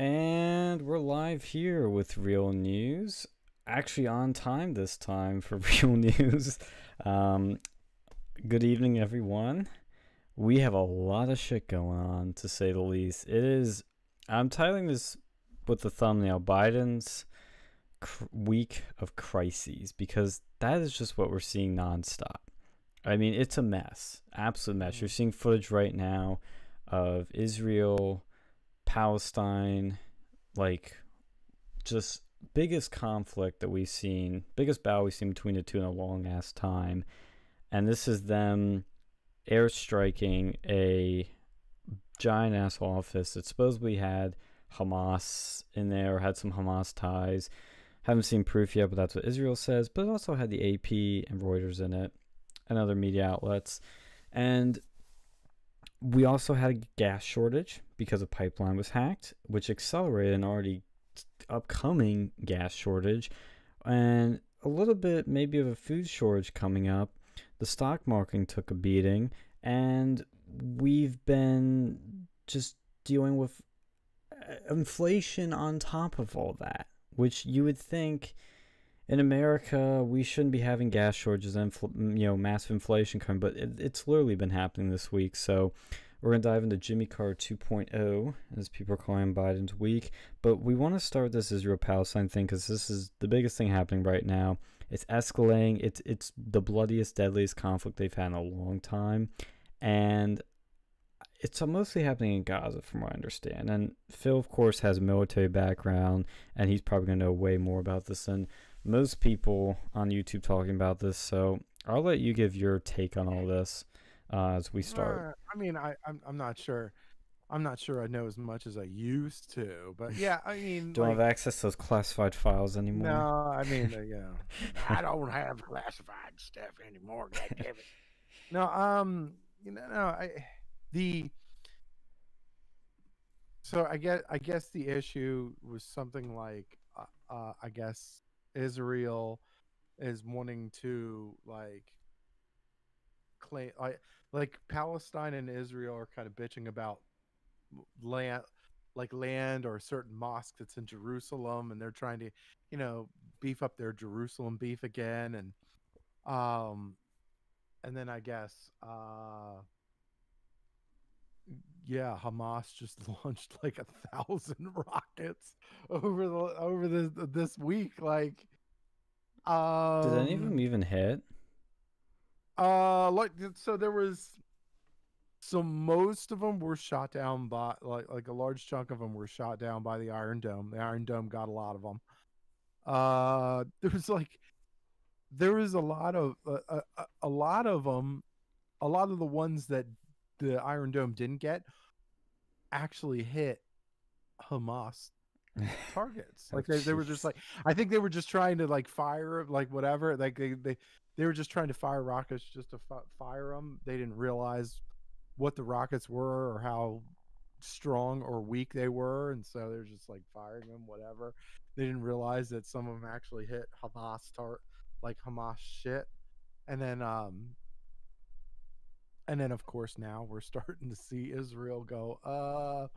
And we're live here with real news. Actually, on time this time for real news. Um, good evening, everyone. We have a lot of shit going on, to say the least. It is. I'm titling this with the thumbnail Biden's cr- week of crises because that is just what we're seeing nonstop. I mean, it's a mess, absolute mess. You're seeing footage right now of Israel, Palestine, like just biggest conflict that we've seen, biggest battle we've seen between the two in a long ass time. And this is them airstriking a giant ass office that supposedly had Hamas in there or had some Hamas ties. Haven't seen proof yet, but that's what Israel says. But it also had the AP and Reuters in it and other media outlets. And we also had a gas shortage because a pipeline was hacked, which accelerated an already upcoming gas shortage and a little bit maybe of a food shortage coming up. The stock market took a beating, and we've been just dealing with uh, inflation on top of all that, which you would think in America we shouldn't be having gas shortages and mm, you know massive inflation coming, but it, it's literally been happening this week. So we're to dive into Jimmy Carter 2.0, as people are calling Biden's week. But we want to start this Israel Palestine thing because this is the biggest thing happening right now. It's escalating, it's, it's the bloodiest, deadliest conflict they've had in a long time. And it's mostly happening in Gaza, from what I understand. And Phil, of course, has a military background, and he's probably going to know way more about this than most people on YouTube talking about this. So I'll let you give your take on all this uh, as we start. I mean, I I'm, I'm not sure. I'm not sure I know as much as I used to, but yeah, I mean, don't like, have access to those classified files anymore. No, I mean, uh, know, I don't have classified stuff anymore. God damn it. No, um, you know, no, I the so I guess I guess the issue was something like uh, uh I guess Israel is wanting to like claim I like Palestine and Israel are kind of bitching about land like land or a certain mosque that's in Jerusalem and they're trying to, you know, beef up their Jerusalem beef again and um and then I guess uh yeah, Hamas just launched like a thousand rockets over the over this this week. Like, um, did any of them even hit? Uh, like so there was so most of them were shot down by like like a large chunk of them were shot down by the Iron Dome. The Iron Dome got a lot of them. Uh, there was like there was a lot of uh, a, a, a lot of them. A lot of the ones that the Iron Dome didn't get actually hit Hamas targets. like they, they were just like I think they were just trying to like fire like whatever. Like they they they were just trying to fire rockets just to f- fire them. They didn't realize what the rockets were or how strong or weak they were, and so they're just like firing them, whatever. They didn't realize that some of them actually hit Hamas tar- like Hamas shit, and then um, and then of course now we're starting to see Israel go, uh,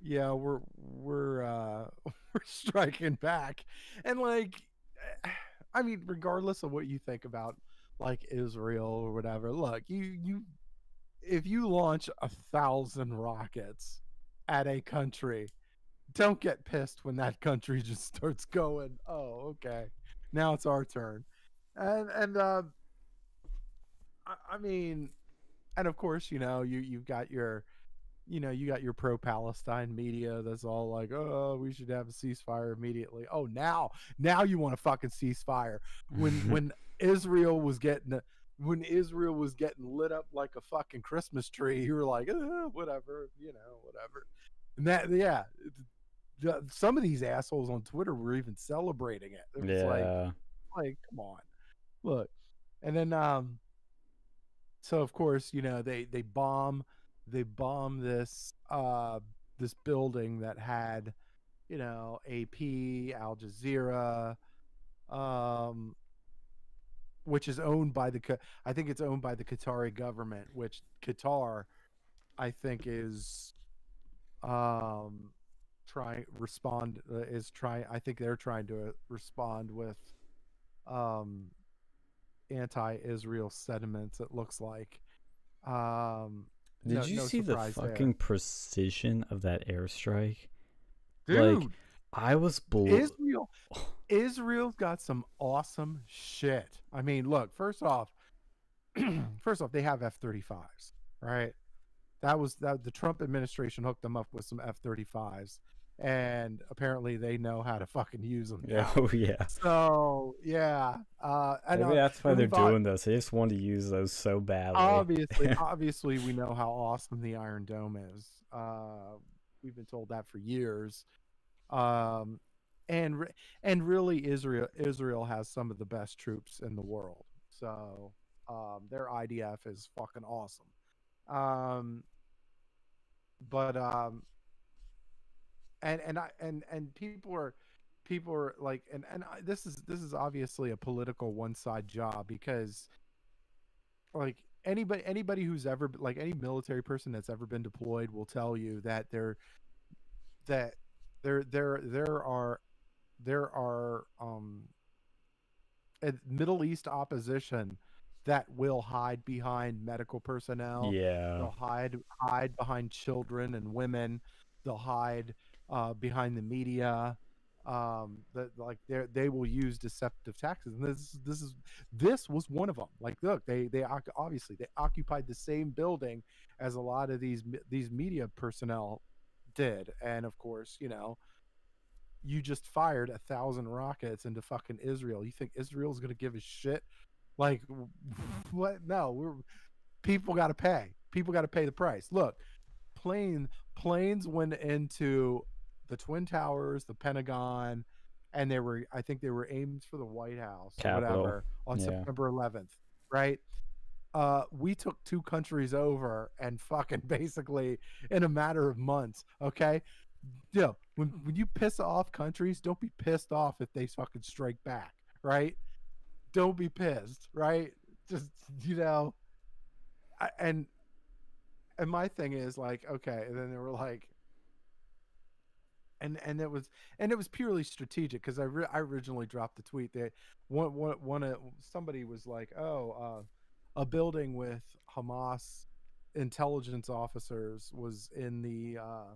yeah, we're we're uh we're striking back, and like. I mean, regardless of what you think about like Israel or whatever, look, you you if you launch a thousand rockets at a country, don't get pissed when that country just starts going, oh, okay, now it's our turn. And and uh, I, I mean, and of course, you know, you you've got your you know, you got your pro Palestine media that's all like, oh, we should have a ceasefire immediately. Oh, now, now you want a fucking ceasefire. When when Israel was getting when Israel was getting lit up like a fucking Christmas tree, you were like, oh, whatever, you know, whatever. And that, yeah, some of these assholes on Twitter were even celebrating it. It was yeah. like, like, come on, look. And then, um, so of course, you know, they they bomb they bombed this uh this building that had you know AP, Al Jazeera, um, which is owned by the I think it's owned by the Qatari government, which Qatar I think is um trying respond uh, is trying. I think they're trying to respond with um, anti-Israel sentiments. It looks like. Um, Did no- you no see the surprise there. fucking precision of that airstrike? dude? like, I was blown. Israel Israel's got some awesome shit. I mean, look, first off, first off, they have F-35s, right? That was that the Trump administration hooked them up with some F-35s and apparently they know how to fucking use them. Yeah, oh yeah. So, yeah. Uh and Maybe that's why they're we've doing this. They just want to use those so badly. obviously obviously we know how awesome the iron dome is uh we've been told that for years um and and really israel israel has some of the best troops in the world so um their idf is fucking awesome um but um and and i and and people are people are like and and I, this is this is obviously a political one side job because like anybody anybody who's ever like any military person that's ever been deployed will tell you that there that there there there are there are um Middle East opposition that will hide behind medical personnel yeah. They'll hide hide behind children and women. They'll hide uh, behind the media. Um, that like they they will use deceptive taxes, and this this is this was one of them. Like, look, they they obviously they occupied the same building as a lot of these these media personnel did, and of course, you know, you just fired a thousand rockets into fucking Israel. You think Israel's gonna give a shit? Like, what? No, we're people got to pay. People got to pay the price. Look, plane planes went into the twin towers, the Pentagon, and they were I think they were aimed for the White House or whatever on Yeah. September 11th, right? Uh, we took two countries over and fucking basically in a matter of months. Okay, you know, when when you piss off countries, don't be pissed off if they fucking strike back, right? Don't be pissed, right? Just you know, I, and and my thing is like, okay, and then they were like, and and it was and it was purely strategic because I re- I originally dropped the tweet that one one one uh, somebody was like, oh, uh, a building with Hamas intelligence officers was in the uh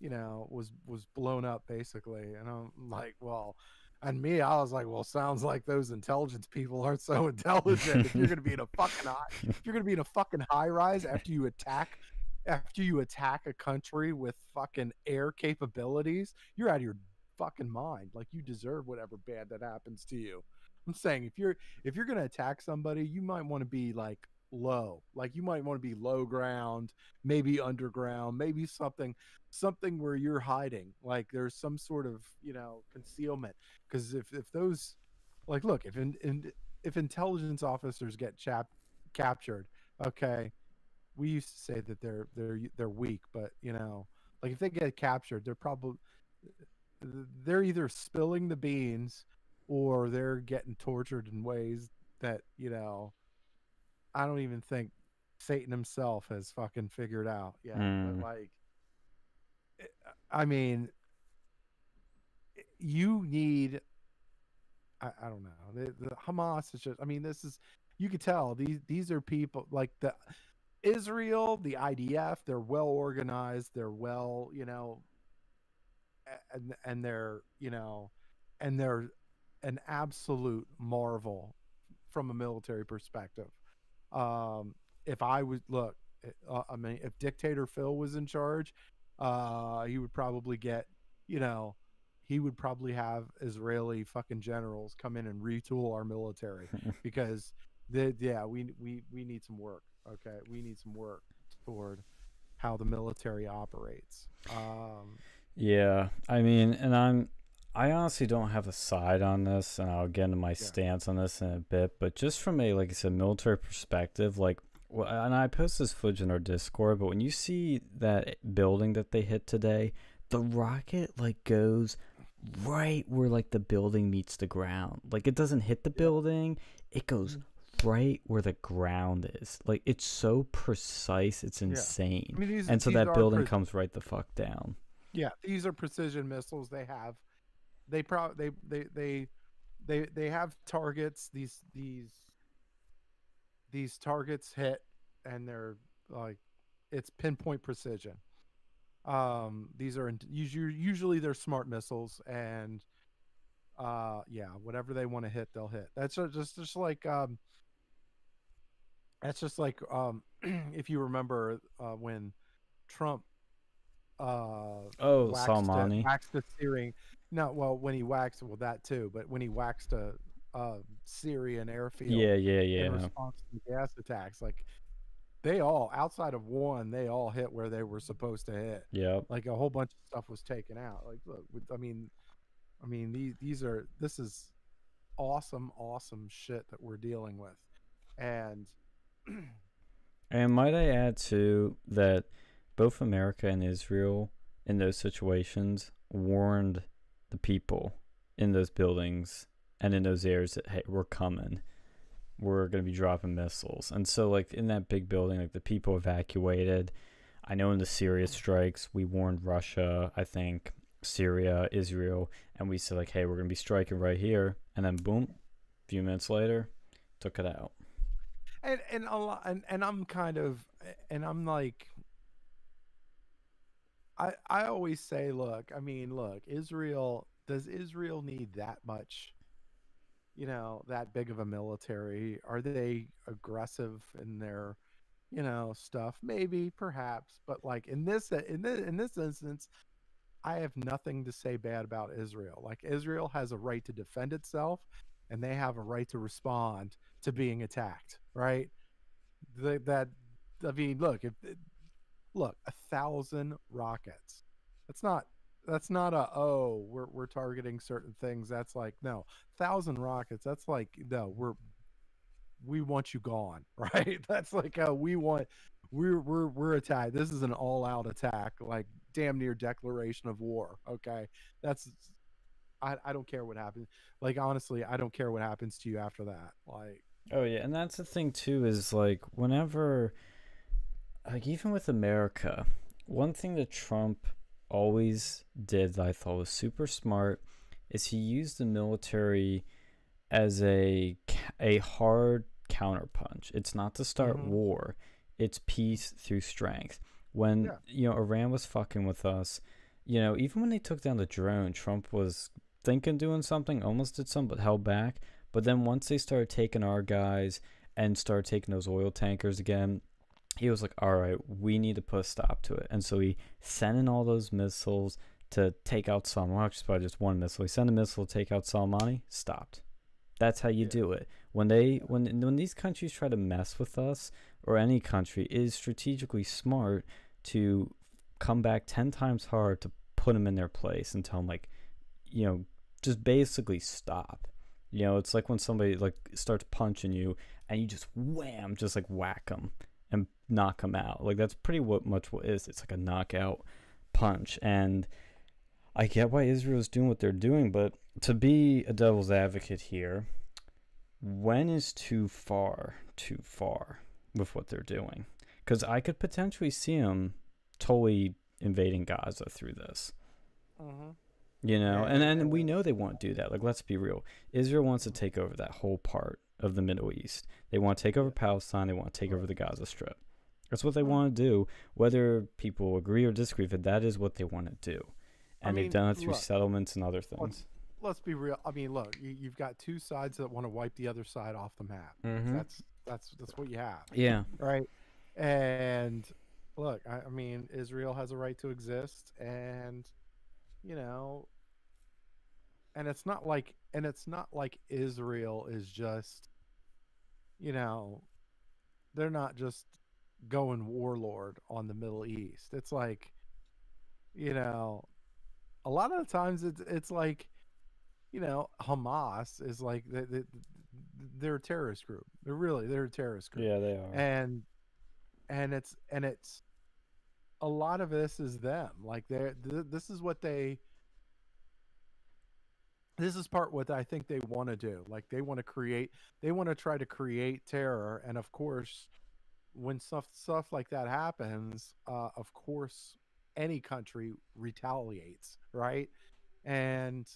you know was was blown up basically. And i'm like well and me i was like well sounds like those intelligence people aren't so intelligent. If you're gonna be in a fucking high if you're gonna be in a fucking high rise after you attack after you attack a country with fucking air capabilities you're out of your fucking mind like you deserve whatever bad that happens to you. I'm saying if you're if you're gonna attack somebody you might want to be like low like you might want to be low ground maybe underground maybe something something where you're hiding like there's some sort of you know concealment. Because if if those like look if in, in if intelligence officers get chap captured okay we used to say that they're they're they're weak but you know like if they get captured they're probably they're either spilling the beans or they're getting tortured in ways that you know i don't even think satan himself has fucking figured out yet Mm. like eh, i mean eh, you need i, I don't know the, the hamas is just i mean this is you could tell these these are people like the israel the idf they're well organized they're well you know and and they're you know and they're an absolute marvel from a military perspective. Um if i was look uh, i mean if dictator phil was in charge uh he would probably get you know he would probably have israeli fucking generals come in and retool our military because the yeah we we we need some work okay we need some work toward how the military operates um Yeah, I mean, and I'm, I honestly don't have a side on this, and I'll get into my stance on this in a bit. But just from a, like I said, military perspective, like, well, and I post this footage in our Discord, but when you see that building that they hit today, the rocket like goes right where like the building meets the ground. Like it doesn't hit the building, it goes right where the ground is. Like it's so precise, it's insane. I mean, these, and so that building pres- comes right the fuck down. Yeah, these are precision missiles. They have, they pro they they they they they have targets. These these these targets hit, and they're like, it's pinpoint precision. Um, these are usually usually they're smart missiles, and uh, yeah, whatever they want to hit, they'll hit. That's just just like um, that's just like um, if you remember uh, when Trump uh Oh, waxed Soleimani. A, waxed a Syrian no well when he waxed well that too but when he waxed a, a Syrian airfield Yeah, yeah, yeah. in response to the gas attacks like they all outside of one they all hit where they were supposed to hit Yeah, like a whole bunch of stuff was taken out like look with- I mean I mean these these are this is awesome awesome shit that we're dealing with and And might I add too that both America and Israel in those situations warned the people in those buildings and in those areas that hey, we're coming. We're gonna be dropping missiles. And so like in that big building, like the people evacuated. I know in the Syria strikes we warned Russia, I think, Syria, Israel, and we said like, hey, we're gonna be striking right here and then boom, a few minutes later, took it out. And and a lot and, and i'm kind of and i'm like i i always say look i mean look israel does israel need that much you know that big of a military? Are they aggressive in their you know stuff? Maybe perhaps but like in this in this in this instance i have nothing to say bad about israel. Like israel has a right to defend itself and they have a right to respond to being attacked right? The, that i mean look if look a thousand rockets. That's not that's not a oh we're, we're targeting certain things. That's like no thousand rockets that's like no we're we want you gone right? That's like we want we're we're we're attacked this is an all-out attack like damn near declaration of war okay? That's i i don't care what happens like honestly i don't care what happens to you after that like Oh yeah, and that's the thing too is like whenever like even with America, one thing that Trump always did that I thought was super smart is he used the military as a a hard counterpunch. It's not to start Mhm. war. It's peace through strength. When Yeah. you know Iran was fucking with us, you know, even when they took down the drone, Trump was thinking doing something, almost did some, but held back. But then once they started taking our guys and started taking those oil tankers again, he was like, all right, we need to put a stop to it. And so he sent in all those missiles to take out Soleimani. Actually, probably just one missile. He sent a missile to take out Soleimani, stopped. That's how you Yeah. do it. When they when when these countries try to mess with us or any country, it is strategically smart to come back ten times hard to put them in their place and tell them like, you know, just basically stop. You know, it's like when somebody like starts punching you and you just wham, just like whack them and knock them out. Like that's pretty what much what is. It's like a knockout punch. And I get why Israel's doing what they're doing, but to be a devil's advocate here, when is too far too far with what they're doing? Because I could potentially see them totally invading Gaza through this. Mm-hmm. You know, and and we know they won't do that. Like, let's be real. Israel wants to take over that whole part of the Middle East. They want to take over Palestine. They want to take over the Gaza Strip. That's what they want to do. Whether people agree or disagree with it, that is what they want to do. I And they've done it through look, settlements and other things. let's be real i mean look you, you've got two sides that want to wipe the other side off the map Mhm. that's that's that's what you have Yeah. right and look I, I mean israel has a right to exist and you know and it's not like and it's not like israel is just you know they're not just going warlord on the middle east. It's like you know a lot of the times it's it's like you know hamas is like they, they, they're a terrorist group. They're really they're a terrorist group. Yeah, they are. and and it's and it's a lot of this is them like they're th- this is what they this is part what i think they want to do like they want to create they want to try to create terror and of course when stuff stuff like that happens uh of course any country retaliates, right? And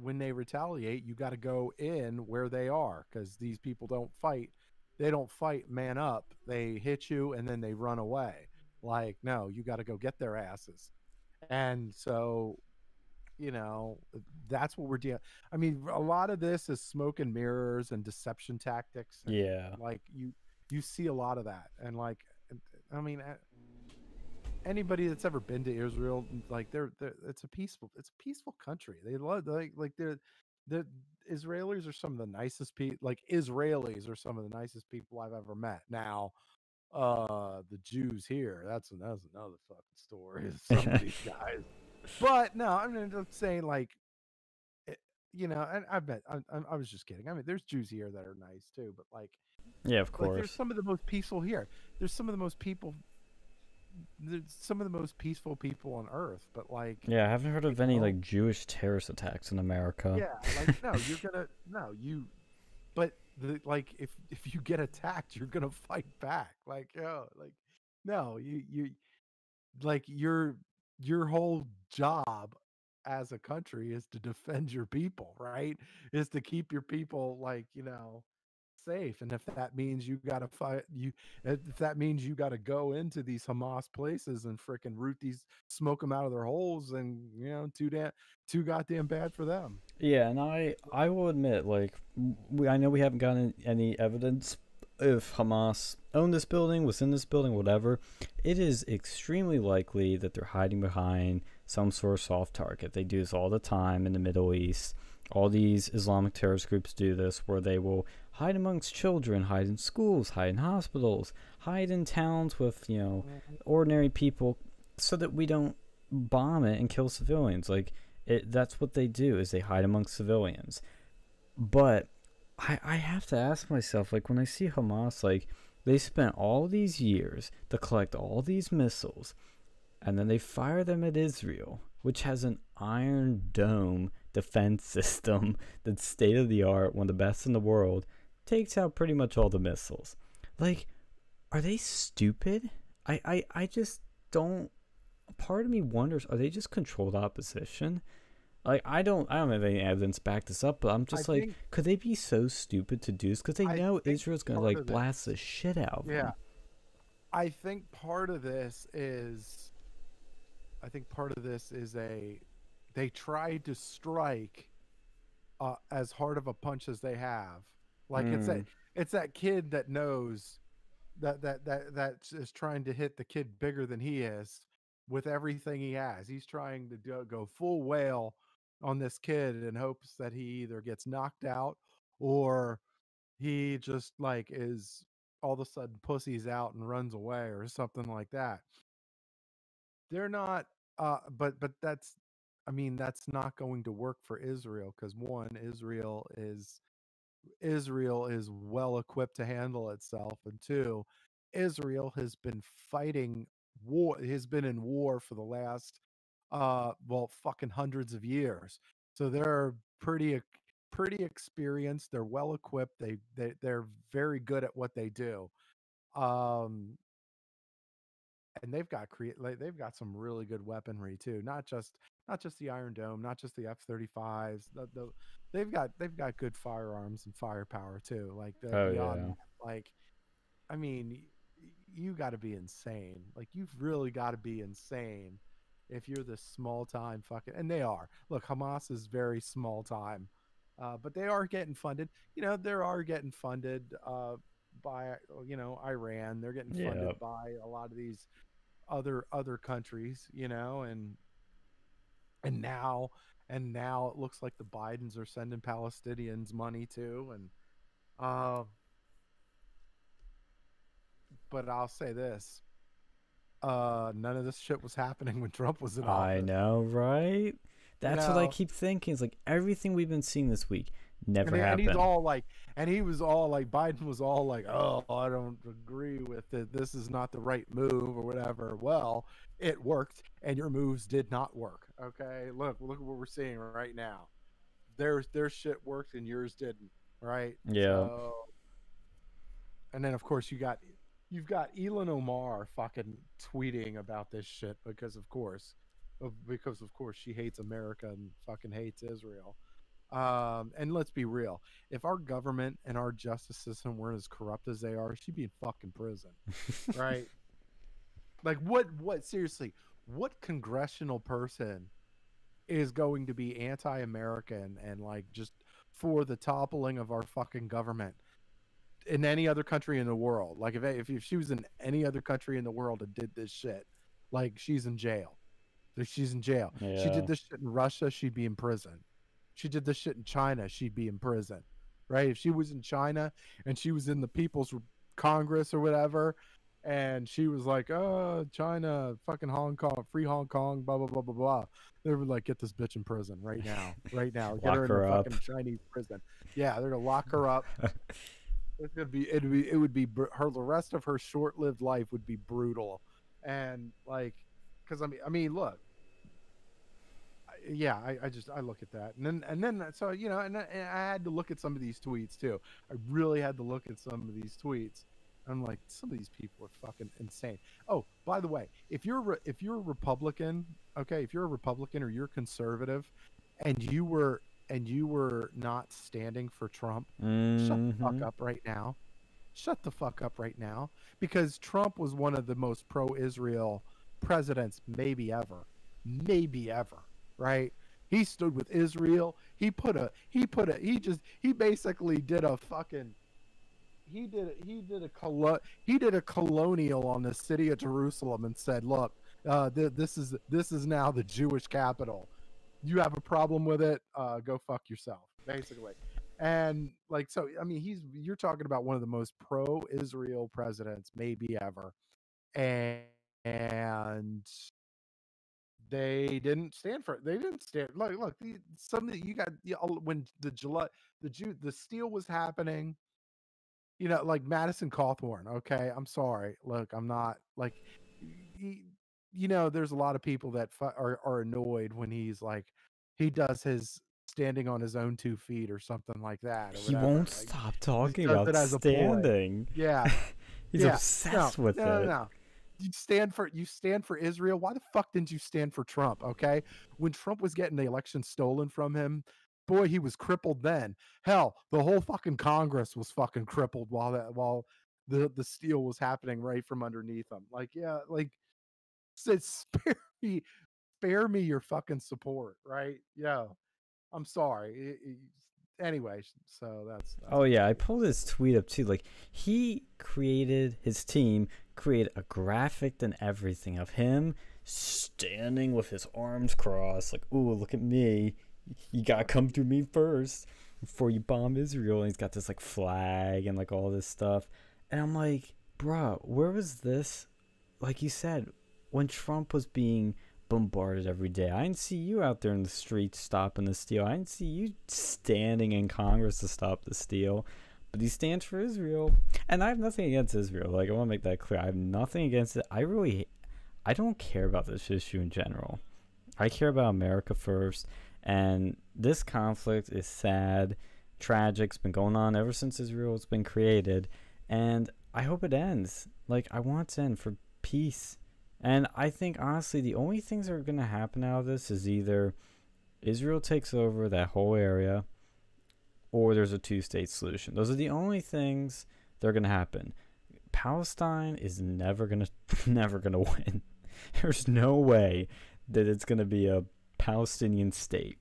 when they retaliate, you got to go in where they are because these people don't fight. They don't fight man up. They hit you and then they run away. Like, no, you got to go get their asses. And so, you know, uh, that's what we're dealing. I mean, a lot of this is smoke and mirrors and deception tactics. and, Yeah. Like you, you see a lot of that, and like, I mean, anybody that's ever been to Israel, like they're, they're it's a peaceful, it's a peaceful country. They love like like they're the Israelis are some of the nicest people. Like Israelis are some of the nicest people I've ever met. Now, uh, the Jews here, that's that's another fucking story. Some of these guys, but no, I mean, I'm saying like. it- You know, and I bet I, I, I was just kidding. I mean, there's Jews here that are nice too, but like, Yeah, of like there's some of the most peaceful here. There's some of the most people. There's some of the most peaceful people on earth, but like, Yeah, I haven't heard of any know? like Jewish terrorist attacks in America. yeah, like no, you're gonna no, you, but the like if if you get attacked, you're gonna fight back. Like yo, like no, you you like your your whole job as a country is to defend your people, right? Is to keep your people like you know safe and if that means you got to fight you if that means you got to go into these hamas places and frickin' root these smoke them out of their holes and you know too damn too goddamn bad for them Yeah, and I I will admit, like, we, I know we haven't gotten any evidence if Hamas owned this building, was in this building, whatever. It is extremely likely that they're hiding behind some sort of soft target. They do this all the time in the Middle East. All these Islamic terrorist groups do this, where they will hide amongst children, hide in schools, hide in hospitals, hide in towns with you know ordinary people, so that we don't bomb it and kill civilians. Like it, that's what they do is they hide amongst civilians but I, I have to ask myself like when i see hamas like they spent all these years to collect all these missiles and then they fire them at israel which has an iron dome defense system that's state of the art one of the best in the world takes out pretty much all the missiles like are they stupid i i, I just don't part of me wonders are they just controlled opposition like I don't, I don't have any evidence to back this up, but I'm just like, think- could they be so stupid to do this? Because they I know Israel's gonna like blast the shit out of Yeah. them. I think part of this is I think part of this is a they tried to strike uh, as hard of a punch as they have. Like it's that it's that kid that knows that that that that is trying to hit the kid bigger than he is with everything he has. He's trying to do, go full whale on this kid in hopes that he either gets knocked out or he just like is all of a sudden pussies out and runs away or something like that. They're not uh but but that's I mean that's not going to work for Israel cuz one Israel is Israel is well equipped to handle itself and two Israel has been fighting war has been in war for the last uh well fucking hundreds of years. So they're pretty pretty experienced, they're well equipped, they they they're very good at what they do. Um and they've got create like they've got some really good weaponry too. Not just not just the Iron Dome, not just the F-35s. The, the they've got they've got good firearms and firepower too. Like the Oh, beyond yeah. like I mean you got to be insane. Like you've really got to be insane if you're this small time fucking and they are. Look, Hamas is very small time. Uh, but they are getting funded. You know, they are getting funded uh, by uh, you know Iran. They're getting funded by a lot of these other other countries. You know, and and now and now it looks like the Bidens are sending Palestinians money too. And uh, but I'll say this: uh, none of this shit was happening when Trump was in office. I know, right? That's what I keep thinking. It's like everything we've been seeing this week never and, he- and he's all like, and he was all like, Biden was all like, oh, I don't agree with it. This is not the right move or whatever. Well, it worked, and your moves did not work. Okay, look, look at what we're seeing right now. Their their shit worked, and yours didn't. Right? Yeah. So, and then of course you got you've got Ilhan Omar fucking tweeting about this shit because of course, because of course she hates America and fucking hates Israel. Um, and let's be real, if our government and our justice system weren't as corrupt as they are, she'd be in fucking prison, right? like what? What seriously? What congressional person is going to be anti-American and like just for the toppling of our fucking government in any other country in the world. Like if if, if she was in any other country in the world and did this shit, like she's in jail. She's in jail. She did this shit in Russia, she'd be in prison. She did this shit in China, she'd be in prison. Right? If she was in China and she was in the People's Congress or whatever, and she was like, "Oh, China, fucking Hong Kong, free Hong Kong, blah blah blah blah blah," they would like get this bitch in prison right now, right now, get her in her fucking Chinese prison. Yeah, they're gonna lock her up. It's gonna be it'd be it would be br- her the rest of her short-lived life would be brutal, and like, because I mean I mean look, yeah I, I just I look at that and then and then so you know and, I- and I had to look at some of these tweets too. I really had to look at some of these tweets. I'm like some of these people are fucking insane. Oh, by the way, if you're re- if you're a Republican, okay, if you're a Republican or you're conservative, and you were and you were not standing for Trump, Shut the fuck Mhm. up right now. Shut the fuck up right now. Because Trump was one of the most pro Israel presidents, maybe ever. Maybe ever. Right? He stood with Israel. He put a he put a he just he basically did a fucking he did he did a colo- he did a colonial on the city of Jerusalem and said, "Look, uh, th- this is this is now the Jewish capital. You have a problem with it? Uh, go fuck yourself." Basically, and like so, I mean, he's you're talking about one of the most pro-Israel presidents maybe ever, and and they didn't stand for it. They didn't stand. Look, look, the, some of the- you got you know, when the July the Jew the steal was happening you know, like Madison Cawthorn. Okay, I'm sorry. Look, I'm not like, he, you know, there's a lot of people that fu- are are annoyed when he's like, he does his standing on his own two feet or something like that. He whatever, won't like, stop talking about it as a ploy. standing. Yeah, He's yeah, obsessed no, with no, it. No, no. You stand for you stand for Israel. Why the fuck didn't you stand for Trump? Okay, when Trump was getting the election stolen from him, boy, he was crippled then. Hell, the whole fucking Congress was fucking crippled while that while the the steal was happening right from underneath them. Like, yeah, like said, spare me, spare me your fucking support, right? Yeah, I'm sorry. It- it- anyway, so that's, that's Oh yeah, I pulled his tweet up too. Like he created his team, created a graphic and everything of him standing with his arms crossed, like, "Ooh, look at me! You gotta come through me first before you bomb Israel." And he's got this like flag and like all this stuff, and I'm like, "Bruh, where was this?" Like you said, when Trump was being bombarded every day. I didn't see you out there in the streets stopping the steal. I didn't see you standing in Congress to stop the steal. But he stands for Israel, and I have nothing against Israel. Like I want to make that clear. I have nothing against it. I really, I don't care about this issue in general. I care about America first, and this conflict is sad, tragic. It's been going on ever since Israel's been created, and I hope it ends. Like I want to end for peace. And I think honestly, the only things that are going to happen out of this is either Israel takes over that whole area, or there's a two-state solution. Those are the only things that are going to happen. Palestine is never going to, never going to win. There's no way that it's going to be a Palestinian state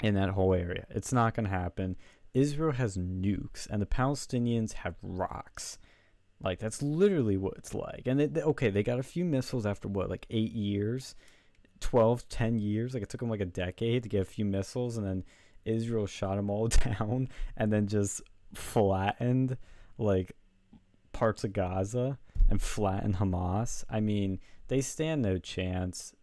in that whole area. It's not going to happen. Israel has nukes, and the Palestinians have rocks. Like that's literally what it's like. And they, they- okay, they got a few missiles after what, like eight years, 12, 10 years. Like it took them like a decade to get a few missiles, and then Israel shot them all down, and then just flattened like parts of Gaza and flattened Hamas. I mean, they stand no chance.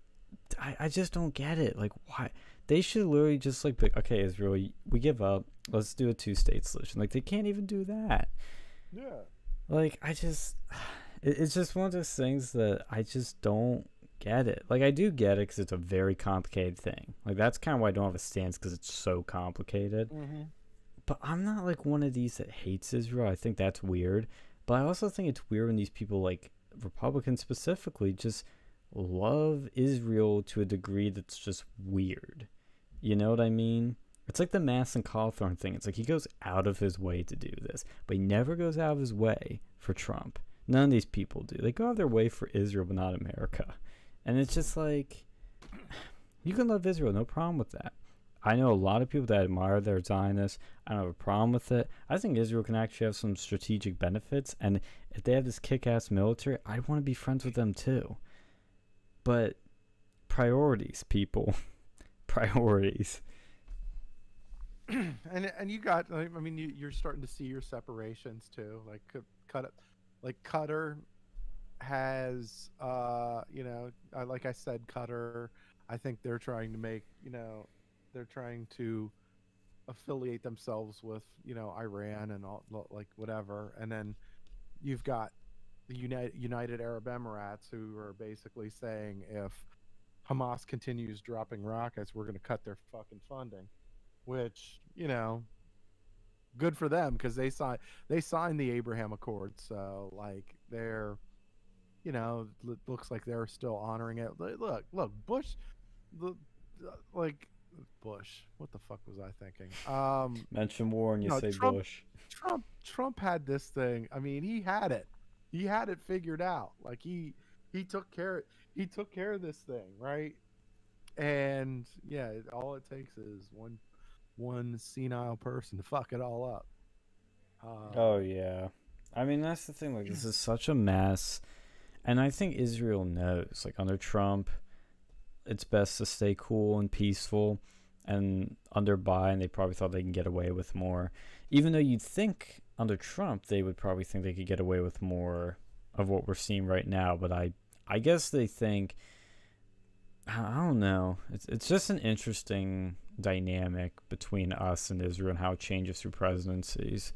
I, I just don't get it. Like why? They should literally just like, like, okay, Israel, we give up. Let's do a two-state solution. Like they can't even do that yeah. like i just it, it's just one of those things that i just don't get it like i do get it because it's a very complicated thing like that's kind of why i don't have a stance because it's so complicated Mm-hmm. but i'm not like one of these that hates israel i think that's weird But I also think it's weird when these people, like Republicans specifically, just love Israel to a degree that's just weird. You know what I mean? It's like the Madison Cawthorn thing. It's like he goes out of his way to do this, but he never goes out of his way for Trump. None of these people do. They go out of their way for Israel, but not America. And it's just like, you can love Israel, no problem with that. I know a lot of people that admire their Zionists. I don't have a problem with it. I think Israel can actually have some strategic benefits. And if they have this kick ass military, I want to be friends with them too. But priorities, people. priorities. and and you got I mean you, you're starting to see your separations too like cut like Qatar has uh you know like I said Qatar I think they're trying to make you know they're trying to affiliate themselves with you know Iran and all like whatever and then you've got the United United Arab Emirates who are basically saying if Hamas continues dropping rockets we're going to cut their fucking funding which you know, good for them because they signed they signed the Abraham Accords. So like they're, you know, it looks like they're still honoring it. Look, look, Bush, the like Bush. What the fuck was I thinking? Um, Mention war and you no, say Trump, Bush. Trump Trump had this thing. I mean, he had it. He had it figured out. Like he he took care he took care of this thing, right? And yeah, all it takes is one one senile person to fuck it all up. Uh, oh yeah, I mean that's the thing. Like this is such a mess, and I think Israel knows. Like under Trump, it's best to stay cool and peaceful, and under Biden, they probably thought they can get away with more. Even though you'd think under Trump, they would probably think they could get away with more of what we're seeing right now. But I, I guess they think. I don't know. It's it's just an interesting dynamic between us and Israel and how it changes through presidencies.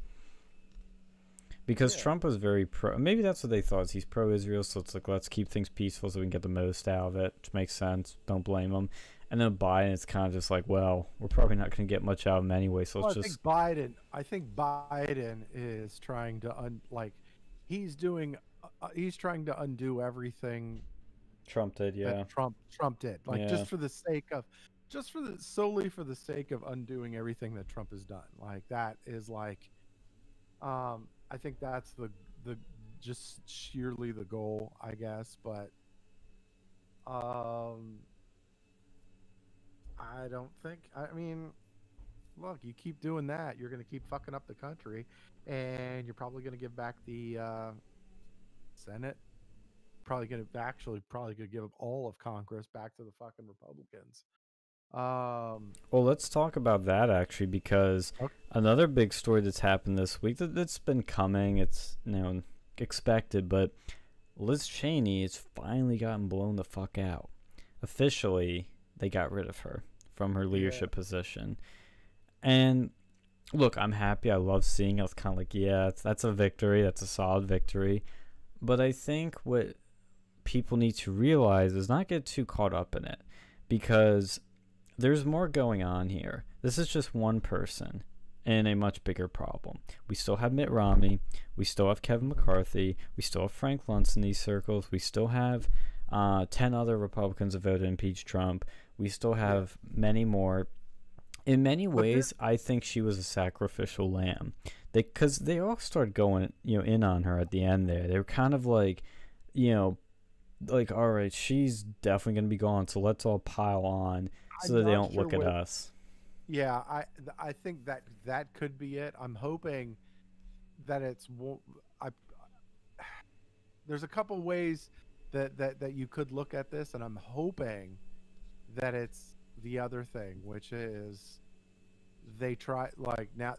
Because yeah. Trump was very pro. Maybe that's what they thought. He's pro-Israel, so it's like let's keep things peaceful so we can get the most out of it, which makes sense. Don't blame him. And then Biden, it's kind of just like, well, we're probably not going to get much out of him anyway. So well, it's I just. Think Biden. I think Biden is trying to un like, he's doing, uh, uh he's trying to undo everything. Trump did, yeah. Trump Trump did, like yeah. just for the sake of just for the solely for the sake of undoing everything that Trump has done. Like that is like um I think that's the the just sheerly the goal, I guess, but um I don't think I mean look, you keep doing that, you're going to keep fucking up the country and you're probably going to give back the uh Senate probably going to actually probably going to give up all of Congress back to the fucking Republicans. Um, well, let's talk about that actually, because okay. another big story that's happened this week that, that's been coming. It's you know expected, but Liz Cheney has finally gotten blown the fuck out. Officially, they got rid of her from her leadership yeah. position, and look, I'm happy. I love seeing it. It's kind of like, yeah, that's a victory. That's a solid victory. But I think what people need to realize is not get too caught up in it because there's more going on here. This is just one person in a much bigger problem. We still have Mitt Romney. We still have Kevin McCarthy. We still have Frank Luntz in these circles. We still have uh, 10 other Republicans that voted to impeach Trump. We still have many more. In many ways, I think she was a sacrificial lamb. They because they all started going you know in on her at the end there. They were kind of like, you know, like all right, she's definitely gonna be gone, so let's all pile on so that they don't sure look at us. Yeah, I I think that that could be it. I'm hoping that it's I. There's a couple ways that that that you could look at this, and I'm hoping that it's the other thing, which is they try like now.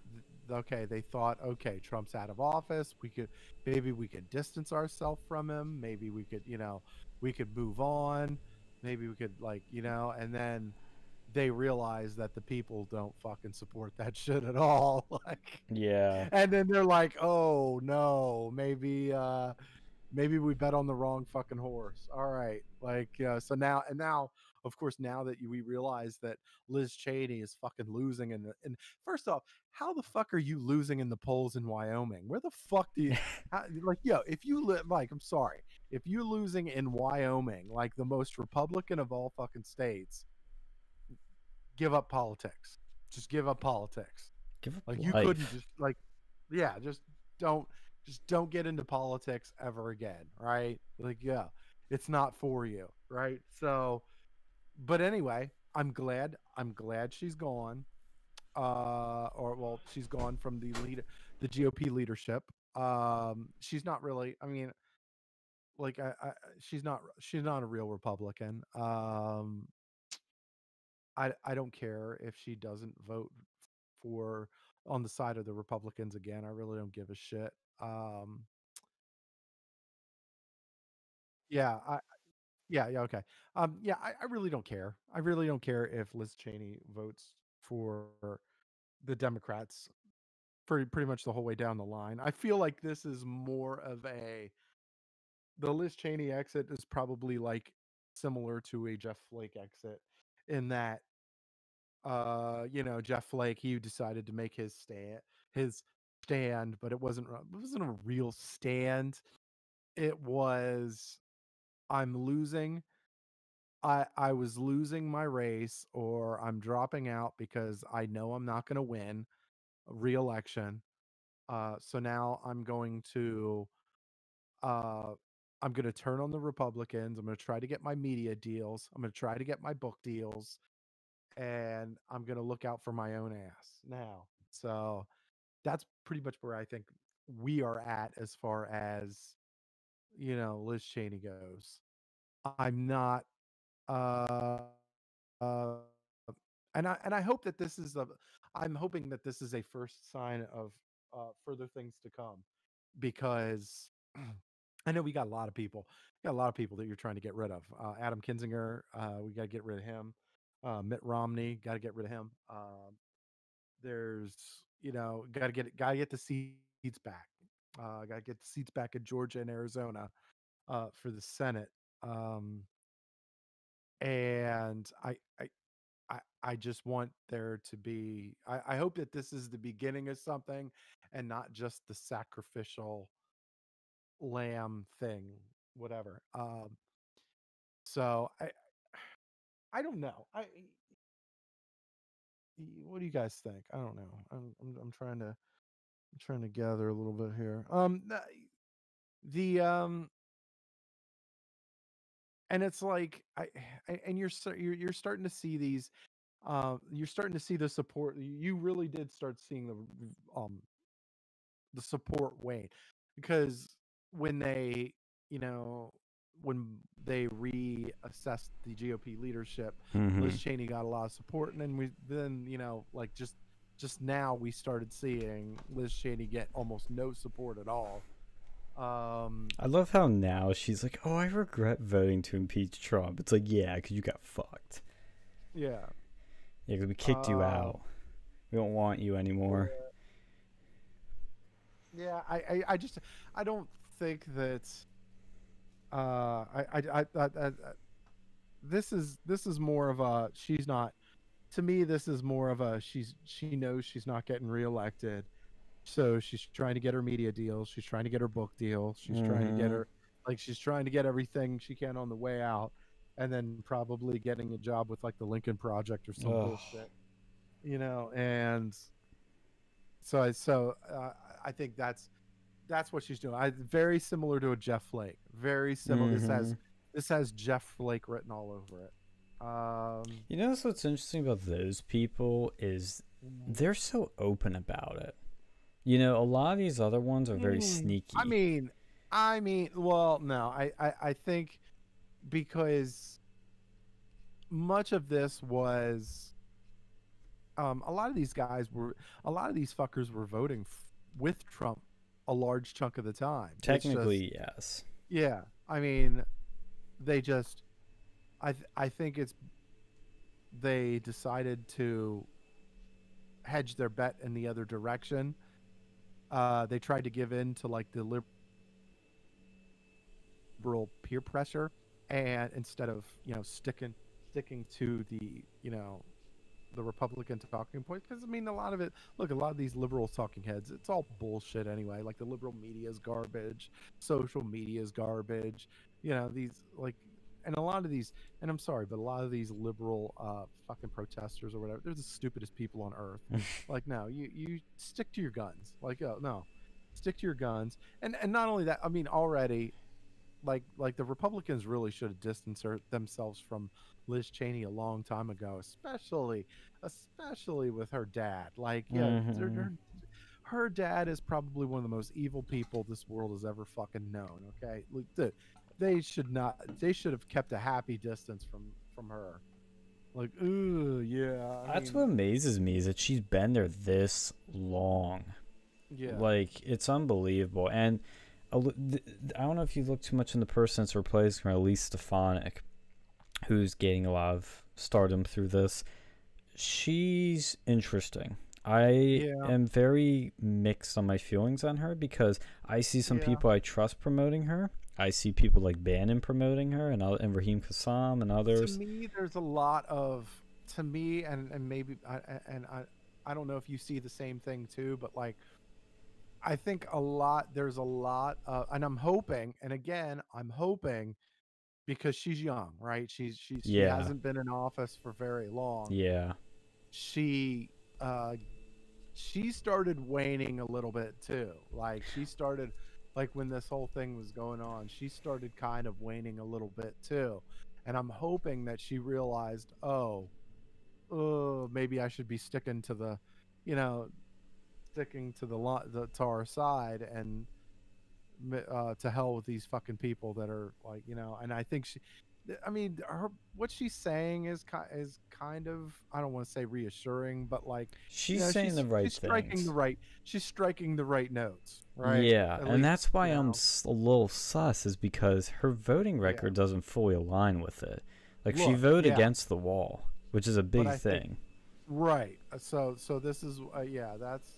Okay, they thought, okay, Trump's out of office. We could maybe we could distance ourselves from him. Maybe we could, you know, we could move on. Maybe we could like, you know, and then they realize that the people don't fucking support that shit at all. like Yeah. And then they're like, "Oh, no, maybe uh maybe we bet on the wrong fucking horse. All right, like uh, so now and now, of course, now that you, we realize that Liz Cheney is fucking losing, and and first off, how the fuck are you losing in the polls in Wyoming? Where the fuck do you how, like yo? If you live like, I'm sorry, if you're losing in Wyoming, like the most Republican of all fucking states, give up politics. Just give up politics. Give up Like you couldn't just like, yeah, just don't, just don't get into politics ever again, right? Like, yeah, it's not for you, right? So, but anyway, I'm glad. I'm glad she's gone. Uh, or well, she's gone from the lead, the GOP leadership. Um, she's not really. I mean, like, I, I she's not. She's not a real Republican. Um, I I don't care if she doesn't vote for on the side of the Republicans again. I really don't give a shit. Um yeah, I yeah, yeah, okay. Um yeah, I, I really don't care. I really don't care if Liz Cheney votes for the Democrats pretty pretty much the whole way down the line. I feel like this is more of a the Liz Cheney exit is probably like similar to a Jeff Flake exit in that uh you know jeff flake he decided to make his stand his stand but it wasn't it wasn't a real stand. It was i'm losing. I i was losing my race or i'm dropping out because i know i'm not going to win re-election uh so now i'm going to uh i'm going to turn on the republicans. I'm going to try to get my media deals. I'm going to try to get my book deals and I'm gonna look out for my own ass now. So that's pretty much where I think we are at as far as you know Liz Cheney goes. I'm not uh uh and I and I hope that this is a I'm hoping that this is a first sign of uh further things to come because I know we got a lot of people. we Got a lot of people that you're trying to get rid of. Uh, Adam Kinzinger, uh, we got to get rid of him. Uh, Mitt Romney, got to get rid of him. Um, there's, you know, got to get got to get the seats back. Uh, got to get the seats back in Georgia and Arizona uh, for the Senate. Um, and I, I, I, I just want there to be. I, I hope that this is the beginning of something, and not just the sacrificial lamb thing, whatever. Um, so I, I don't know. I what do you guys think? I don't know. I'm I'm, I'm trying to I'm trying to gather a little bit here. Um, the um, and it's like I, I and you're you're you're starting to see these. Uh, you're starting to see the support. You really did start seeing the um the support wane because when they you know when they reassessed the GOP leadership, Mhm. Liz Cheney got a lot of support, and then we then you know like just just now we started seeing Liz Cheney get almost no support at all. Um, I love how now she's like, "Oh, I regret voting to impeach Trump." It's like, yeah, because you got fucked. yeah, Yeah, because we kicked you Uh, out. We don't want you anymore. yeah. I, I I just I don't think that. Uh, I I I, I, this is this is more of a she's not. To me, this is more of a she's she knows she's not getting reelected, so she's trying to get her media deals. She's trying to get her book deal. She's trying to get Mhm. her like she's trying to get everything she can on the way out, and then probably getting a job with like the Lincoln Project or some Ugh. bullshit, you know. And so I so uh, I think that's that's what she's doing. I very similar to a Jeff Flake. Very similar. This has Mhm. this has Jeff Flake written all over it. Um, You know what's interesting about those people is they're so open about it. You know, a lot of these other ones are very Mm, sneaky. I mean, I mean, well, no, I, I, I think because much of this was, um, a lot of these guys were, a lot of these fuckers were voting f- with Trump a large chunk of the time. It's just- technically, yes. yeah. I mean, they just, I, th- I think it's, they decided to hedge their bet in the other direction. Uh, they tried to give in to like the lib- liberal peer pressure, and instead of you know sticking sticking to the you know the Republican talking point because I mean a lot of it. Look, a lot of these liberal talking heads, it's all bullshit anyway. Like the liberal media is garbage, social media is garbage. You know these like, and a lot of these, and I'm sorry, but a lot of these liberal uh, fucking protesters or whatever, they're the stupidest people on earth. like no, you you stick to your guns. Like oh no, stick to your guns. And and not only that, I mean already. Like, like the Republicans really should have distanced themselves from Liz Cheney a long time ago, especially especially with her dad. Like, yeah, her- Mhm. her, her dad is probably one of the most evil people this world has ever fucking known. Okay, like the, they should not. They should have kept a happy distance from from her. Like, ooh, yeah. I That's mean, what amazes me is that she's been there this long. Yeah. Like it's unbelievable. And a li- th- I don't know if you look too much in the person that's replacing her, Elise Stefanik, who's getting a lot of stardom through this. She's interesting. I Yeah. am very mixed on my feelings on her because I see some Yeah. people I trust promoting her. I see people like Bannon promoting her and, oth- and Raheem Kassam and others. To me, there's a lot of to me, and and maybe I- and I I don't know if you see the same thing too, but like I think a lot there's a lot of, and I'm hoping, and again I'm hoping because she's young, right? She's she's she hasn't been in office for very long. Yeah. She uh she started waning a little bit too. Like she started like when this whole thing was going on, she started kind of waning a little bit too. And I'm hoping that she realized, oh, oh, maybe I should be sticking to the, you know, sticking to the lo- the to our side and uh, to hell with these fucking people that are like, you know. And I think she, I mean, her what she's saying is ki- is kind of I don't want to say reassuring, but like She's you know, saying she's, the right she's striking things. the right she's striking the right notes, right? Yeah, At and least, that's why I'm know. a little sus is because her voting record doesn't fully align with it. Like she voted yeah. against the wall, which is a big I think- thing. Right. So so this is uh, yeah, that's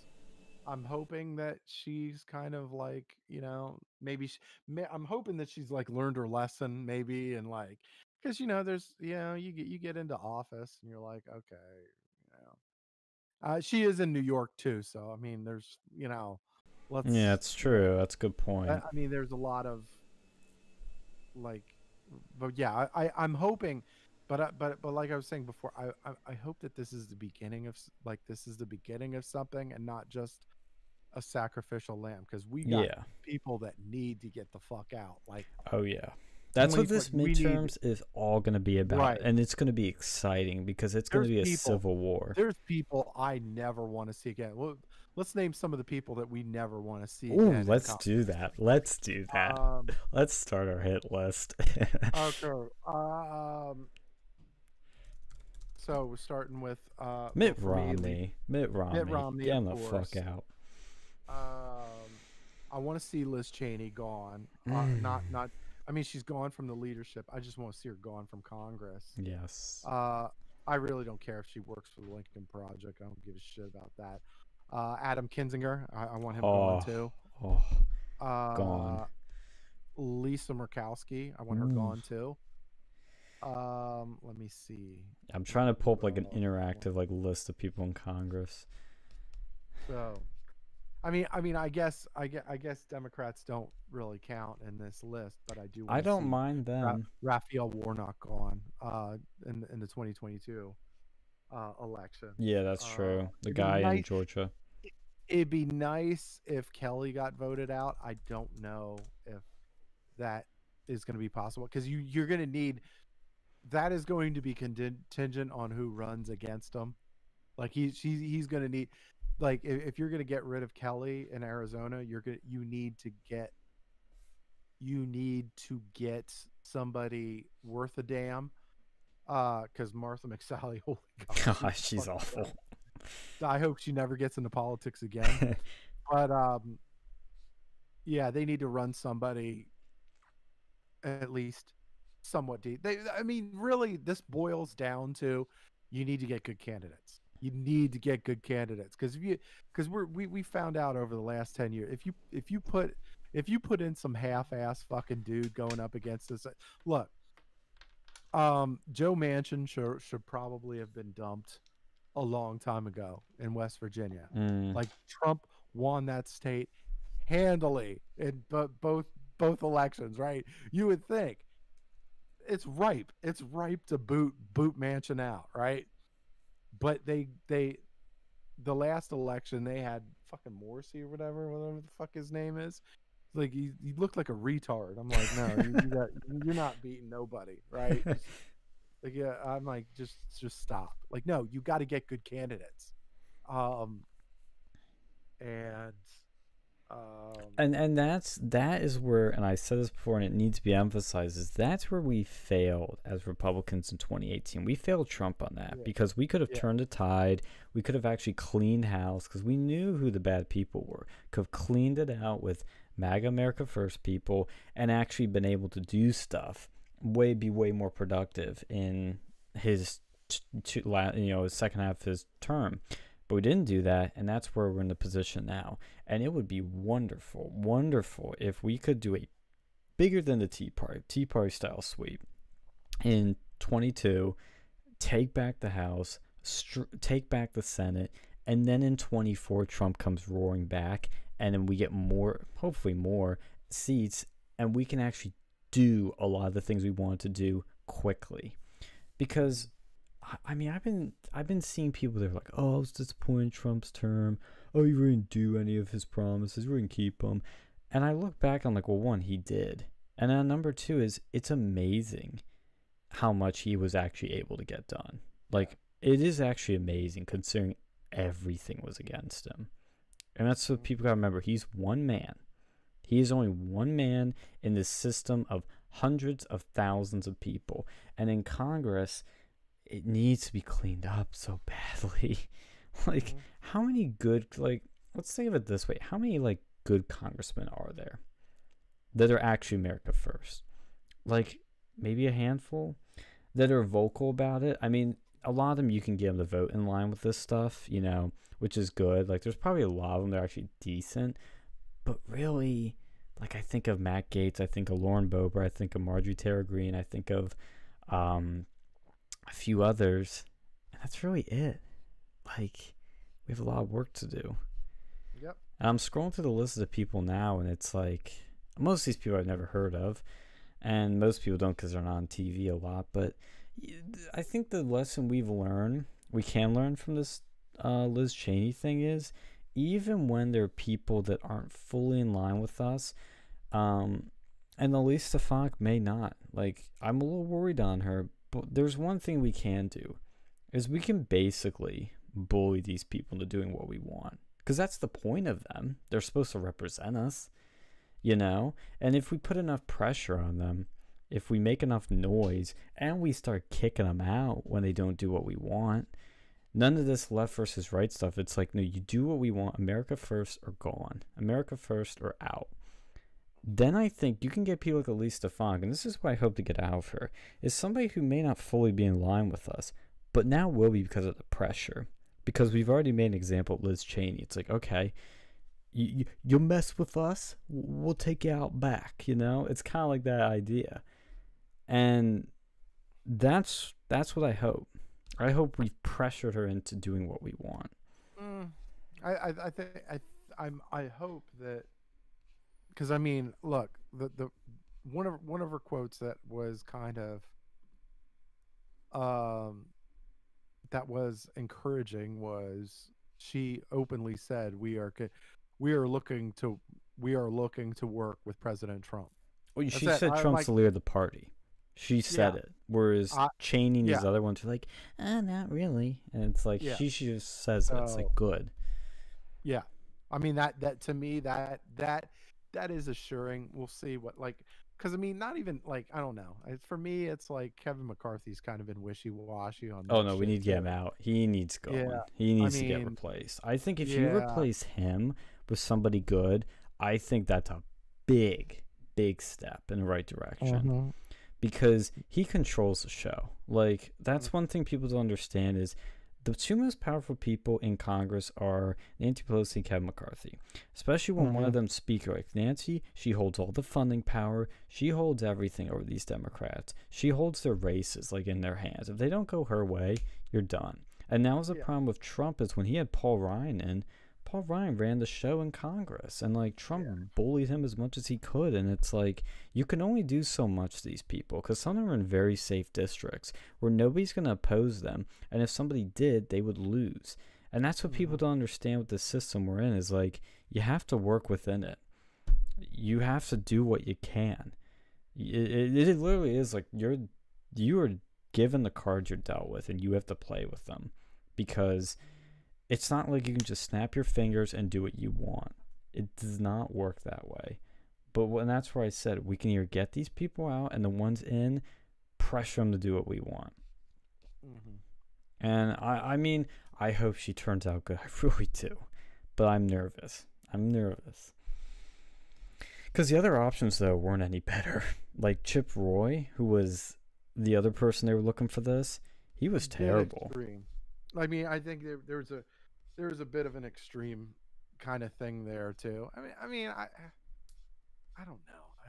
I'm hoping that she's kind of like, you know, maybe she, may, I'm hoping that she's like learned her lesson maybe and like cuz you know there's you know you get you get into office and you're like, okay, you know. Uh she is in New York too, so I mean there's, you know, let's Yeah, it's true. That's a good point. I, I mean, there's a lot of like, but yeah, I, I I'm hoping, but I, but but like I was saying before, I, I I hope that this is the beginning of like this is the beginning of something and not just a sacrificial lamb because we got yeah. people that need to get the fuck out. Like, Oh yeah. That's what this we need- midterms is all going to be about, Right. and it's going to be exciting because it's going to be a people- civil war. there's people I never want to see again. Well, let's name some of the people that we never want to see. Ooh, again let's do that. Let's do that. Um, let's start our hit list. okay. Um. So we're starting with uh, Mitt me, Lee- Romney. Mitt Romney. Romney, Get the fuck out. Um, I want to see Liz Cheney gone. Uh, not Mm. not. I mean, she's gone from the leadership. I just want to see her gone from Congress. Yes. Uh, I really don't care if she works for the Lincoln Project. I don't give a shit about that. Uh, Adam Kinzinger, I, I want him gone Oh. too. oh, Uh, Gone. Lisa Murkowski, I want her Ooh. gone too. Um, let me see. I'm trying to pull up like an Uh, interactive like list of people in Congress. So, I mean, I mean, I guess, I guess, I guess Democrats don't really count in this list, but I do. I don't mind Ra- them. Raphael Warnock on uh, in in the 2022 uh, election. Yeah, that's uh, true. The guy in Georgia. It'd be nice if Kelly got voted out. I don't know if that is going to be possible because you you're going to need that is going to be contingent on who runs against him. Like he's he's he's going to need like if, if you're going to get rid of Kelly in Arizona, you're going to you need to get you need to get somebody worth a damn. Uh, because Martha McSally, holy God, Gosh, she's awful. I hope she never gets into politics again. but um, yeah, they need to run somebody at least somewhat deep. They, I mean, really, this boils down to you need to get good candidates. You need to get good candidates because if you because we're we, we found out over the last ten years if you if you put if you put in some half-ass fucking dude going up against this, look, um, Joe Manchin should should probably have been dumped a long time ago in West Virginia. Mm. Like Trump won that state handily in bo- both both elections, right? You would think it's ripe. It's ripe to boot boot Manchin out, right? But they they the last election they had fucking Morrisey or whatever, whatever the fuck his name is. Like he, he looked like a retard. I'm like, no, you, you got, you're not beating nobody, right? Just- like yeah, I'm like, just just stop. Like, no, you got to get good candidates. Um, and um, and and that's that is where and I said this before and it needs to be emphasized is that's where we failed as Republicans in 2018. We failed Trump on that Yeah. because we could have Yeah. turned the tide. We could have actually cleaned house because we knew who the bad people were. Could have cleaned it out with MAGA America First people and actually been able to do stuff way be way more productive in his t- you know his second half of his term. But we didn't do that, and that's where we're in the position now. And it would be wonderful, wonderful if we could do a bigger than the Tea Party, Tea Party style sweep in 22, take back the House, str- take back the Senate, and then in 24, Trump comes roaring back, and then we get more, hopefully more seats, and we can actually do a lot of the things we want to do quickly. Because I- mean, I've been I've been seeing people that are like, "Oh, I was disappointed in Trump's term. Oh, he didn't do any of his promises. Didn't keep them." And I look back, I'm like, "Well, one, he did, and then number two is it's amazing how much he was actually able to get done. Like, it is actually amazing considering everything was against him. And that's what people gotta remember. He's one man. He is only one man in this system of hundreds of thousands of people. And in Congress, it needs to be cleaned up so badly. like, Mhm. how many good like let's think of it this way. How many like good congressmen are there that are actually America first? Like maybe a handful that are vocal about it. I mean, a lot of them you can get them to vote in line with this stuff, you know, which is good. Like there's probably a lot of them that are actually decent, but really, like I think of Matt Gaetz, I think of Lauren Boebert, I think of Marjorie Taylor Greene, I think of um, a few others, and that's really it. Like we have a lot of work to do. Yep. And I'm scrolling through the list of people now, and it's like most of these people I've never heard of, and most people don't because they're not on TV a lot. But I think the lesson we've learned, we can learn from this uh, Liz Cheney thing is, even when there are people that aren't fully in line with us, um, and Elise Stefanik may not. Like I'm a little worried on her, but there's one thing we can do, is we can basically bully these people into doing what we want because that's the point of them. They're supposed to represent us, you know? And if we put enough pressure on them, if we make enough noise and we start kicking them out when they don't do what we want, none of this left versus right stuff. It's like, no, you do what we want. America first or gone. America first or out. Then I think you can get people like Elise Stefanik, and this is what I hope to get out of her, is somebody who may not fully be in line with us, but now will be because of the pressure because we've already made an example Liz Cheney. It's like, okay, you, you mess with us, we'll take you out back. You know, it's kind of like that idea, and that's that's what I hope. I hope we've pressured her into doing what we want. Mm, I, I, I think I, I'm, I hope that, because I mean, look, the the one of one of her quotes that was kind of, um, that was encouraging was she openly said we are we are looking to we are looking to work with President Trump. Well, she it. said I'm Trump's like- the leader of the party. She said Yeah. it, whereas I- Cheney and these other ones are like, ah, not really. And it's like Yeah. she, she just says it. It's like good. Yeah, I mean that that to me that that that is assuring. We'll see what like because I mean not even like I don't know. It's, for me, it's like Kevin McCarthy's kind of been wishy washy on. Oh no, we need to get him out. He needs going. Yeah, he needs to get replaced. I think if you replace him with somebody good, I think that's a big, big step in the right direction Mhm. because he controls the show. Like that's Mm. one thing people don't understand is the two most powerful people in Congress are Nancy Pelosi and Kevin McCarthy. Especially when one of Mhm. them speaker like Nancy, she holds all the funding power. She holds everything over these Democrats. She holds their races like in their hands. If they don't go her way, you're done. And that was the Yeah. problem with Trump is when he had Paul Ryan in, Paul Ryan ran the show in Congress and like Trump Yeah. bullied him as much as he could and it's like you can only do so much to these people cuz some of them are in very safe districts where nobody's going to oppose them and if somebody did they would lose. And that's what people Mhm. don't understand with the system we're in is like you have to work within it. You have to do what you can. It, it, it literally is like you're you are given the cards you're dealt with and you have to play with them because it's not like you can just snap your fingers and do what you want. It does not work that way. But when that's where I said we can either get these people out and the ones in pressure them to do what we want. Mhm. And I, I mean, I hope she turns out good. I really do. But I'm nervous. I'm nervous. Because the other options, though, weren't any better. Like Chip Roy, who was the other person they were looking for this, he was terrible. I mean, I think there, there's a there's a bit of an extreme kind of thing there too. I mean, I mean, I I don't know.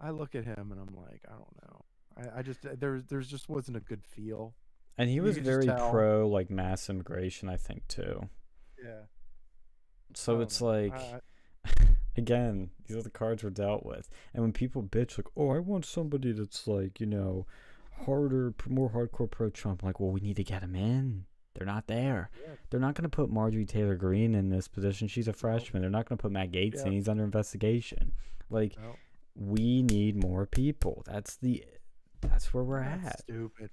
I I look at him and I'm like, I don't know. I, I just uh, there there's just wasn't a good feel. And he was very pro, like, mass immigration, I think, too. Yeah. So oh, it's like. again, these are the cards we're dealt with. And when people bitch like, "Oh, I want somebody that's like, you know, harder, more hardcore pro Trump," like, well, we need to get him in. They're not there. Yeah. They're not going to put Marjorie Taylor Greene in this position. She's a freshman. They're not going to put Matt Gaetz in. He's under investigation. Like, No, we need more people. That's the. That's where we're that's at. stupid.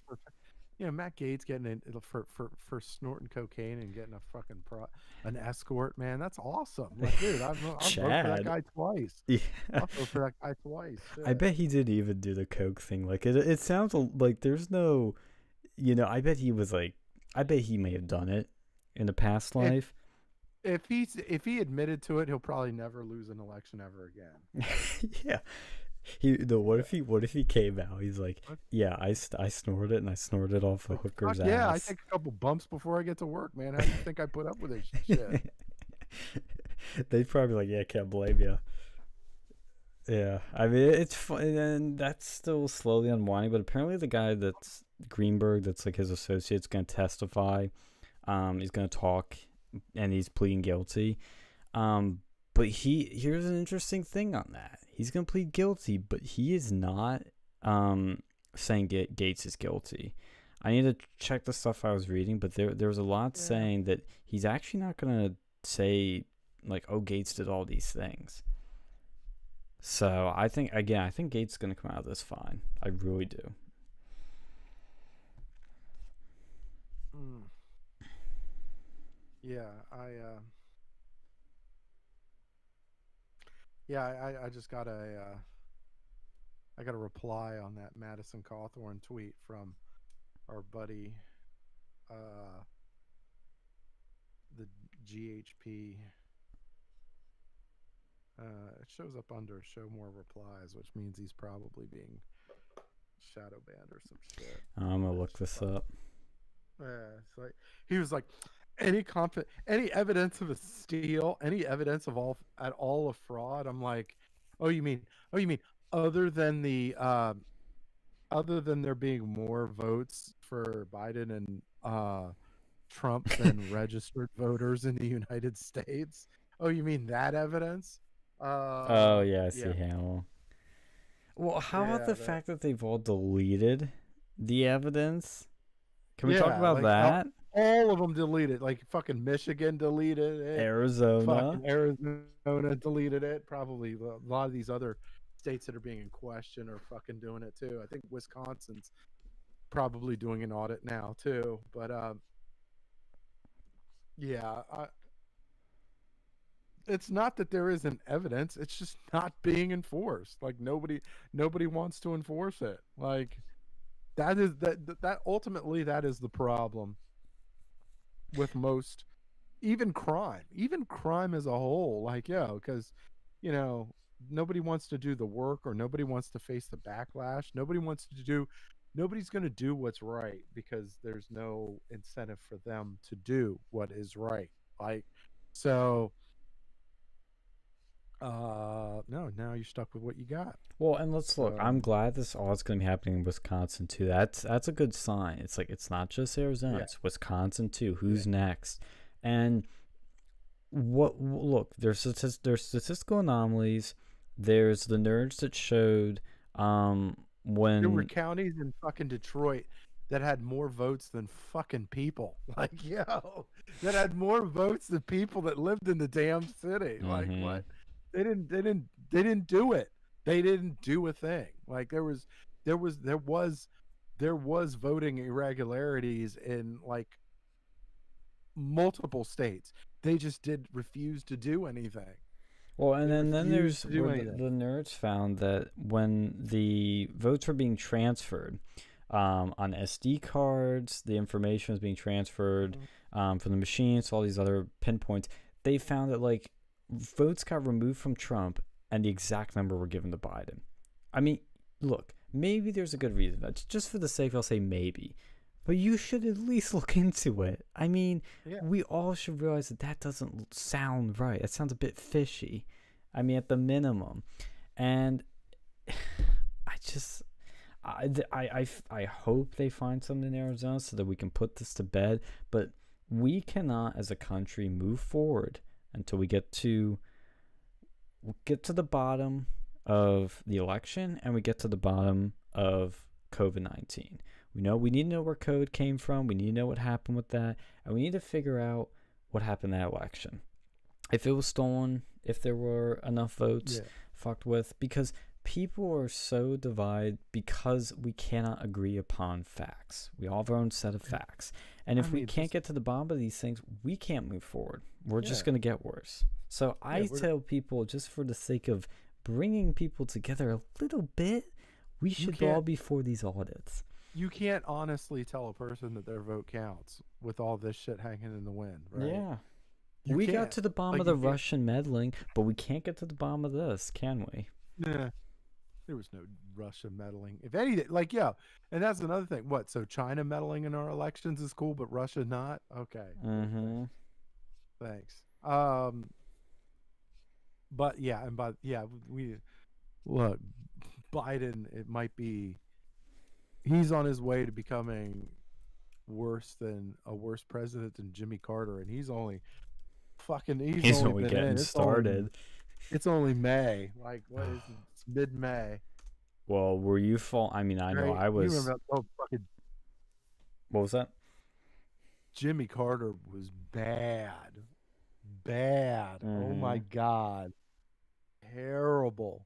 You know, Matt Gaetz getting in for for for snorting cocaine and getting a fucking pro, an escort, man. That's awesome. Like, dude, I've I've voted for that guy twice. Yeah. I'll vote for that guy twice. I bet he didn't even do the coke thing. Like it, it sounds like there's no, you know. I bet he was like, I bet he may have done it in a past life. if he's if he admitted to it, he'll probably never lose an election ever again. yeah. He no. What if he? What if he came out? He's like, What? yeah, I, I snorted it and I snorted off a hooker's fuck yeah, I take a couple bumps before I get to work, man. How do you think I put up with this shit? They'd probably be like, yeah, can't blame you. Yeah, I mean it's fun, and that's still slowly unwinding. But apparently, the guy that's Greenberg, that's like his associate's going to testify. Um, he's going to talk, and he's pleading guilty. Um, but he here's an interesting thing on that. He's going to plead guilty, but he is not um saying Ga- Gaetz is guilty. I need to check the stuff I was reading, but there there was a lot Yeah. saying that he's actually not going to say like, "Oh, Gaetz did all these things." So I think again, I think Gaetz is going to come out of this fine. I really do. Mm. Yeah, I uh Yeah, I, I- just got a uh I got a reply on that Madison Cawthorn tweet from our buddy uh the GHP uh it shows up under show more replies, which means he's probably being shadow banned or some shit. I'm gonna look this up. Yeah, it's like he was like, any confi- any evidence of a steal, any evidence of all at all of fraud. I'm like, oh, you mean, oh, you mean other than the, um, other than there being more votes for Biden and uh, Trump than registered voters in the United States? Oh, you mean that evidence? Uh, oh yeah, I see yeah. Hamill. Well, how Yeah, about the that- fact that they've all deleted the evidence? Can we talk about like, that? all of them deleted. Like fucking Michigan deleted it. Arizona. Arizona deleted it. Probably a lot of these other states that are being in question are fucking doing it too. I think Wisconsin's probably doing an audit now too. But um, yeah, I, it's not that there isn't evidence; it's just not being enforced. Like nobody, nobody wants to enforce it. Like that is that that- ultimately that is the problem with most even crime even crime as a whole like yeah because you know nobody wants to do the work or nobody wants to face the backlash nobody wants to do nobody's going to do what's right because there's no incentive for them to do what is right. Like so uh no, now you're stuck with what you got. Well, and let's look. I'm glad this all is going to be happening in Wisconsin too. That's that's a good sign. It's like it's not just Arizona; Yeah. it's Wisconsin too. Who's next? And what? Look, there's there's statistical anomalies. There's the nerds that showed um when There were counties in fucking Detroit that had more votes than fucking people. Like, yo, that had more votes than people that lived in the damn city. Like, Mhm. what? They didn't. They didn't. They didn't do it. They didn't do a thing. Like there was, there was, there was, there was voting irregularities in like multiple states. They just did refuse to do anything. Well, and They then, then there's the, the nerds found that when the votes were being transferred um, on SD cards, the information was being transferred Mm-hmm. um, from the machines to all these other pinpoints. They found that like votes got removed from Trump and the exact number were given to Biden. I mean, look, maybe there's a good reason. Just for the sake. I'll say maybe. But you should at least look into it. I mean, Yeah. we all should realize that that doesn't sound right. It sounds a bit fishy. I mean, at the minimum. And I just, I, I, I, I hope they find something in Arizona so that we can put this to bed. But we cannot, as a country, move forward until we get to get to the bottom of the election and we get to the bottom of COVID 19. We know we need to know where code came from. We need to know what happened with that. And we need to figure out what happened in that election. If it was stolen, if there were enough votes Yeah. fucked with, because people are so divided because we cannot agree upon facts. We all have our own set of facts. And I if we can't get to the bottom of these things, we can't move forward. We're just going to get worse. So I we're- tell people, just for the sake of bringing people together a little bit, we should all be for these audits. You can't honestly tell a person that their vote counts with all this shit hanging in the wind, right? Yeah. You we got can't. to the bottom Like, of the Russian meddling, but we can't get to the bottom of this, can we? Nah. There was no Russia meddling. If anything, like yeah, and that's another thing. What? So China meddling in our elections is cool, but Russia not? Okay. Mm-hmm. Thanks. Um but yeah, and but yeah, we look Biden it might be he's on his way to becoming worse than a worse president than Jimmy Carter and he's only fucking he's, He's only only been getting in. It's only- started. It's only May. Like what is mid May. Well, were you fall? I mean, I know I You was. remember oh fucking What was that? Jimmy Carter was bad. Bad. Oh mm-hmm. my god. Terrible.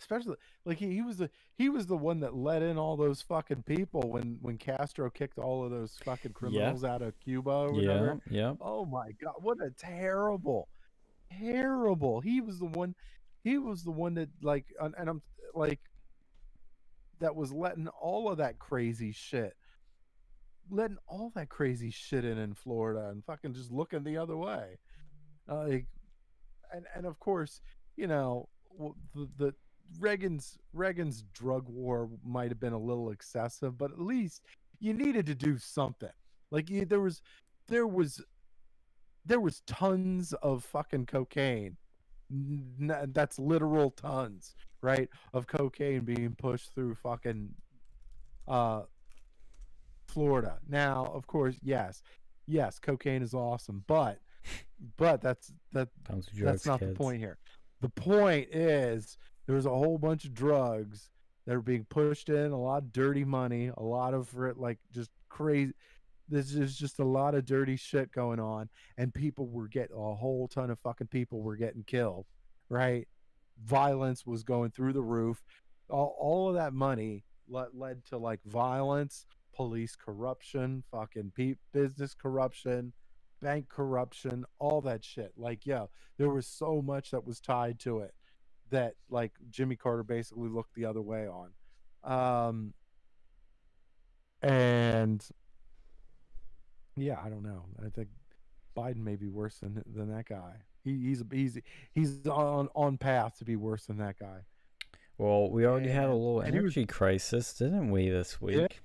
Especially like he, he was the he was the one that let in all those fucking people when when Castro kicked all of those fucking criminals out of Cuba or whatever. Yeah, yeah. Oh my god, what a terrible terrible. He was the one he was the one that like and, and I'm like that was letting all of that crazy shit letting all that crazy shit in in Florida and fucking just looking the other way. Like, and and of course, you know, the, the Reagan's Reagan's drug war might have been a little excessive, but at least you needed to do something. Like you, there was there was there was tons of fucking cocaine. That's literal tons, right? Of cocaine being pushed through fucking uh Florida. Now, of course, yes. Yes, cocaine is awesome, but but that's that Comes with drugs, that's not kids. the point here. The point is there was a whole bunch of drugs that are being pushed in, a lot of dirty money, a lot of like just crazy. There's just, just a lot of dirty shit going on, and people were getting a whole ton of fucking people were getting killed, right? Violence was going through the roof. All, all of that money led, led to like violence, police corruption, fucking pe- business corruption, bank corruption, all that shit. Like, yeah, there was so much that was tied to it that like Jimmy Carter basically looked the other way on. Um and yeah, I don't know. I think Biden may be worse than than that guy. He, he's he's he's on on path to be worse than that guy. Well, we already had a little and he was- energy crisis, didn't we, this week?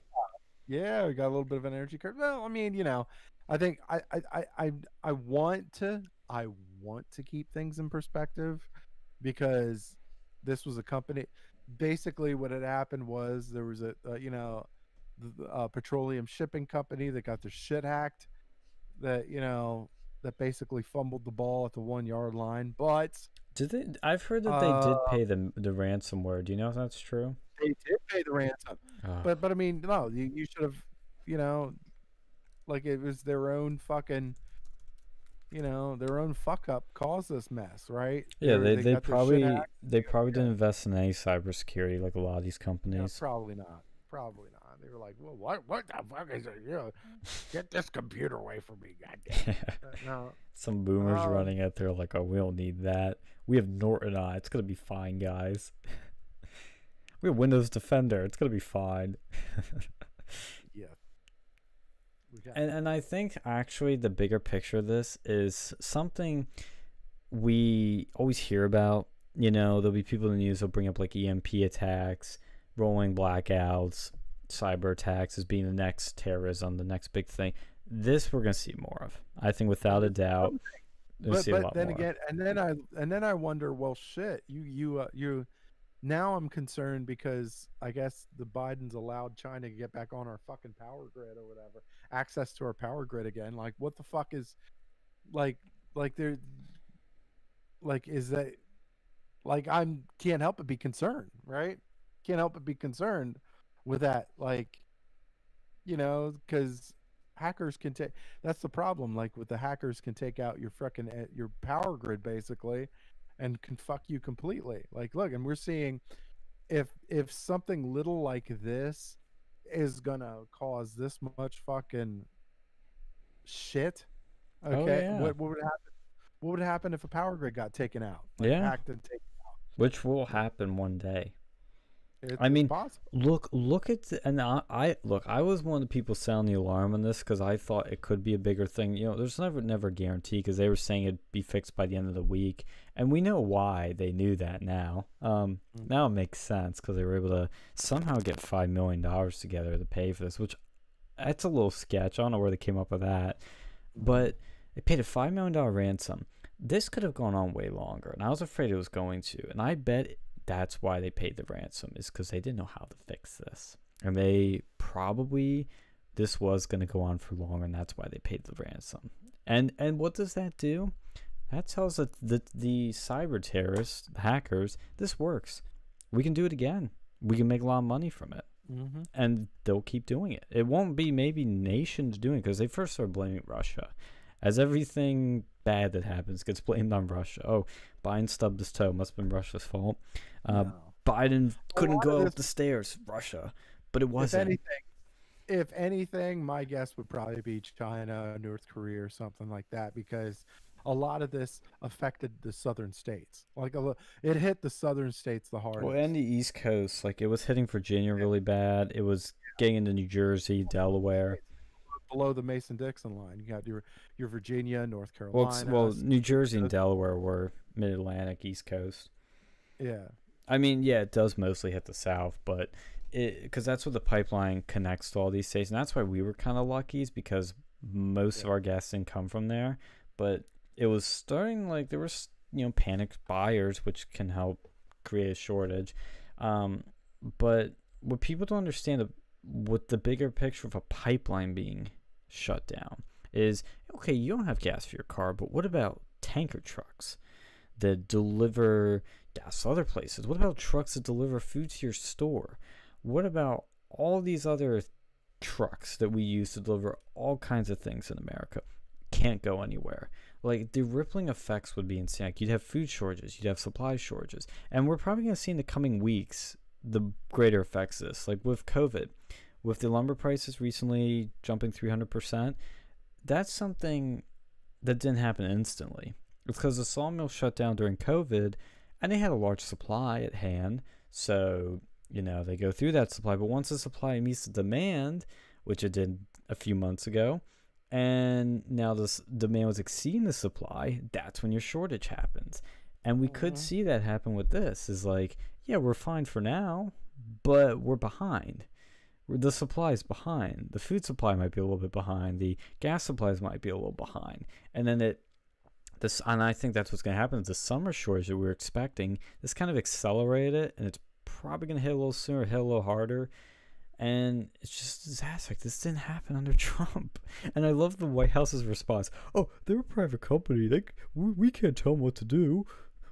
Yeah, we got a little bit of an energy crisis. Well, I mean, you know, I think I I I I, I want to I want to keep things in perspective because this was a company. Basically, what had happened was there was a, uh you know, the, the, uh, petroleum shipping company that got their shit hacked. That you know that basically fumbled the ball at the one yard line, but Did they? I've heard that they did Uh, pay the the ransomware. Do you know if that's true? they did pay the ransom. Oh, But but I mean, no, you, you should have, you know, like it was their own fucking, you know, their own fuck up caused this mess, right? yeah, They- they, they, got their shit probably they probably didn't invest in any cybersecurity like a lot of these No, companies. probably not. Probably not. They were like, well, what what the fuck is it? You know, get this computer away from me, goddamn. Uh, no, Some boomers Um, running it. They're like, "Oh, we don't need that. We have Norton on. It's gonna be fine, guys. we have Windows Defender. It's gonna be fine." yeah. And and I think actually the bigger picture of this is something we always hear about. You know, there'll be people in the news that'll bring up like EMP attacks, rolling blackouts, cyber attacks as being the next terrorism, the next big thing. This we're gonna see more of. I think without a doubt. We'll but a but lot then more. again, and then I and then I wonder, well, shit, you you uh, you. Now I'm concerned because I guess the Bidens allowed China to get back on our fucking power grid or whatever, access to our power grid again. Like, what the fuck is, like, like they're, like, is that, like, I'm can't help but be concerned, right? Can't help but be concerned with that, like, you know, because hackers can take that's the problem like with the hackers can take out your freaking uh, your power grid basically and can fuck you completely like look and we're seeing if if something little like this is gonna cause this much fucking shit Oh, okay yeah. what, what would happen what would happen if a power grid got taken out like Yeah. hacked and taken which will happen one day. It's, I mean, possible. Look, look at the, and I, I look. I was one of the people sounding the alarm on this because I thought it could be a bigger thing. You know, there's never never a guarantee because they were saying it'd be fixed by the end of the week, and we know why they knew that now. Um, Mm. now it makes sense because they were able to somehow get five million dollars together to pay for this, which that's a little sketch. I don't know where they came up with that, but they paid a five million dollar ransom. This could have gone on way longer, and I was afraid it was going to. And I bet that's why they paid the ransom is because they didn't know how to fix this, and they probably this was going to go on for long and that's why they paid the ransom. And and what does that do? That tells us that the cyber terrorists, the hackers, this works. We can do it again. We can make a lot of money from it mm-hmm. and they'll keep doing it. It won't be maybe nations doing it because they first started blaming Russia. As everything bad that happens gets blamed on Russia. Oh, Biden stubbed his toe. Must have been Russia's fault. Uh, Biden couldn't go up the stairs. Russia. But it wasn't. anything if anything my guess would probably be china north korea or something like that because a lot of this affected the southern states like a, it hit the southern states the hardest well, and the East Coast, like it was hitting Virginia really bad. It was getting into New Jersey, Delaware. Below the mason-dixon line you got your your virginia north carolina it's, well, New Jersey and Delaware were Mid Atlantic, East Coast. yeah I mean, yeah, it does mostly hit the south, but it because that's what the pipeline connects to all these states, and that's why we were kind of lucky, is because most of our gas didn't come from there. But it was starting like there was you know panicked buyers, which can help create a shortage. Um, but what people don't understand with the bigger picture of a pipeline being shut down is okay, you don't have gas for your car, but what about tanker trucks that deliver gas to other places? What about trucks that deliver food to your store? What about all these other trucks that we use to deliver all kinds of things in America? Can't go anywhere. Like the rippling effects would be insane. Like, you'd have food shortages, you'd have supply shortages, and we're probably going to see in the coming weeks the greater effects of this. Like with COVID, with the lumber prices recently jumping 300%, that's something that didn't happen instantly. It's because the sawmill shut down during COVID and they had a large supply at hand. So, you know, they go through that supply. But once the supply meets the demand, which it did a few months ago, and now this demand was exceeding the supply, that's when your shortage happens. And we could Mhm. see that happen with this is like, yeah, we're fine for now, but we're behind. The supply is behind. The food supply might be a little bit behind. The gas supplies might be a little behind. And then it, this, and I think that's what's going to happen. The summer shortage that we are expecting, this kind of accelerated it, and it's probably going to hit a little sooner, hit a little harder. And it's just disaster. Like, this didn't happen under Trump. And I love the White House's response. Oh, they're a private company. They, we, we can't tell them what to do.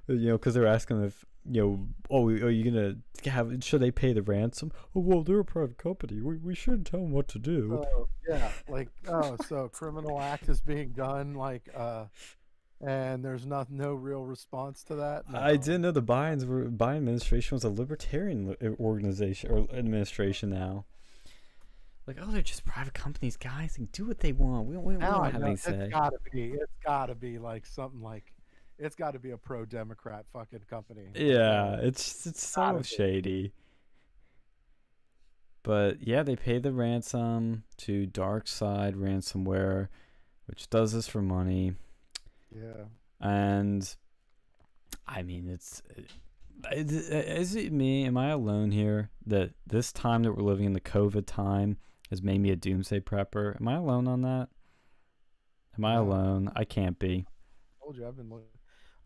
Uh, you know, because they're asking if you know, oh, are you gonna have? Should they pay the ransom? Oh, well, they're a private company. We we shouldn't tell them what to do. Oh, yeah, like oh, so criminal act is being done, like, uh, and there's not no real response to that. No. I didn't know the Biden's were, Biden administration was a libertarian uh, organization or administration now. Like, oh, they're just private companies, guys. They do what they want. We, we, we don't have any say. It's gotta be. It's gotta be like something like it's got to be a pro Democrat fucking company. Yeah, it's it's so shady. But yeah, they pay the ransom to DarkSide Ransomware, which does this for money. Yeah. And I mean, it's is it me? Am I alone here that this time that we're living in the COVID time has made me a doomsday prepper? Am I alone on that? Am I alone? I can't be. I told you I've been looking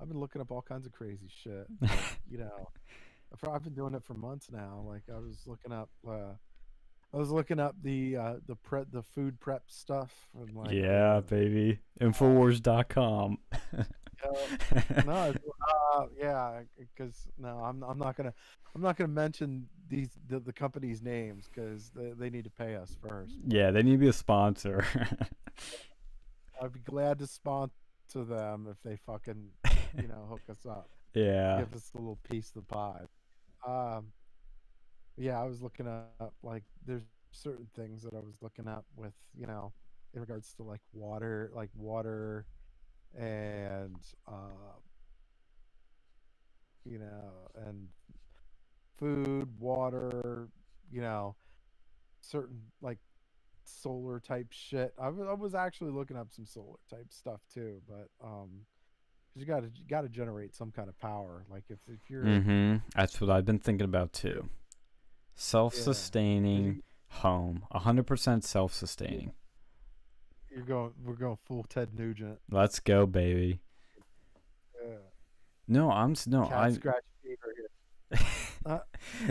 I've been looking up all kinds of crazy shit. you know, I've been doing it for months now. Like I was looking up, uh, I was looking up the uh, the prep the food prep stuff. And like, yeah, uh, baby, Infowars.com. uh, no, uh, yeah, because no, I'm I'm not gonna I'm not gonna mention these the, the company's names because they, they need to pay us first. Yeah, they need to be a sponsor. I'd be glad to sponsor them if they fucking you know, hook us up. Yeah. Give us a little piece of the pie. Um, yeah, I was looking up like there's certain things that I was looking up with, you know, in regards to like water, like water and uh you know, and food, water, you know, certain like solar type shit. I was, I was actually looking up some solar type stuff too, but um you got to got to generate some kind of power. Like if if you're mm-hmm. that's what I've been thinking about too. Self-sustaining yeah. home, hundred percent self-sustaining. You're going. We're going full Ted Nugent. Let's go, baby. Yeah. No, I'm no. I scratch fever uh,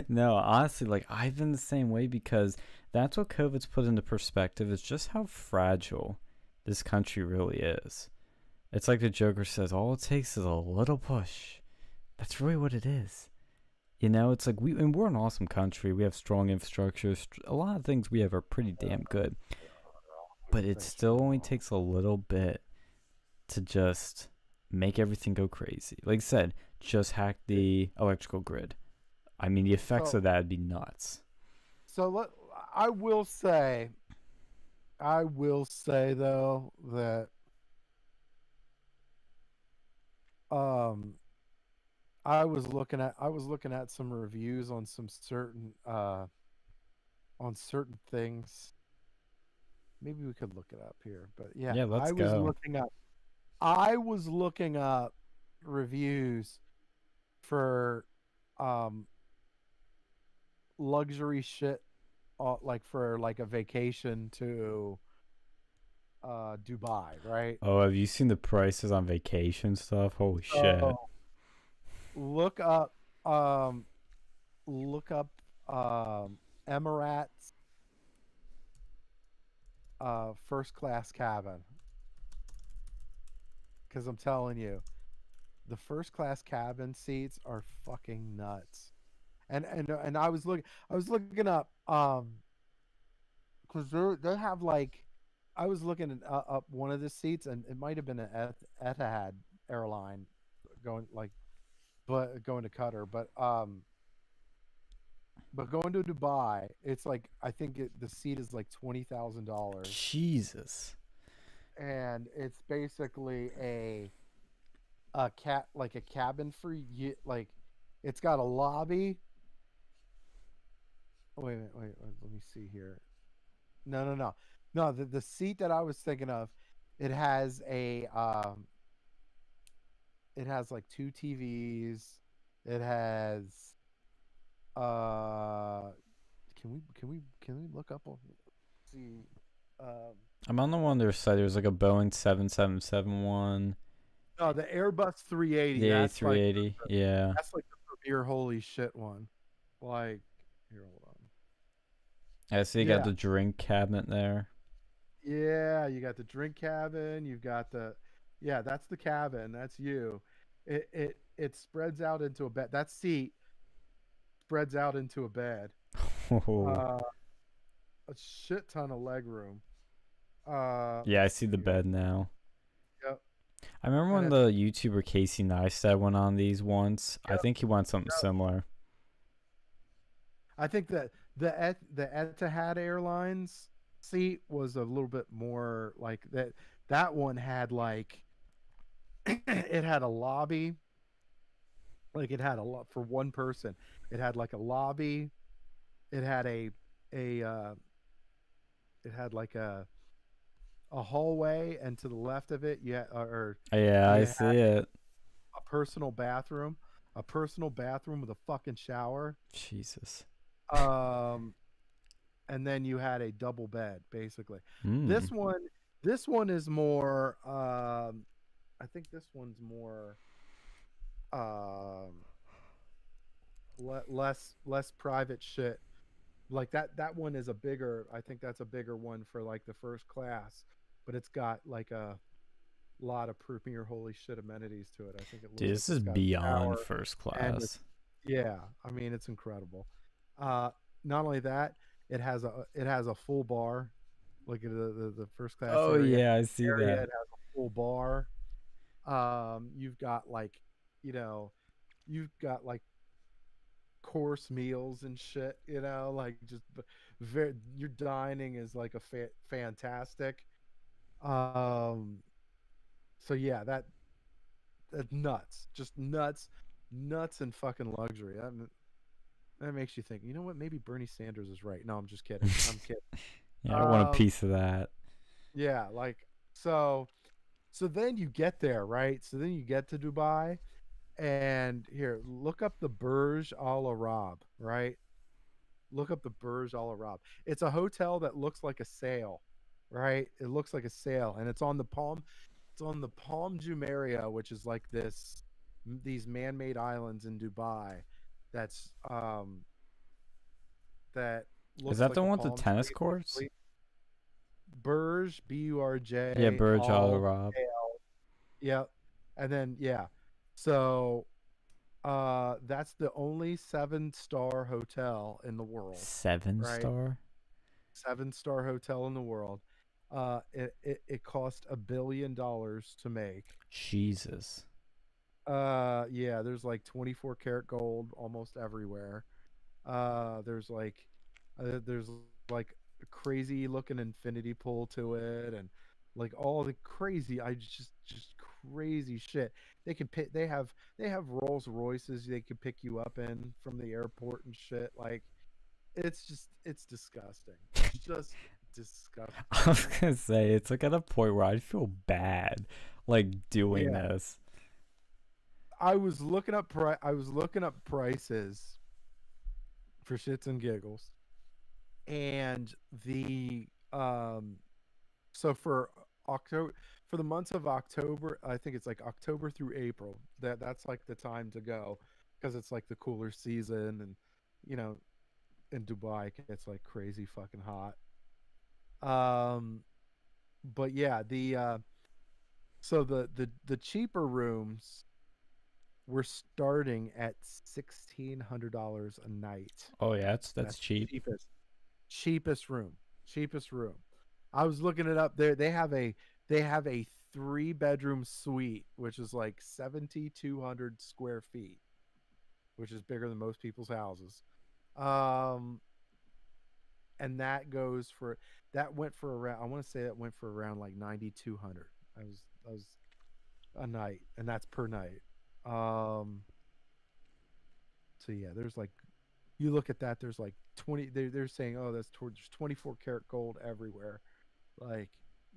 no, honestly, like I've been the same way because that's what COVID's put into perspective. Is just how fragile this country really is. It's like the Joker says, all it takes is a little push. That's really what it is. You know, it's like we and we're an awesome country. We have strong infrastructure. A lot of things we have are pretty damn good. But it still only takes a little bit to just make everything go crazy. Like I said, just hack the electrical grid. I mean, the effects so, of that would be nuts. So let, I will say, I will say though that um I was looking at I was looking at some reviews on some certain uh on certain things. Maybe we could look it up here, but yeah, yeah let's I go. was looking up I was looking up reviews for um luxury shit uh, like for like a vacation to uh Dubai, right? Oh, have you seen the prices on vacation stuff? Holy shit. Uh, look up um look up um Emirates uh first class cabin. Cuz I'm telling you, the first class cabin seats are fucking nuts. And and and I was looking I was looking up um cuz they they have like I was looking at, uh, up one of the seats, and it might have been an Etihad airline going like, but going to Qatar, but um, but going to Dubai, it's like I think it, the seat is like twenty thousand dollars. Jesus. And it's basically a a cat like a cabin for you like it's got a lobby. wait, wait, wait, wait, let me see here. No, no, no. No, the, the seat that I was thinking of, it has a um, it has like two TVs. It has Uh, can we can we can we look up on see? Um, I'm on the one their site. There's like a Boeing 777 one. no, the Airbus 380. The A380. yeah. that's like the premier holy shit one. Like here, hold on. I see you yeah. got the drink cabinet there. Yeah, you got the drink cabin. You've got the yeah, that's the cabin. That's you. It it it spreads out into a bed. That seat spreads out into a bed. Oh. Uh, a shit ton of leg room. Uh, yeah, I see the bed now. Yep. I remember when the YouTuber Casey Neistat went on these once. I think he went something Yep. similar. I think that the Et- the Etihad Airlines seat was a little bit more like that. That one had like it had a lobby, like it had a lot for one person. It had like a lobby. It had a a uh, it had like a a hallway, and to the left of it, yeah, or Yeah, I see it. a personal bathroom, a personal bathroom with a fucking shower. Jesus. um and then you had a double bed basically Mm. this one this one is more um i think this one's more um le- less less private shit like that that one is a bigger i think that's a bigger one for like the first class but it's got like a lot of premier holy shit amenities to it i think it looks Dude, this is beyond first class. Yeah, I mean it's incredible. Uh, not only that, it has a it has a full bar. Look at the the, the first class. Oh area, yeah, I see area, that. It has a full bar. Um, you've got like, you know, you've got like course meals and shit. You know, like just very your dining is like a fa- fantastic. Um, so yeah, that that's nuts, just nuts, nuts and fucking luxury. That, that makes you think. You know what? Maybe Bernie Sanders is right. No, I'm just kidding. I'm kidding. Yeah, I want a um, piece of that. Yeah, like so so then you get there, right? So then you get to Dubai and here, look up the Burj Al Arab, right? Look up the Burj Al Arab. It's a hotel that looks like a sail, right? It looks like a sail and it's on the Palm it's on the Palm Jumeirah, which is like this these man-made islands in Dubai that's um that looks Is that like the one with the tennis courts? Burj, B U R J. Yeah, Burj Al Arab. Yep. And then yeah. So uh that's the only seven star hotel in the world. Seven right? star. Seven star hotel in the world. Uh it, it, it cost a billion dollars to make. Jesus. Uh yeah, there's like 24 karat gold almost everywhere. Uh there's like uh, there's like a crazy looking infinity pool to it and like all the crazy I just just crazy shit. They can pick they have they have Rolls Royces they can pick you up in from the airport and shit like it's just it's disgusting. It's just disgusting. I was gonna say it's like at a point where I feel bad, like doing Yeah. this. I was looking up pri- I was looking up prices for shits and giggles. And the um so for October for the months of October, I think it's like October through April. That that's like the time to go because it's like the cooler season and you know in Dubai it gets like crazy fucking hot. Um but yeah, the uh so the the the cheaper rooms were starting at sixteen hundred dollars a night. Oh yeah, that's that's, That's cheap. Cheapest, cheapest room, cheapest room. I was looking it up there. They have a they have a three bedroom suite, which is like seventy two hundred square feet, which is bigger than most people's houses. Um, and that goes for that went for around. I want to say that went for around like ninety two hundred. I was I was a night, and that's per night. Um. So yeah, there's like, you look at that. There's like twenty. they're, they're saying, oh, that's towards there's twenty four karat gold everywhere. Like,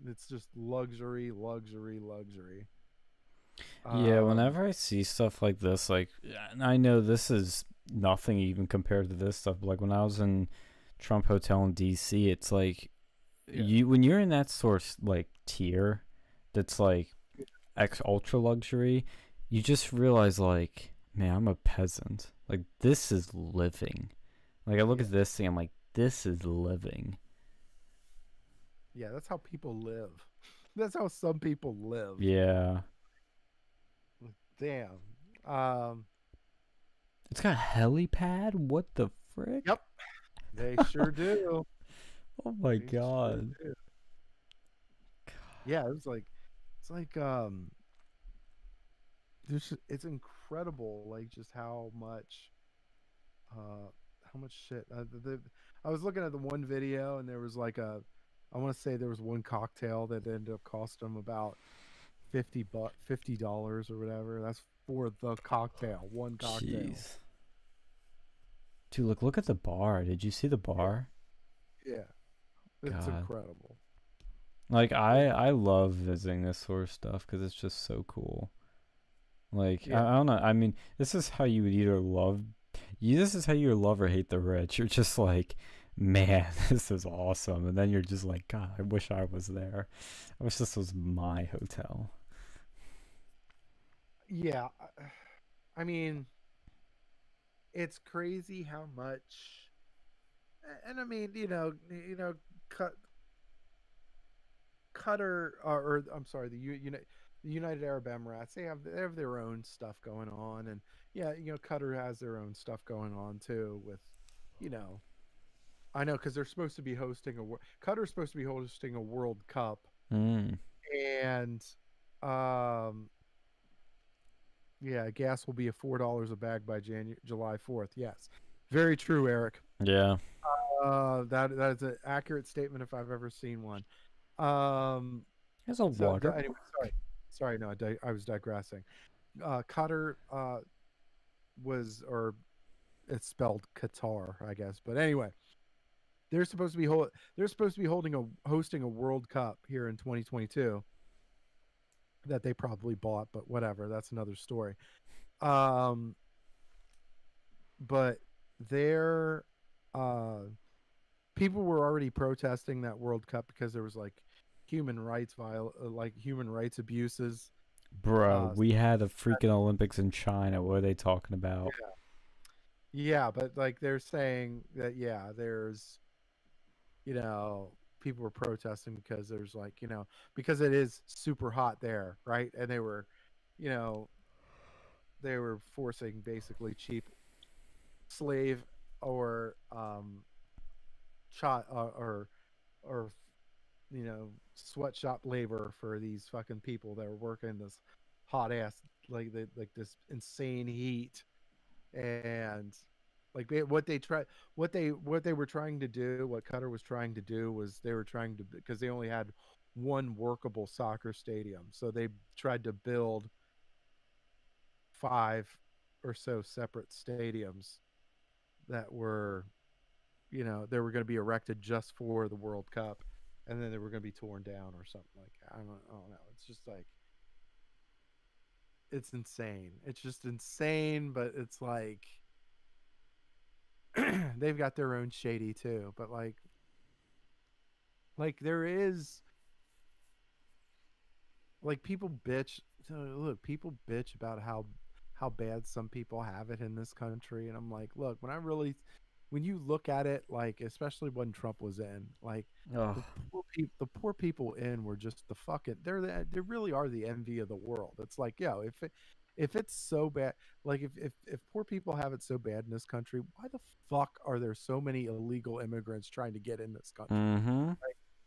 it's just luxury, luxury, luxury. Yeah, Um, whenever I see stuff like this, like, and I know this is nothing even compared to this stuff. but, Like when I was in Trump Hotel in DC, it's like Yeah. you when you're in that source like tier, that's like ex ultra luxury, you just realize like, man, I'm a peasant. Like this is living. Like I look Yeah. at this thing, I'm like, this is living. Yeah, that's how people live. That's how some people live. Yeah, Damn. Um, it's got a helipad. What the frick? Yep. they sure do. Oh my They sure god. Yeah, it was like, it's like, um, there's, it's incredible, like just how much, uh, how much shit. Uh, the, the, I was looking at the one video, and there was like a, I want to say there was one cocktail that ended up costing them about fifty bu- fifty dollars or whatever. That's for the cocktail, one cocktail. Jeez. Dude, look look at the bar. Did you see the bar? Yeah, it's God. incredible. Like I I love visiting this sort of stuff because it's just so cool. Like Yeah. I, I don't know. I mean, this is how you would either love you. This is how you love or hate the rich. You're just like, man, this is awesome, and then you're just like, God, I wish I was there. I wish this was my hotel. Yeah, I- mean, it's crazy how much, and I mean, you know, you know, cut, Cutter or, or I'm sorry, the U, Uni, the United Arab Emirates, they have they have their own stuff going on, and yeah, you know, Qatar has their own stuff going on too with, you know, I know because they're supposed to be hosting a Qatar's supposed to be hosting a World Cup Mm. and um yeah gas will be a four dollars a bag by Janu- july 4th yes very true eric Yeah. uh that that is an accurate statement if i've ever seen one um There's a so, water. anyway sorry sorry no I, di- I was digressing. Uh qatar uh was or it's spelled qatar i guess but anyway they're supposed to be hol- they're supposed to be holding a hosting a world cup here in 2022 that they probably bought but whatever that's another story. Um but they're uh people were already protesting that world cup because there was like human rights viol- uh, like human rights abuses Bro, uh, we had a freaking Olympics in China. What are they talking about? Yeah, but like they're saying that yeah, there's you know, people were protesting because there's like, you know, because it is super hot there, right? And they were, you know, they were forcing basically cheap slave or um child uh, or or you know, sweatshop labor for these fucking people that were working this hot ass like the, like this insane heat. And like what they try what they what they were trying to do what Qatar was trying to do was they were trying to because they only had one workable soccer stadium. So they tried to build five or so separate stadiums that were you know they were going to be erected just for the World Cup and then they were going to be torn down or something like. I don't, I don't know it's just like it's insane it's just insane but it's like they've got their own shady too but like like there is like people bitch look people bitch about how how bad some people have it in this country and i'm like look when i really when you look at it like especially when trump was in like the poor, peop the poor people in were just the fucking they're the, they really are the envy of the world. It's like yo if it, if it's so bad like if, if if poor people have it so bad in this country why the fuck are there so many illegal immigrants trying to get in this country? Mm-hmm.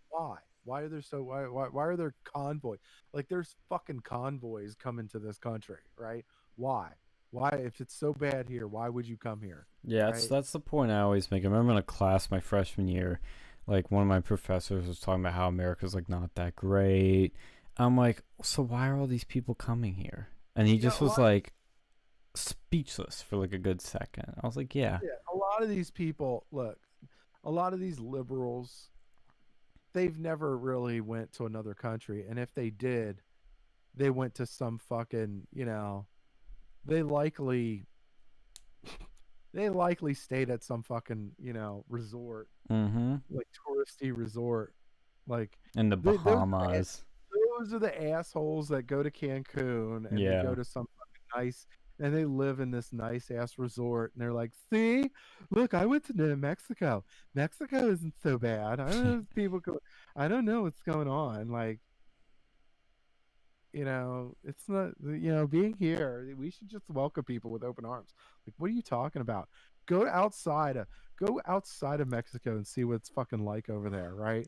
why? Why are there so why, why why are there convoys? like there's fucking convoys coming to this country right? Why why if it's so bad here why would you come here Yeah, that's right? that's the point I always make. I remember in a class my freshman year, like one of my professors was talking about how America's like not that great. I'm like, so why are all these people coming here? And he just was like speechless for like a good second. I was like, yeah, yeah a lot of these people look a lot of these liberals they've never really went to another country and if they did they went to some fucking, you know, they likely they likely stayed at some fucking, you know, resort, Mm-hmm. like touristy resort. Like In the They- those are the Bahamas. those are the assholes that go to Cancun and Yeah. they go to some fucking nice and they live in this nice ass resort and they're like, see, look, I went to New Mexico. Mexico isn't so bad. I don't know if people go I don't know what's going on. Like you know, it's not you know, being here, we should just welcome people with open arms. Like, what are you talking about? Go outside of go outside of Mexico and see what it's fucking like over there, right?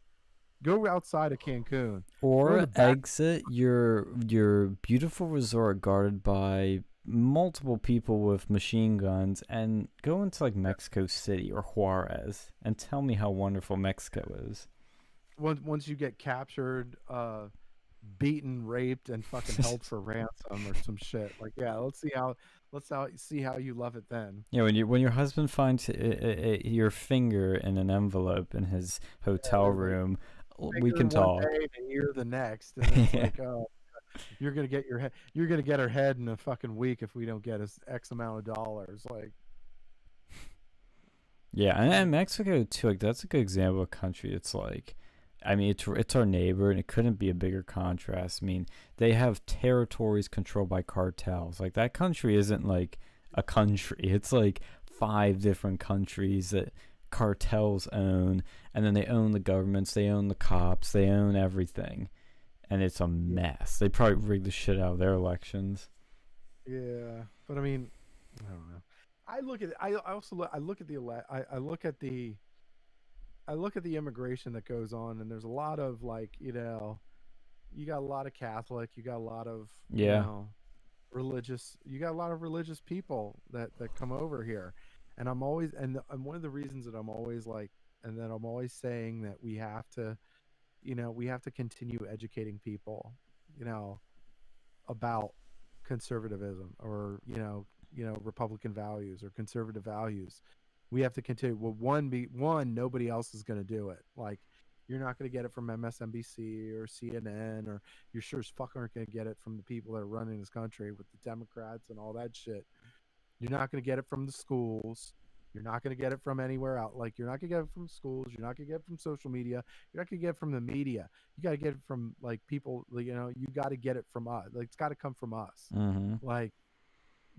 Go outside of Cancun. Or exit your your beautiful resort guarded by multiple people with machine guns and go into like Mexico City or Juarez and tell me how wonderful Mexico is. once once you get captured, uh, beaten, raped, and fucking held for ransom or some shit. Like, yeah, let's see how let's how, see how you love it then. Yeah, when you when your husband finds i- i- i- your finger in an envelope in his hotel like, room, we can talk. day and ear the next, and it's Yeah. like, oh, you're gonna get your head, you're gonna get her head in a fucking week if we don't get us X amount of dollars. Like, Yeah, and, and Mexico too. Like that's a good example of a country. It's like, I mean, it's it's our neighbor, and it couldn't be a bigger contrast. I mean, they have territories controlled by cartels. Like that country isn't like a country. It's like five different countries that cartels own, and then they own the governments. They own the cops. They own everything, and it's a mess. They probably rigged the shit out of their elections. yeah, but I mean, I don't know. I look at I I also look I look at the I I look at the I look at the immigration that goes on, and there's a lot of like you know, you got a lot of Catholic, you got a lot of you Yeah. know, religious, you got a lot of religious people that that come over here, and I'm always and the, and one of the reasons that I'm always like, and that I'm always saying that we have to, you know, we have to continue educating people, you know, about conservatism or you know you know republican values or conservative values we have to continue well one be one nobody else is going to do it. Like you're not going to get it from msnbc or cnn or you're sure as fuck aren't going to get it from the people that are running this country with the democrats and all that shit. You're not going to get it from the schools. You're not going to get it from anywhere out like you're not going to get it from schools. You're not going to get it from social media. You're not going to get it from the media. You got to get it from like people you know you got to get it from us like it's got to come from us. Mm-hmm. like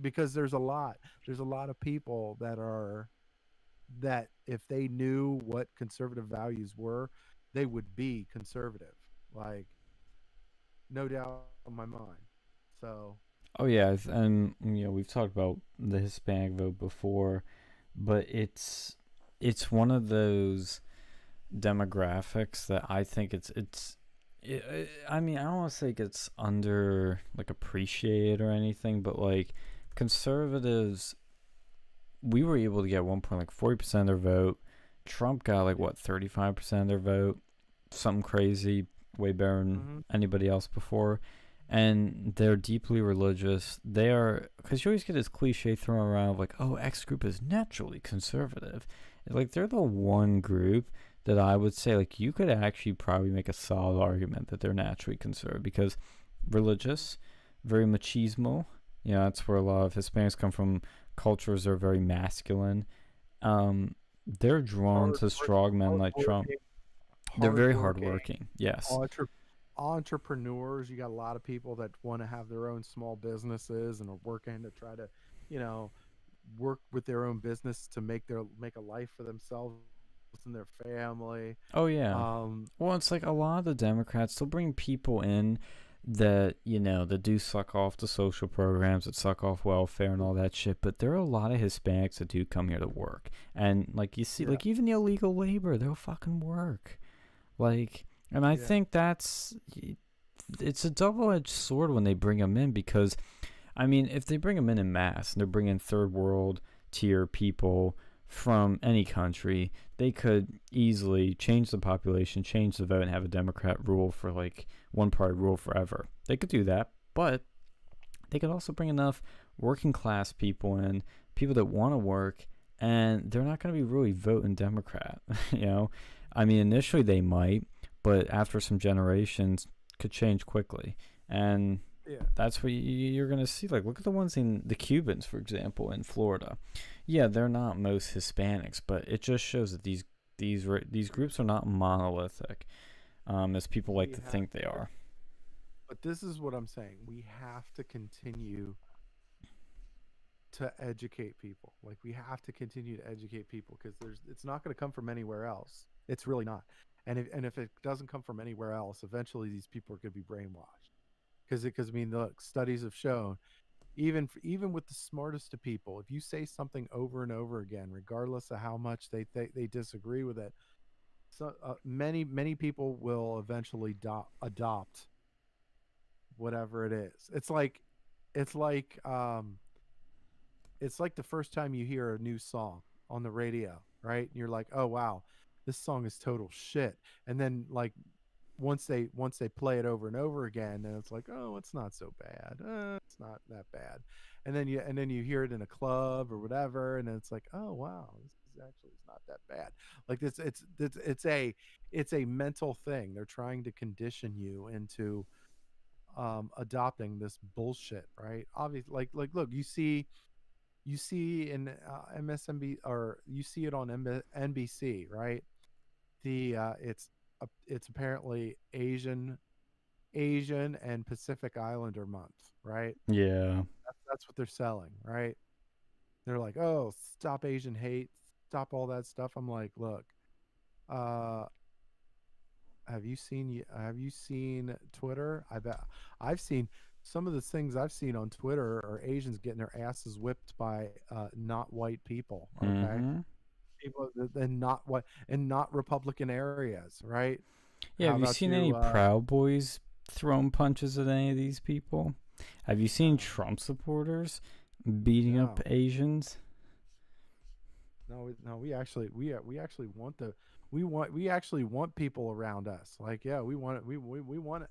because there's a lot there's a lot of people that are that if they knew what conservative values were they would be conservative like no doubt on my mind so Oh yeah, and you know we've talked about the Hispanic vote before, but it's it's one of those demographics that I think it's it's. i i mean, I don't want to say it gets under like appreciated or anything, but like conservatives, we were able to get one point like forty percent of their vote. Trump got like what thirty five percent of their vote, something crazy, way better than Mhm. anybody else before and they're deeply religious. They are because you always get this cliche thrown around of like, oh, X group is naturally conservative. Like they're the one group that I would say like you could actually probably make a solid argument that they're naturally conservative because religious, very machismo. You know, that's where a lot of Hispanics come from. Cultures are very masculine. Um, they're drawn to strong men like Trump. They're very hardworking, hardworking. Yes. entre- entrepreneurs you got a lot of people that want to have their own small businesses and are working to try to you know work with their own business to make their make a life for themselves and their family Oh yeah. um Well, it's like a lot of the Democrats they'll bring people in that you know that do suck off the social programs, that suck off welfare and all that shit. But there are a lot of Hispanics that do come here to work, and like you see, Yeah. like even the illegal labor, they'll fucking work. Like, and I Yeah. think that's it's a double edged sword when they bring them in because, I mean, if they bring them in in mass and they're bringing third world tier people from any country, they could easily change the population, change the vote, and have a Democrat rule for like one party rule forever. They could do that, but they could also bring enough working class people in, people that want to work, and they're not going to be really voting Democrat. you know, I mean, initially they might, but after some generations, could change quickly. And Yeah. That's what you- you're gonna see. Like, look at the ones in the Cubans, for example, in Florida. Yeah, they're not most Hispanics, but it just shows that these these these groups are not monolithic, um, as people like We to have think they are. But this is what I'm saying. We have to continue to educate people. Like we have to continue to educate people because there's it's not going to come from anywhere else. It's really not. And if and if it doesn't come from anywhere else, eventually these people are going to be brainwashed. Because because I mean, look, studies have shown even even with the smartest of people, if you say something over and over again, regardless of how much they they, they disagree with it, so uh, many many people will eventually do- adopt whatever it is. It's like it's like um it's like the first time you hear a new song on the radio, right? And you're like, "Oh wow, this song is total shit." And then like once they once they play it over and over again, then it's like, "Oh, it's not so bad. Uh, it's not that bad." And then you and then you hear it in a club or whatever, and then it's like, "Oh wow, this is actually it's not that bad." Like it's it's it's it's a it's a mental thing. They're trying to condition you into um adopting this bullshit right? Obviously like like look you see you see in uh, msnb or you see it on MB- nbc right? The uh it's uh, it's apparently asian asian and pacific islander month right? Yeah, that's, that's what they're selling right? They're like oh stop asian hate stop all that stuff i'm like look uh have you seen have you seen twitter i bet i've seen some of the things i've seen on twitter are asians getting their asses whipped by uh not white people okay mhm. people and not what and not republican areas right Yeah, How have you seen you, any uh, Proud Boys throwing punches at any of these people? Have you seen Trump supporters beating up Asians? No, we- no, we actually we uh, we actually want the we want we actually want people around us. Like, yeah, we want it. We we, we want it.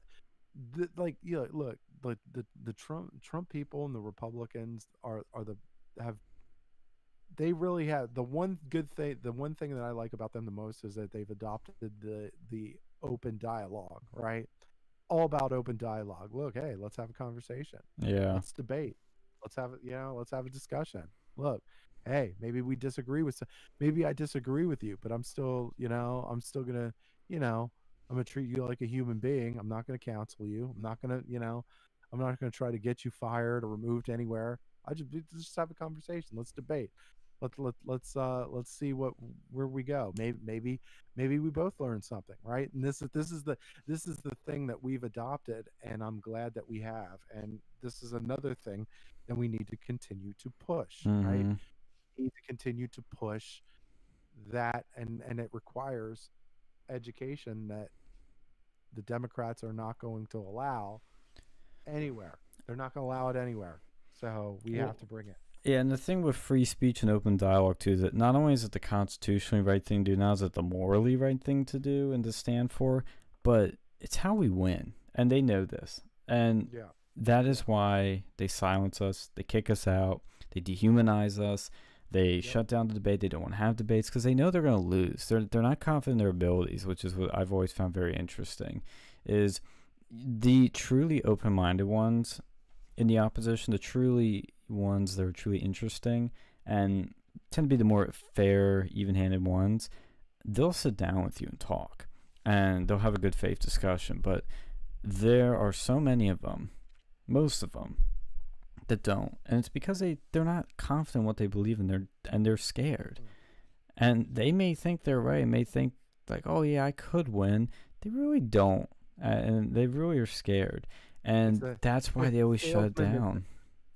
The, like, yeah, look, the, the the Trump Trump people and the Republicans are are the have they really have the one good thing. The one thing that I like about them the most is that they've adopted the the open dialogue. Right, all about open dialogue. Look, hey, let's have a conversation Yeah, let's debate let's have it you know let's have a discussion look hey maybe we disagree with some, maybe i disagree with you but i'm still you know i'm still gonna you know i'm gonna treat you like a human being. I'm not gonna counsel you. I'm not gonna you know i'm not gonna try to get you fired or removed anywhere. I just just have a conversation. Let's debate. Let's let, let's uh let's see what where we go. Maybe maybe maybe we both learn something right? And this is this is the this is the thing that we've adopted and i'm glad that we have. And this is another thing that we need to continue to push right? Mhm. we need to continue to push that and and it requires education that the democrats are not going to allow anywhere. They're not going to allow it anywhere. So we have to bring it. Yeah, and the thing with free speech and open dialogue too is that not only is it the constitutionally right thing to do, now is it the morally right thing to do and to stand for, but it's how we win, and they know this, and yeah. that is why they silence us, they kick us out, they dehumanize us, they shut down the debate. They don't want to have debates because they know they're going to lose. They're they're not confident in their abilities, which is what I've always found very interesting. Is the truly open-minded ones in the opposition, the truly ones that are truly interesting and tend to be the more fair, even-handed ones. They'll sit down with you and talk, and they'll have a good faith discussion. But there are so many of them, most of them, that don't, and it's because they they're not confident in what they believe in. They're and they're scared, mm. and they may think they're right. May think like, oh yeah, I could win. They really don't, and they really are scared, and a- that's why they always shut it down.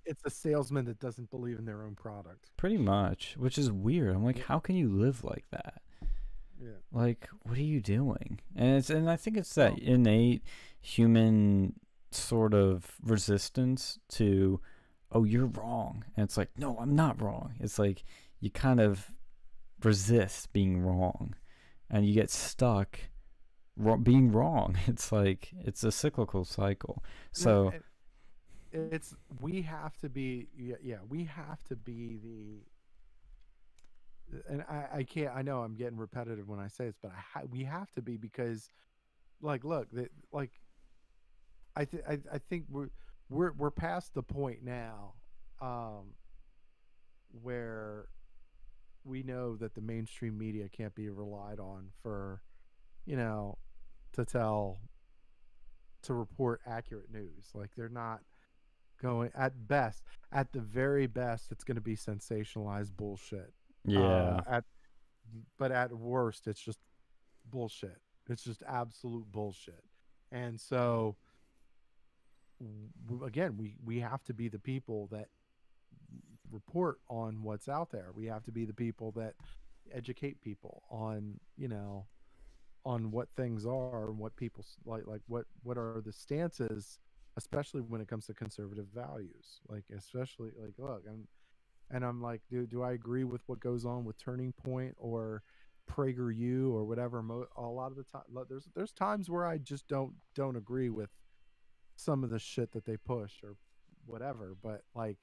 it's a salesman that doesn't believe in their own product Pretty much, which is weird. I'm like, how can you live like that? yeah Like, what are you doing? And it's and I think it's that innate human sort of resistance to, oh, you're wrong. And it's like, no, I'm not wrong. It's like you kind of resist being wrong, and you get stuck being wrong. It's like it's a cyclical cycle. So it's we have to be yeah, yeah we have to be the and I, I can't i know i'm getting repetitive when i say this but I ha- we have to be because like look that like I, th- I i think we're we're we're past the point now um, where we know that the mainstream media can't be relied on for, you know, to tell, to report accurate news. Like they're not going at best, at the very best, it's going to be sensationalized bullshit. Yeah. Uh, at, but at worst, it's just bullshit. It's just absolute bullshit. And so, again, we we have to be the people that report on what's out there. We have to be the people that educate people on, you know, on what things are and what people like like what what are the stances especially when it comes to conservative values. Like especially like look, and and I'm like, do do I agree with what goes on with Turning Point or PragerU or whatever? A lot of the time, there's there's times where I just don't don't agree with some of the shit that they push or whatever. But like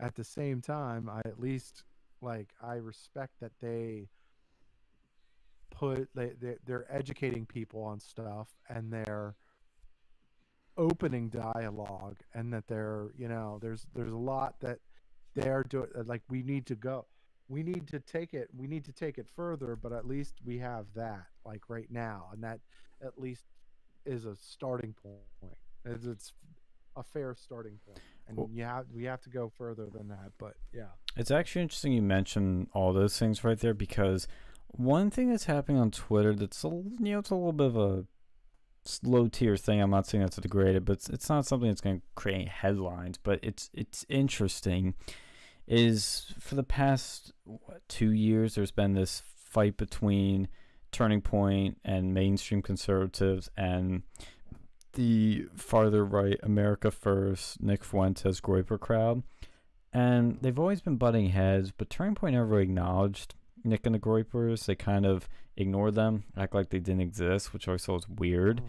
at the same time, I at least like I respect that they put they, they they're educating people on stuff and they're opening dialogue and that they're you know there's there's a lot that they're doing like we need to go we need to take it we need to take it further but at least we have that like right now and that at least is a starting point it's, it's a fair starting point and Cool. you have we have to go further than that but yeah It's actually interesting you mention all those things right there because one thing that's happening on Twitter that's a, you know it's a little bit of a low tier thing. I'm not saying that's degraded, but it's, it's not something that's going to create headlines. But it's it's interesting. Is for the past what, two years there's been this fight between Turning Point and mainstream conservatives and the farther right America First Nick Fuentes Groyper crowd and they've always been butting heads, but Turning Point never acknowledged Nick and the Groypers. They kind of ignored them, act like they didn't exist, which I thought was weird.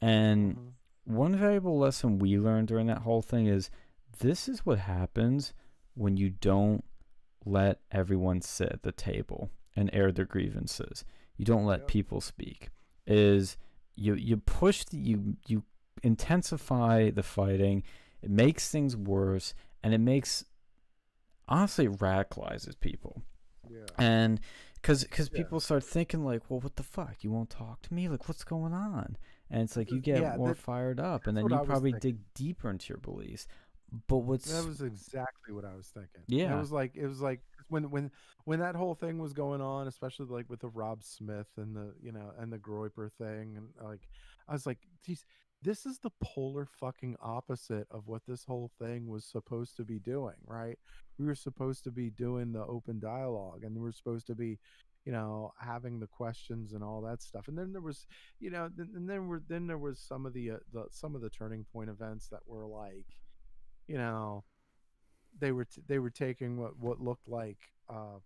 And Mhm. one valuable lesson we learned during that whole thing is this is what happens when you don't let everyone sit at the table and air their grievances. You don't let Yep. people speak. Is you you push the, you you intensify the fighting. It makes things worse, and it makes honestly it radicalizes people. yeah And because cause Yeah. people start thinking like, well, what the fuck? You won't talk to me? Like, what's going on? And it's like you get Yeah, more that- fired up, and then you probably thinking. dig deeper into your beliefs. But what's That was exactly what I was thinking. Yeah. it was like it was like when when when that whole thing was going on, especially like with the Rob Smith and the you know and the Groyper thing, and like I was like, geez, this is the polar fucking opposite of what this whole thing was supposed to be doing, right? We were supposed to be doing the open dialogue, and we were supposed to be you know having the questions and all that stuff and then there was you know and then were then there was some of the, uh, the some of the turning point events that were like you know they were t- they were taking what what looked like uh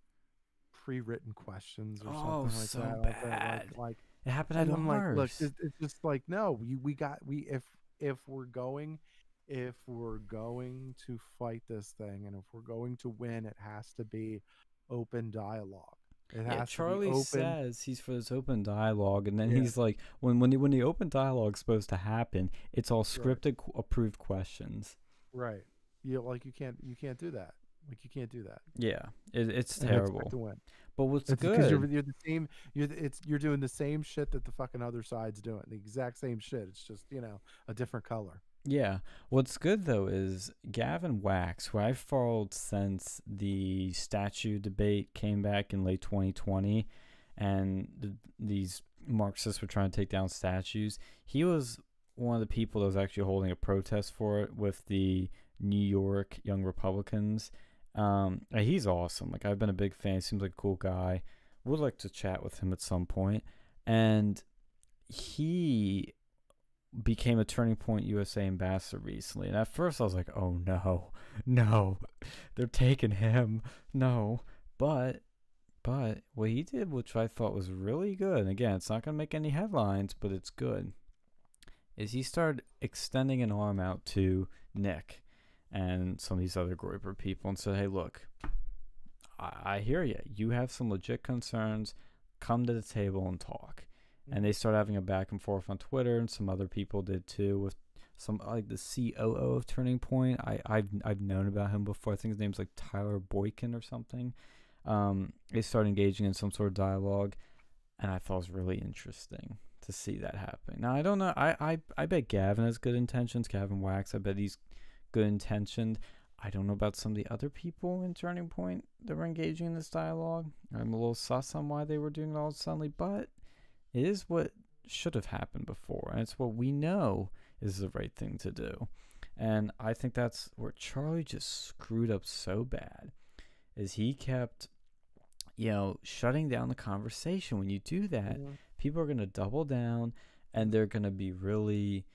pre-written questions or Oh, something like so that like bad. like, like it happened at I'm like, look, it's, it's just like, no, we, we got we if if we're going if we're going to fight this thing and if we're going to win, it has to be open dialogue. It yeah, Charlie to be open. says he's for this open dialogue, and then Yeah. he's like, when when the, when the open dialogue's supposed to happen, it's all scripted, qu- approved questions. right. You like you can't you can't do that. Like you can't do that. Yeah, it, it's and terrible. to win. But what's It's good? because you're, you're the same. You're it's you're doing the same shit that the fucking other side's doing. The exact same shit. It's just you know a different color. Yeah. What's good though is Gavin Wax, who I've followed since the statue debate came back in late 2020, and the, these Marxists were trying to take down statues. He was one of the people that was actually holding a protest for it with the New York Young Republicans. Um, he's awesome. Like I've been a big fan. He seems like a cool guy. Would like to chat with him at some point. And he became a Turning Point USA ambassador recently. And at first I was like, oh no, no, they're taking him. No. But, but what he did, which I thought was really good, and again, it's not going to make any headlines, but it's good, is he started extending an arm out to Nick and some of these other Groyper people and said, hey, look, I, I hear you. You have some legit concerns. Come to the table and talk and they started having a back and forth on Twitter, and some other people did too, with some like the COO of Turning Point. I I've I've known about him before. I think his name's like Tyler Boykin or something. Um, they start engaging in some sort of dialogue, and I thought it was really interesting to see that happen. Now I don't know. I I I bet Gavin has good intentions. Gavin Wax. I bet he's good intentioned. I don't know about some of the other people in Turning Point that were engaging in this dialogue. I'm a little sus on why they were doing it all suddenly, but it is what should have happened before, and it's what we know is the right thing to do. And I think that's where Charlie just screwed up so bad, is he kept, you know, shutting down the conversation. When you do that, Mhm. people are gonna double down, and they're gonna be really,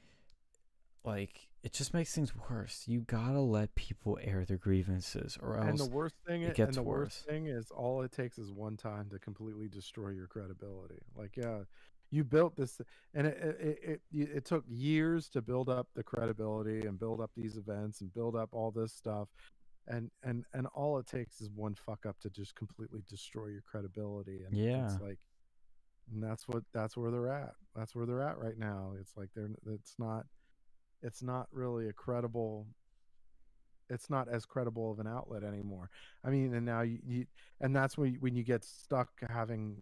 like, it just makes things worse. You gotta let people air their grievances, or And the else worst thing, it i- and gets the worse. worst thing is, all it takes is one time to completely destroy your credibility. Like, yeah, you built this, and it it, it it it took years to build up the credibility and build up these events and build up all this stuff, and and and all it takes is one fuck up to just completely destroy your credibility. And Yeah. it's like, and that's what that's where they're at. That's where they're at right now. It's like they're it's not it's not really a credible it's not as credible of an outlet anymore. I mean, and now you, you and that's when you, when you get stuck having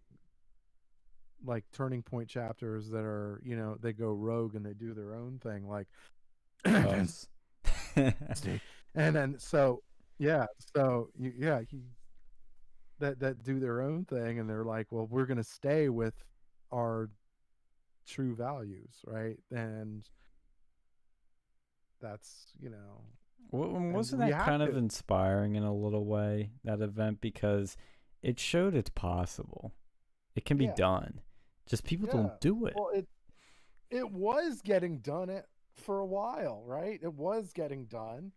like turning point chapters that are you know they go rogue and they do their own thing like us. and then so yeah so you, yeah he, that that do their own thing and they're like well we're going to stay with our true values right and that's you know Well, wasn't that kind of inspiring in a little way that event because it showed it's possible. It can be Yeah. done. Just people Yeah. don't do it. Well, it it was getting done it for a while, right? It was getting done.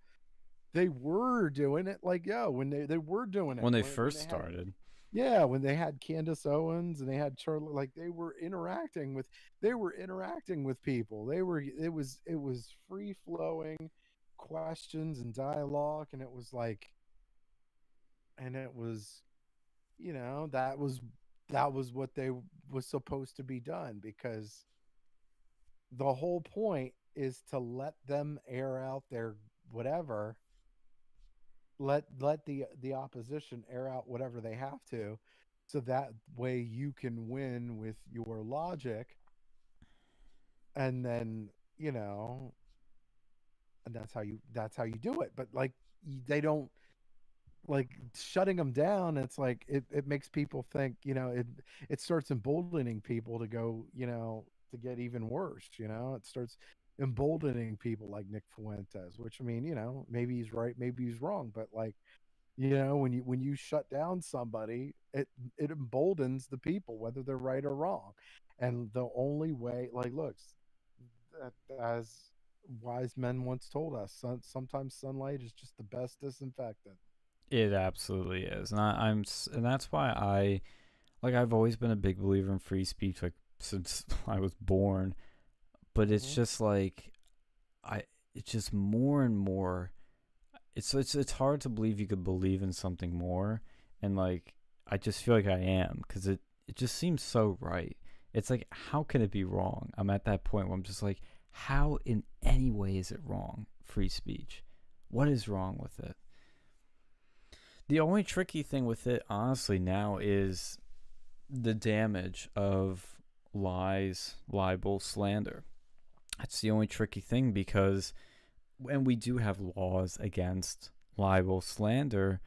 They were doing it like yo when they they were doing it when they when- first had- started. Yeah, when they had Candace Owens and they had Charlotte, like they were interacting with they were interacting with people. They were it was it was free flowing questions and dialogue, and it was like, and it was, you know, that was that was what they was supposed to be done because the whole point is to let them air out their whatever let let the the opposition air out whatever they have to so that way you can win with your logic. And then you know and that's how you that's how you do it. But like they don't like shutting them down it's like it, it makes people think you know it it starts emboldening people to go you know to get even worse you know? It starts emboldening people like Nick Fuentes which I mean you know maybe he's right maybe he's wrong but like you know when you when you shut down somebody it it emboldens the people whether they're right or wrong and the only way like looks that, as wise men once told us sun, sometimes sunlight is just the best disinfectant It absolutely is, and I, I'm, and that's why I, like, I've always been a big believer in free speech, like since I was born. But it's Mhm. just like, I, it's just more and more. It's it's it's hard to believe you could believe in something more, and like I just feel like I am because it it just seems so right. It's like how can it be wrong? I'm at that point where I'm just like, how in any way is it wrong? Free speech, what is wrong with it? The only tricky thing with it, honestly, now is the damage of lies, libel, slander. That's the only tricky thing because when we do have laws against libel, slander,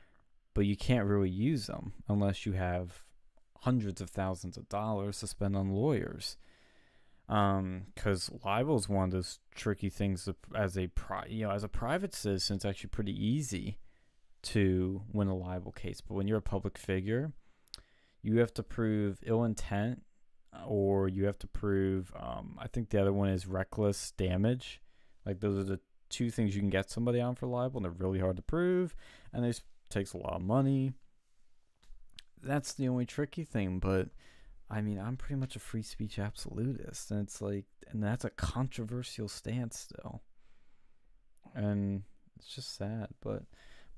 but you can't really use them unless you have hundreds of thousands of dollars to spend on lawyers. Um, because libel is one of those tricky things as a pri- you know as a private citizen, it's actually pretty easy to win a libel case. But when you're a public figure, you have to prove ill intent or you have to prove um, I think the other one is reckless damage. Like those are the two things you can get somebody on for libel and they're really hard to prove and this takes a lot of money. That's the only tricky thing, but I mean, I'm pretty much a free speech absolutist and it's like and that's a controversial stance still. And it's just sad, but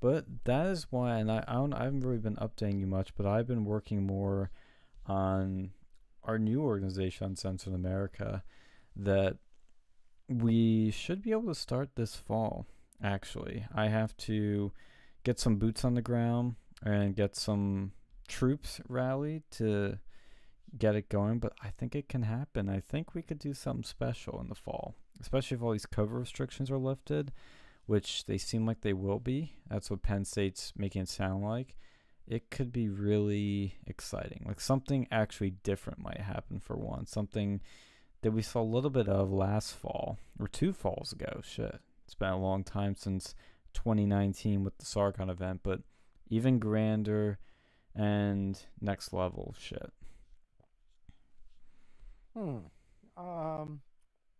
but that is why, and I, I don't, I haven't really been updating you much, but I've been working more on our new organization, on Censored America, that we should be able to start this fall. Actually, I have to get some boots on the ground and get some troops rallied to get it going. But I think it can happen. I think we could do something special in the fall, especially if all these COVID restrictions are lifted, which they seem like they will be. That's what Penn State's making it sound like. It could be really exciting. Like something actually different might happen for once. Something that we saw a little bit of last fall or two falls ago. Shit. It's been a long time since 2019 with the Sargon event, but even grander and next level shit. Hmm. Um.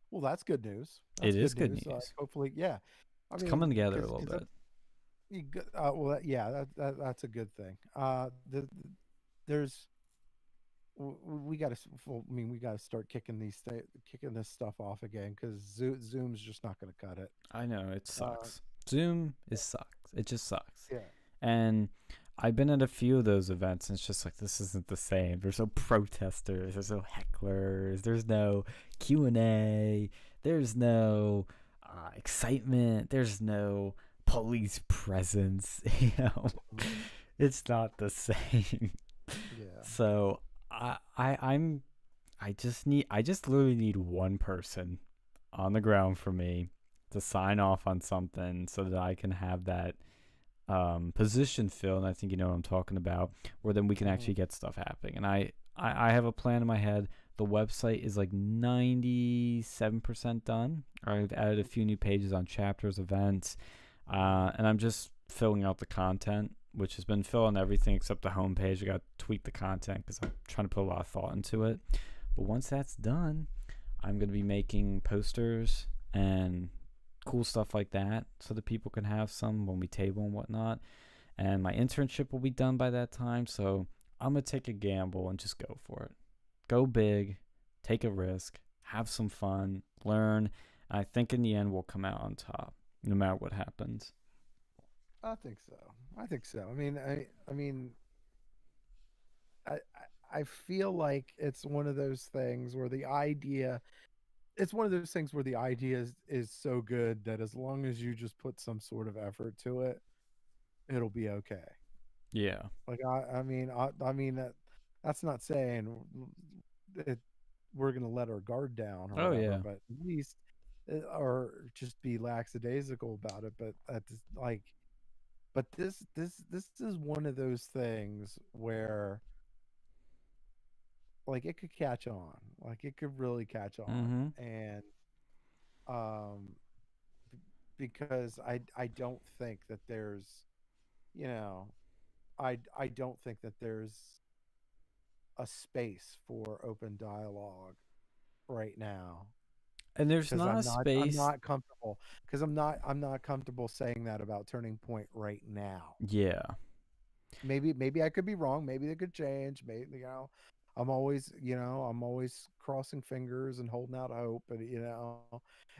Well, that's good news. It That's is good Uh, news. hopefully, yeah. I It's coming together a little bit. You uh, well, that- yeah, that, that that's a good thing. Uh, the, the- there's we got to. Well, I mean, we got to start kicking these sta- kicking this stuff off again because Zoom's just not going to cut it. I know it sucks. Zoom is sucks. It just sucks. Yeah. And I've been at a few of those events, and it's just like this isn't the same. There's no protesters. There's no hecklers. There's no Q and A. There's no uh, excitement. There's no police presence. You know, it's not the same. Yeah. So I, I I'm I just need I just literally need one person on the ground for me to sign off on something so that I can have that um, position filled. And I think you know what I'm talking about, where then we can Mhm. actually get stuff happening. And I, I I have a plan in my head. The website is like 97% done. I've added a few new pages on chapters, events, uh, and I'm just filling out the content, which has been filling everything except the homepage. I got to tweak the content because I'm trying to put a lot of thought into it. But once that's done, I'm going to be making posters and cool stuff like that so that people can have some when we table and whatnot. And my internship will be done by that time. So I'm going to take a gamble and just go for it. Go big, take a risk, have some fun, learn. I think in the end, we'll come out on top no matter what happens. I think so. I think so. I mean, I I mean, I I- feel like it's one of those things where the idea, it's one of those things where the idea is, is so good that as long as you just put some sort of effort to it, it'll be okay. Yeah. Like I I mean I I mean that that's not saying it, we're gonna let our guard down. Or Oh, whatever, yeah. but at least or just be lackadaisical about it. But at this, like, but this this this is one of those things where like it could catch on. Like it could really catch on, and um, b- because I I don't think that there's, you know, I I don't think that there's a space for open dialogue right now And there's not I'm a not, space. I'm not comfortable because I'm not I'm not comfortable saying that about Turning Point right now. Yeah. Maybe maybe I could be wrong. Maybe they could change. Maybe you know, I'm always you know I'm always crossing fingers and holding out hope. And you know,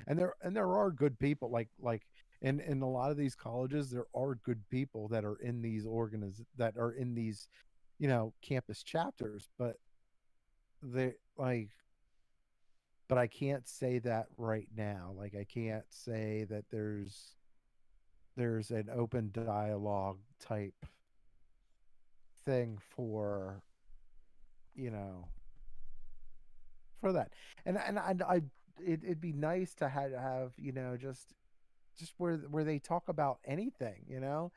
and there and there are good people like like in in a lot of these colleges there are good people that are in these organiz that are in these you know campus chapters, but they like but I can't say that right now. Like I can't say that there's there's an open dialogue type thing for you know for that. And and I, I it, it'd be nice to have, have you know just just where where they talk about anything, you know?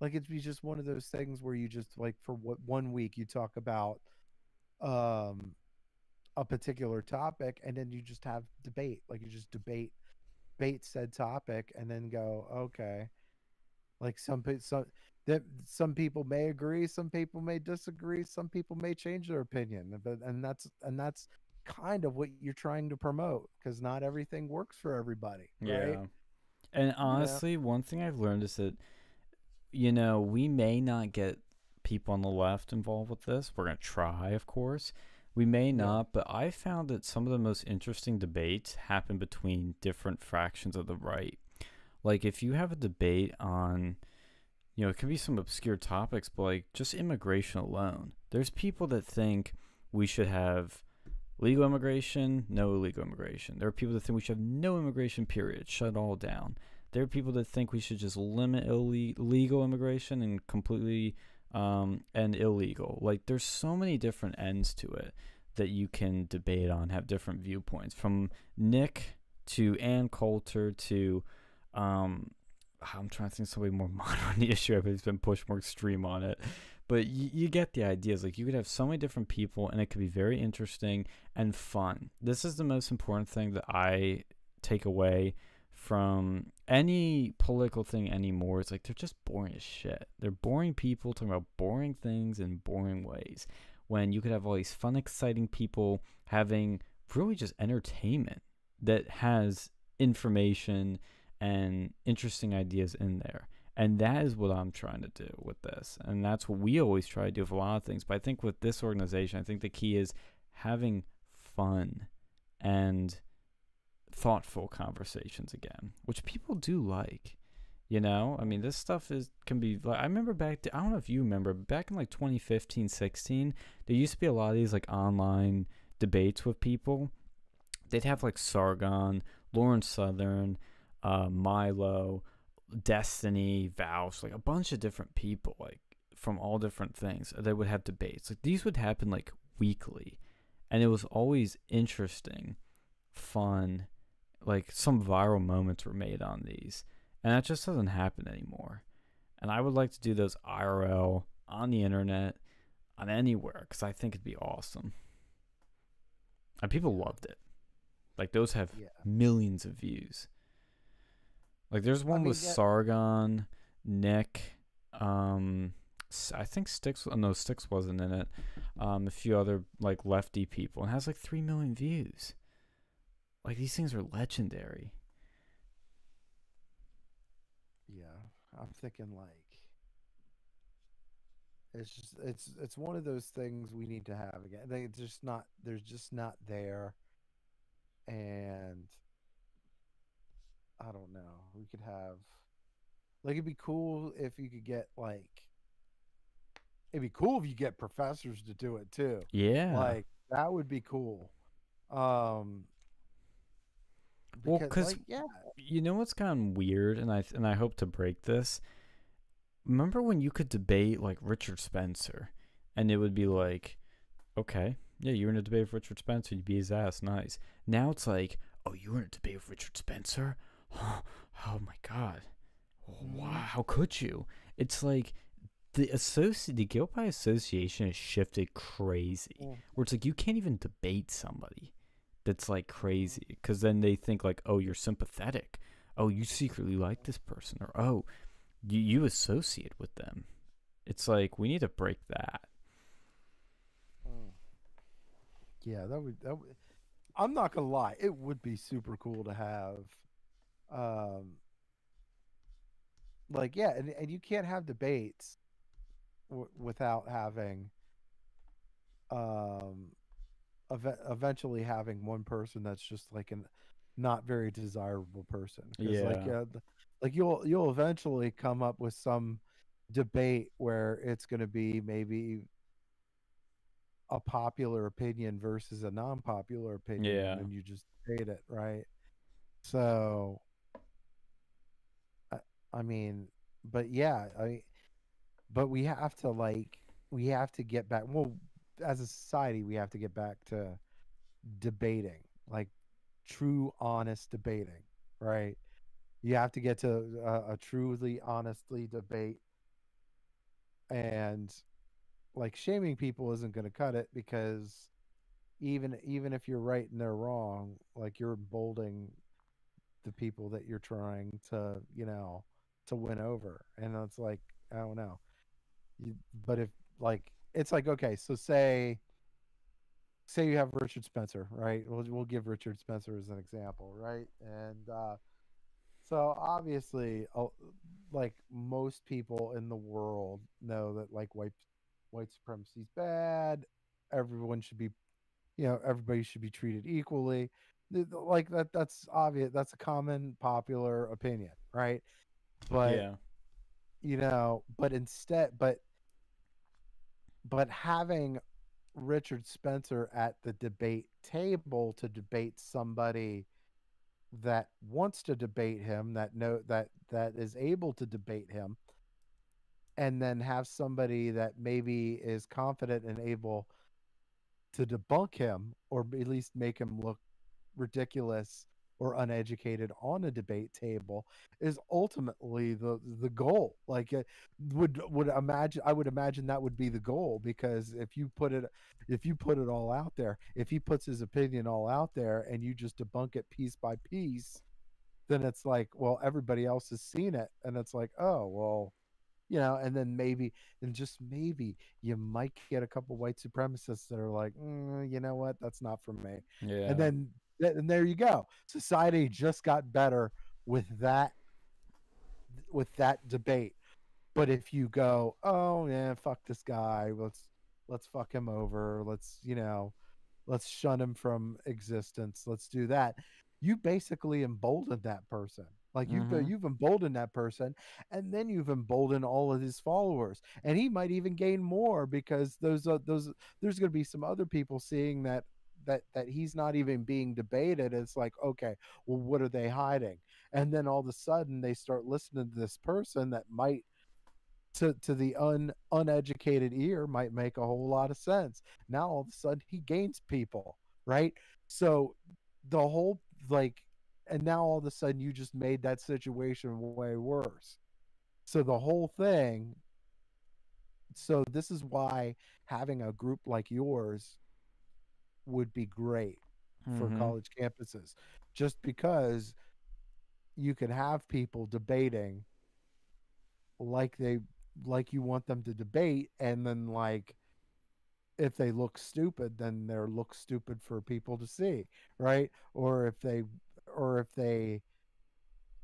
Like it'd be just one of those things where you just like for what one week you talk about um a particular topic and then you just have debate like you just debate debate said topic and then go okay like some some that some people may agree some people may disagree some people may change their opinion but and that's and that's kind of what you're trying to promote because not everything works for everybody right Yeah. And honestly, one thing I've learned is that, you know, we may not get people on the left involved with this. We're going to try, of course. We may not, but I found that some of the most interesting debates happen between different fractions of the right. Like, if you have a debate on, you know, it could be some obscure topics, but like just immigration alone, there's people that think we should have legal immigration, no illegal immigration. There are people that think we should have no immigration, period, shut it all down. There are people that think we should just limit illegal immigration and completely um, and illegal. Like, there's so many different ends to it that you can debate on, have different viewpoints. From Nick to Ann Coulter to, um, I'm trying to think somebody more modern on the issue, it's been pushed more extreme on it. But you, you get the ideas. Like, you could have so many different people, and it could be very interesting and fun. This is the most important thing that I take away from any political thing anymore. It's like they're just boring as shit. They're boring people talking about boring things in boring ways when you could have all these fun, exciting people having really just entertainment that has information and interesting ideas in there. And that is what I'm trying to do with this. And that's what we always try to do with a lot of things. But I think with this organization, I think the key is having fun and thoughtful conversations again, which people do like. You know, I mean, this stuff is can be like I remember back. To, I don't know if you remember back in like 2015, 16. There used to be a lot of these like online debates with people. They'd have like Sargon, Lauren Southern, uh, Milo, Destiny, Vaush, like a bunch of different people, like from all different things. They would have debates. Like these would happen like weekly, and it was always interesting, fun. Like some viral moments were made on these and that just doesn't happen anymore. And I would like to do those IRL on the internet, on anywhere, because I think it'd be awesome. And people loved it. Like those have yeah. millions of views. Like there's one I mean, with yeah. Sargon, Nick, um, I think Styx. Oh, no, Styx wasn't in it. Um, a few other like lefty people, and has like three million views. Like these things are legendary. Yeah, I'm thinking like it's just it's it's one of those things we need to have again. They just not there's just not there, and I don't know. We could have like it'd be cool if you could get like it'd be cool if you get professors to do it too. Yeah, like that would be cool. Um, because, well, because like, yeah, you know what's kind of weird, and I and I hope to break this. Remember when you could debate like Richard Spencer, and it would be like, okay, yeah, you were in a debate with Richard Spencer, you'd be his ass, nice. Now it's like, oh, you were in a debate with Richard Spencer, oh, oh my god, wow, mm. how could you? It's like the associate the guilt by association has shifted crazy, yeah. where it's like you can't even debate somebody that's like crazy because then they think like oh you're sympathetic. Oh you secretly like this person or oh you, you associate with them. It's like we need to break that. Hmm. yeah that would that would i'm not gonna lie it would be super cool to have um like yeah and, and you can't have debates w- without having um ev- eventually having one person that's just like an not very desirable person. Yeah. Like, uh, like you'll you'll eventually come up with some debate where it's going to be maybe a popular opinion versus a non-popular opinion yeah. and you just debate it right so I, I mean but yeah i but we have to like we have to get back well as a society we have to get back to debating like true honest debating right? You have to get to a, a truly honestly debate. And like shaming people isn't going to cut it because even even if you're right and they're wrong like you're emboldening the people that you're trying to you know to win over. And it's like i don't know. You, but if like it's like okay, so say say you have Richard Spencer, right? We'll we'll give Richard Spencer as an example, right? And uh, so obviously, uh, like most people in the world know that like white white supremacy is bad. Everyone should be, you know, everybody should be treated equally. Like that. That's obvious. That's a common popular opinion, right? But yeah. you know, but instead, but but having Richard Spencer at the debate table to debate somebody that wants to debate him, that know that that is able to debate him, and then have somebody that maybe is confident and able to debunk him or at least make him look ridiculous or uneducated on a debate table is ultimately the the goal like it would would imagine i would imagine that would be the goal because if you put it if you put it all out there if he puts his opinion all out there and you just debunk it piece by piece then it's like well everybody else has seen it and it's like oh well you know and then maybe and just maybe you might get a couple white supremacists that are like mm, you know what that's not for me Yeah. and then and there you go. Society just got better with that with that debate. But if you go oh yeah fuck this guy. Let's let's fuck him over. Let's you know let's shun him from existence. Let's do that. You basically emboldened that person. Like you've Mhm. you've emboldened that person and then you've emboldened all of his followers. And he might even gain more because those uh, those there's going to be some other people seeing that that that he's not even being debated it's like okay well what are they hiding? And then all of a sudden they start listening to this person that might to to the un uneducated ear might make a whole lot of sense. Now all of a sudden he gains people right? So the whole like and now all of a sudden you just made that situation way worse. So the whole thing so this is why having a group like yours would be great for Mhm. college campuses just because you can have people debating like they like you want them to debate and then like if they look stupid then they're look stupid for people to see right or if they or if they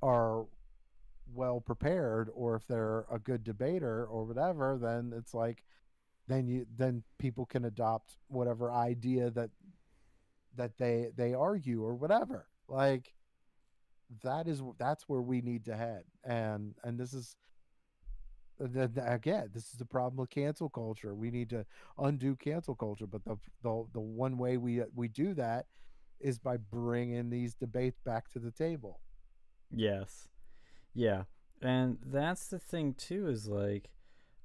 are well prepared or if they're a good debater or whatever then it's like then you then people can adopt whatever idea that that they they argue or whatever. Like that is that's where we need to head. And and this is the, the- again this is the problem with cancel culture. We need to undo cancel culture. But the the, the one way we we do that is by bringing these debates back to the table. Yes. Yeah. And that's the thing too is like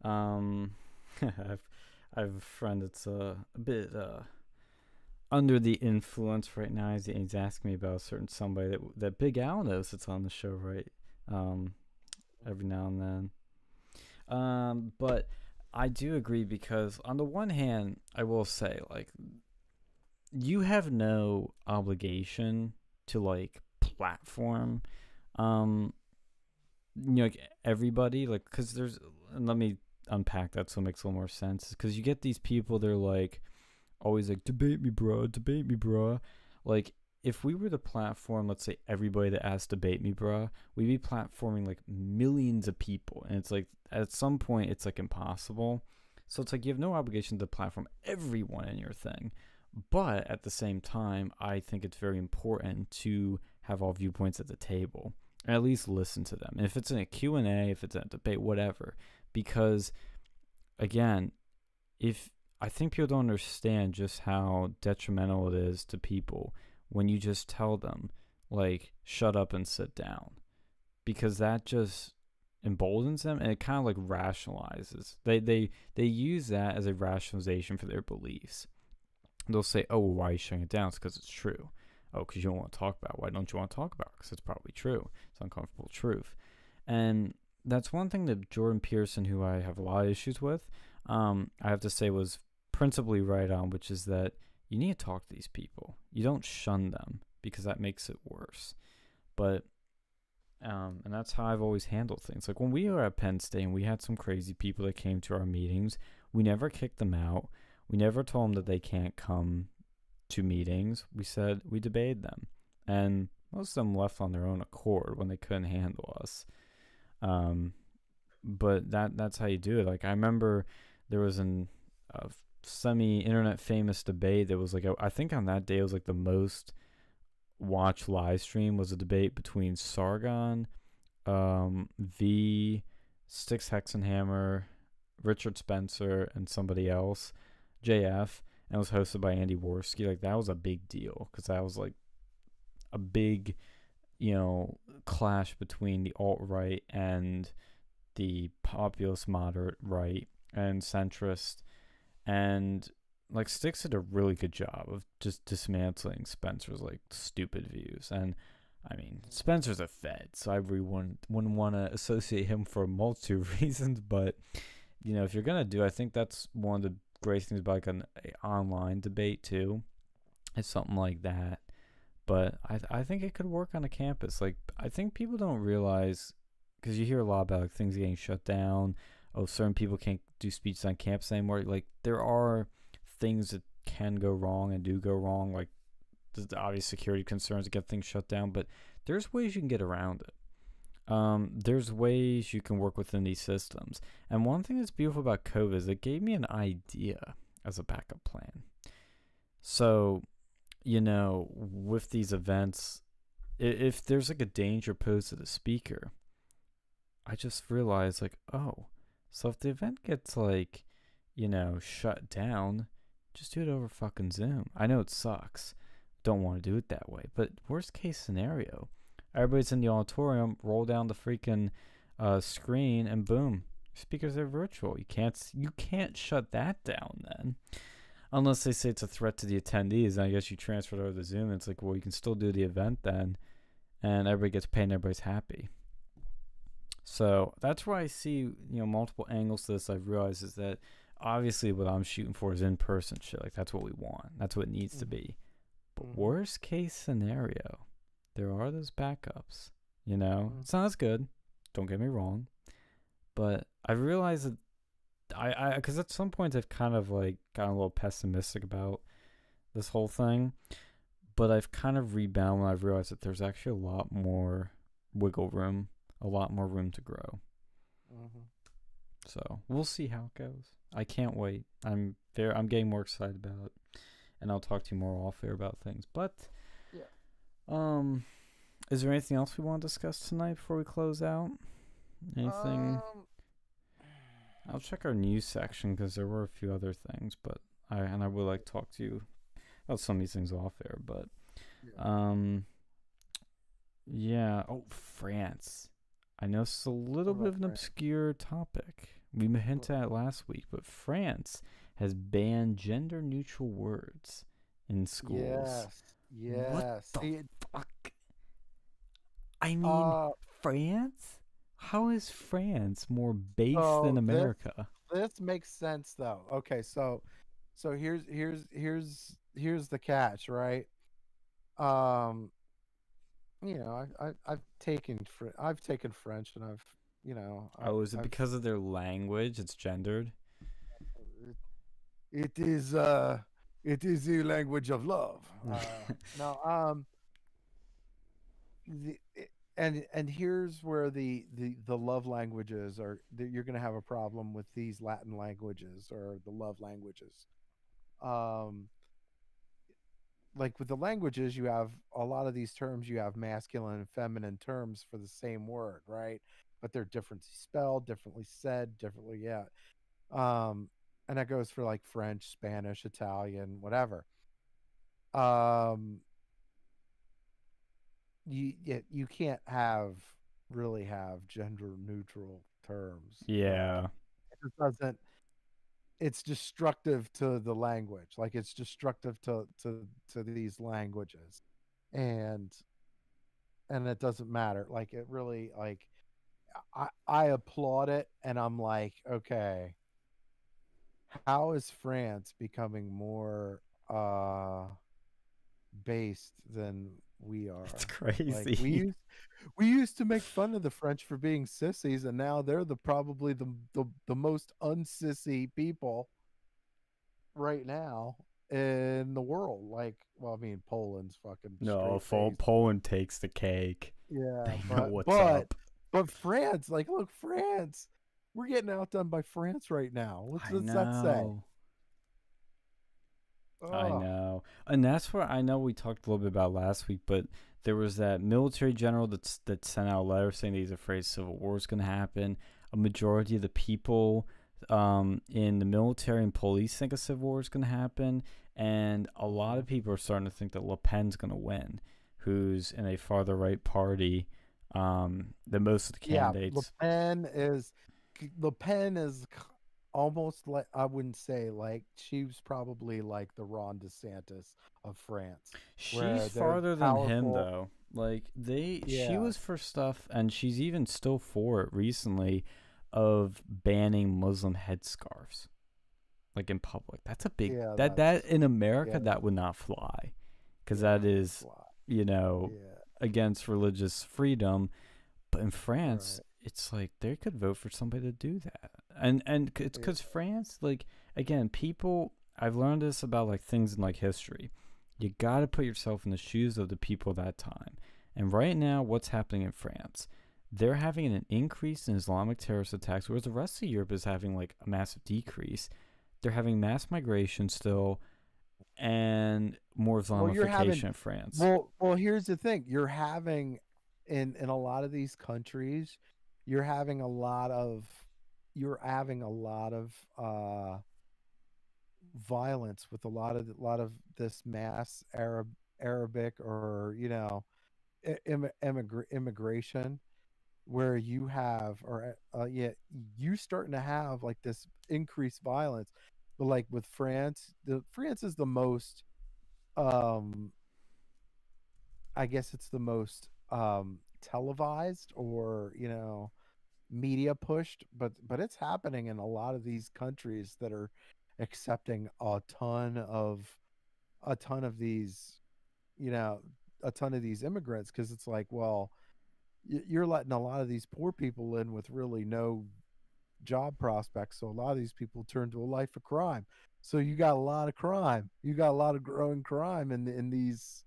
um I've I have a friend that's uh, a bit uh under the influence right now. He's, he's asking me about a certain somebody that that Big Al knows that's on the show right um every now and then. Um but I do agree because on the one hand, I will say like you have no obligation to like platform um you know like everybody like because there's let me unpack that so it makes a little more sense because you get these people they're like always like debate me bro debate me bro like if we were the platform let's say everybody that asked debate me bro we'd be platforming like millions of people and it's like at some point it's like impossible so it's like you have no obligation to platform everyone in your thing but at the same time i think it's very important to have all viewpoints at the table at least listen to them. If it's in a Q&A, if it's a debate, whatever. Because again, if I think people don't understand just how detrimental it is to people when you just tell them like shut up and sit down. Because that just emboldens them and it kind of like rationalizes. They they they use that as a rationalization for their beliefs. They'll say, "Oh, well, why are you shutting it down?" It's because it's true. Oh, because you don't want to talk about. It. Why don't you want to talk about? Because it's probably true. It's uncomfortable truth, and that's one thing that Jordan Peterson, who I have a lot of issues with, um, I have to say was principally right on, which is that you need to talk to these people. You don't shun them because that makes it worse. But um, and that's how I've always handled things. Like when we were at Penn State and we had some crazy people that came to our meetings, we never kicked them out. We never told them that they can't come to meetings. We said we debated them, and most of them left on their own accord when they couldn't handle us. Um, but that that's how you do it. Like I remember there was an a semi-internet famous debate that was like I think on that day it was like the most watched live stream was a debate between Sargon, um, V, Styx Hexenhammer, Richard Spencer, and somebody else, JF and it was hosted by Andy Warski. Like that was a big deal because that was like a big, you know, clash between the alt right and the populist moderate right and centrist, and like Styx did a really good job of just dismantling Spencer's like stupid views and. I mean, Spencer's a Fed, so I really wouldn't, wouldn't want to associate him for a multitude of reasons. But you know, if you're gonna do, I think that's one of the great things about like an online debate too. It's something like that. But I I think it could work on a campus. Like I think people don't realize because you hear a lot about like, things getting shut down. Oh, certain people can't do speeches on campus anymore. Like there are things that can go wrong and do go wrong. Like the obvious security concerns get things shut down, but there's ways you can get around it. Um, there's ways you can work within these systems. And one thing that's beautiful about COVID is it gave me an idea as a backup plan. So, you know, with these events, if there's like a danger posed to the speaker, I just realized like, oh, so if the event gets like, you know, shut down, just do it over fucking Zoom. I know it sucks don't want to do it that way. But worst case scenario, everybody's in the auditorium, roll down the freaking uh, screen, and boom, speakers are virtual. You can't you can't shut that down then, unless they say it's a threat to the attendees. I guess you transfer it over to Zoom. It's like, well, you can still do the event then, and everybody gets paid and everybody's happy. So that's where I see you know multiple angles to this. I've realized is that obviously what I'm shooting for is in person shit. Like that's what we want. That's what it needs mm-hmm. to be. But mm-hmm. worst case scenario, there are those backups. You know, mm-hmm. it's not as good. Don't get me wrong, but I realized that I, I, because at some point I've kind of like gotten a little pessimistic about this whole thing, but I've kind of rebound when I've realized that there's actually a lot more wiggle room, a lot more room to grow. Mm-hmm. So we'll see how it goes. I can't wait. I'm very, I'm getting more excited about it and I'll talk to you more off air about things. But yeah. Um, is there anything else we want to discuss tonight before we close out? Anything? Um, I'll check our news section because there were a few other things, but I and I would like to talk to you about some of these things off air. But yeah. um, yeah. Oh, France. I know it's a little bit of an France? obscure topic. We hinted at last week, but France has banned gender neutral words in schools. Yes. Yes. What the See, fuck? I mean, uh, France? How is France more based so than America? This, this makes sense though. Okay, so so here's here's here's here's the catch, right? Um you know, I, I I've taken I've taken French and I've you know. Oh, is it I've, because of their language? It's gendered. It is uh it is the language of love. Uh, now um the and and here's where the the the love languages are you're going to have a problem with these latin languages or the love languages. Um like with the languages you have a lot of these terms you have masculine and feminine terms for the same word right? But they're differently spelled differently said differently yeah. Um and that goes for like French, Spanish, Italian, whatever. Um, you you can't have really have gender neutral terms. Yeah, it doesn't. It's destructive to the language. Like it's destructive to to to these languages, and and it doesn't matter. Like it really like. I, I applaud it and I'm like, okay, how is France becoming more uh based than we are? It's crazy. Like we used we used to make fun of the French for being sissies, and now they're the probably the the, the most unsissy people right now in the world. Like, well, I mean, Poland's fucking no. Full Poland takes the cake. Yeah, they but, know what's but, up. But France, like, look, France we're getting outdone by France right now. What's, what's that say? I know. And that's where I know we talked a little bit about last week, but there was that military general that's that sent out a letter saying that he's afraid civil war is going to happen. A majority of the people um, in the military and police think a civil war is going to happen, and a lot of people are starting to think that Le Pen's going to win, who's in a farther right party um, than most of the candidates. Yeah, Le Pen is Le Pen is almost like I wouldn't say like she's probably like the Ron DeSantis of France. She's farther than him though. Like they, yeah. she was for stuff, and she's even still for it recently, of banning Muslim headscarves, like in public. That's a big yeah, that that in America yeah. that would not fly, because that is you know against religious freedom. But in France, right it's like they could vote for somebody to do that, and and it's because. France, like again, people. I've learned this about like things in like history. You got to put yourself in the shoes of the people that time. And right now, what's happening in France? They're having an increase in Islamic terrorist attacks, whereas the rest of Europe is having like a massive decrease. They're having mass migration still, and more Islamification well, having, in France. Well, well, here's the thing: you're having in in a lot of these countries, you're having a lot of you're having a lot of uh violence with a lot of a lot of this mass arab arabic or you know Im- immigra- immigration where you have or uh, yeah you starting to have like this increased violence. But like with france the france is the most um i guess it's the most um televised or you know media pushed but but it's happening in a lot of these countries that are accepting a ton of a ton of these you know a ton of these immigrants because it's like well you're letting a lot of these poor people in with really no job prospects so a lot of these people turn to a life of crime. So you got a lot of crime. You got a lot of growing crime in in these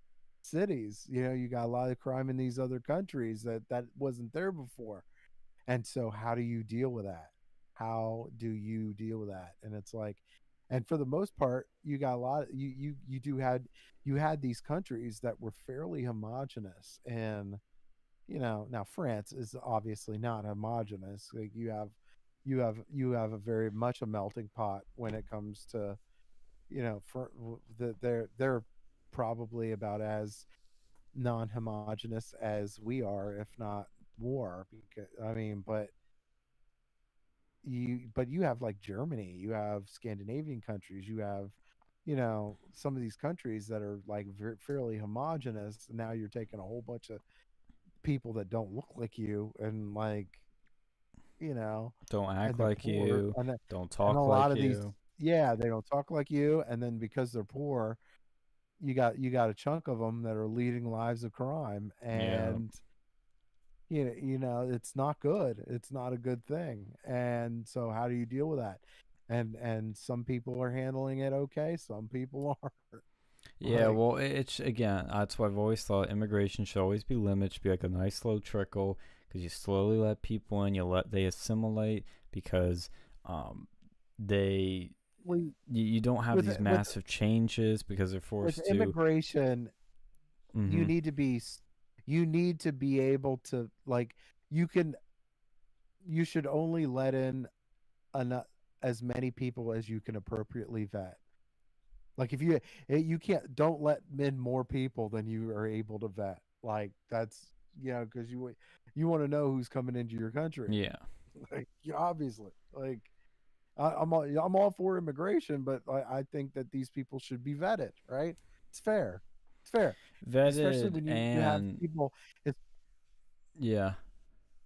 cities you know you got a lot of crime in these other countries that that wasn't there before and so how do you deal with that? How do you deal with that? And it's like and for the most part you got a lot of, you you you do had you had these countries that were fairly homogenous and you know now france is obviously not homogenous like you have you have you have a very much a melting pot when it comes to you know for the, they're they're probably about as non-homogenous as we are if not more because I mean, but you but you have like Germany, you have Scandinavian countries, you have you know some of these countries that are like very, fairly homogenous. Now you're taking a whole bunch of people that don't look like you and like you know don't act like poor, you then, don't talk a like lot of you. these yeah they don't talk like you and then because they're poor you got you got a chunk of them that are leading lives of crime and you know, you know, it's not good. It's not a good thing. And so how do you deal with that? And and some people are handling it okay, some people aren't. Yeah, like, well, it's again, that's why I've always thought immigration should always be limited, should be like a nice slow trickle because you slowly let people in, you let they assimilate because um, they you, you don't have these massive with, changes because they're forced with to immigration. Mm-hmm. You need to be you need to be able to like you can you should only let in enough as many people as you can appropriately vet. Like if you eh, you can't don't let in more people than you are able to vet. Like that's you know because you you want to know who's coming into your country. Yeah. Like obviously. Like I, am all i'm all for immigration but I, I think that these people should be vetted right? It's fair. It's fair. Vetted especially when you, and you have people. It's, yeah.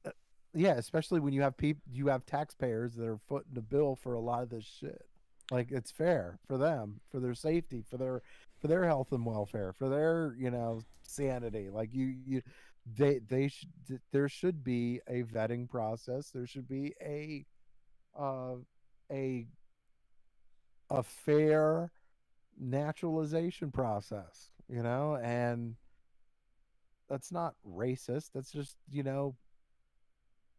Uh, yeah, especially when you have people, you have taxpayers that are footing the bill for a lot of this shit. Like it's fair for them, for their safety, for their, for their health and welfare, for their you know sanity. Like you, you, they they should there should be a vetting process. There should be a, uh, a, a fair naturalization process you know, and that's not racist. That's just, you know,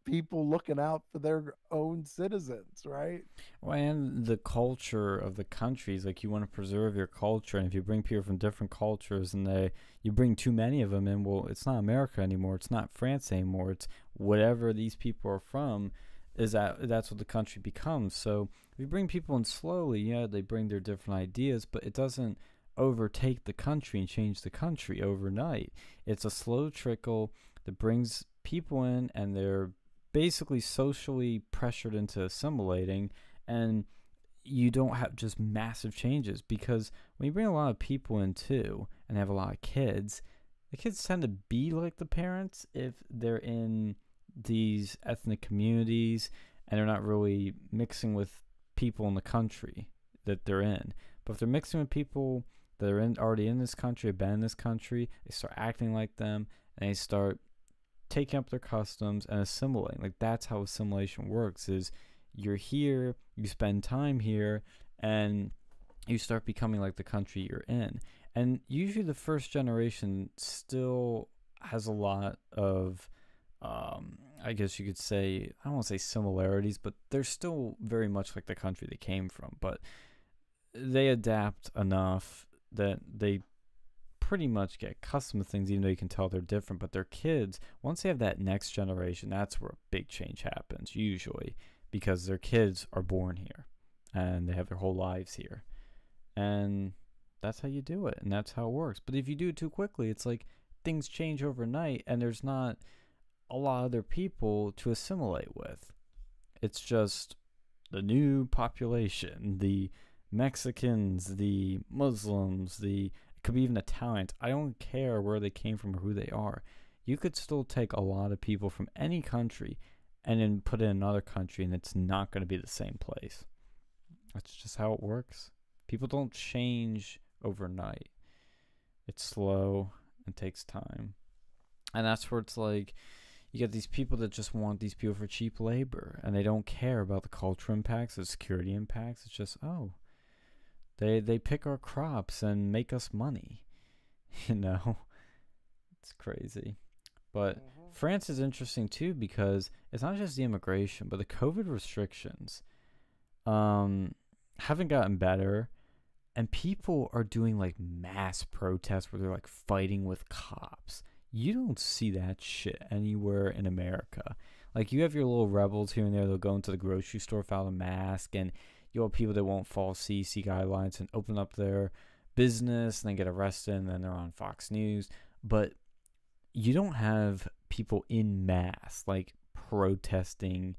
people looking out for their own citizens, right? Well, and the culture of the countries, like you want to preserve your culture, and if you bring people from different cultures and they you bring too many of them in, well, it's not America anymore. It's not France anymore. It's whatever these people are from. is that that's what the country becomes. So if you bring people in slowly, yeah, they bring their different ideas, but it doesn't overtake the country and change the country overnight. It's a slow trickle that brings people in and they're basically socially pressured into assimilating and you don't have just massive changes because when you bring a lot of people in too and have a lot of kids, the kids tend to be like the parents if they're in these ethnic communities and they're not really mixing with people in the country that they're in. But if they're mixing with people that are in, already in this country, have been in this country, they start acting like them and they start taking up their customs and assimilating. Like that's how assimilation works is you're here, you spend time here, and you start becoming like the country you're in. And usually the first generation still has a lot of um, I guess you could say, I don't want to say similarities, but they're still very much like the country they came from. But they adapt enough that they pretty much get accustomed to things, even though you can tell they're different. But their kids, once they have that next generation, that's where a big change happens, usually, because their kids are born here and they have their whole lives here. And that's how you do it, and that's how it works. But if you do it too quickly, it's like things change overnight, and there's not a lot of other people to assimilate with. It's just the new population, the Mexicans, the Muslims, the it could be even Italians. I don't care where they came from or who they are. You could still take a lot of people from any country and then put in another country and it's not going to be the same place. That's just how it works. People don't change overnight. It's slow and takes time. And that's where it's like you get these people that just want these people for cheap labor and they don't care about the cultural impacts, the security impacts. It's just, oh, they they pick our crops and make us money. You know? It's crazy. But mm-hmm. France is interesting too because it's not just the immigration, but the COVID restrictions um haven't gotten better and people are doing like mass protests where they're like fighting with cops you don't see that shit anywhere in America. Like you have your little rebels here and there. They'll go into the grocery store without a mask, and you have people that won't follow CDC guidelines and open up their business and then get arrested, and then they're on Fox News. But you don't have people in mass like protesting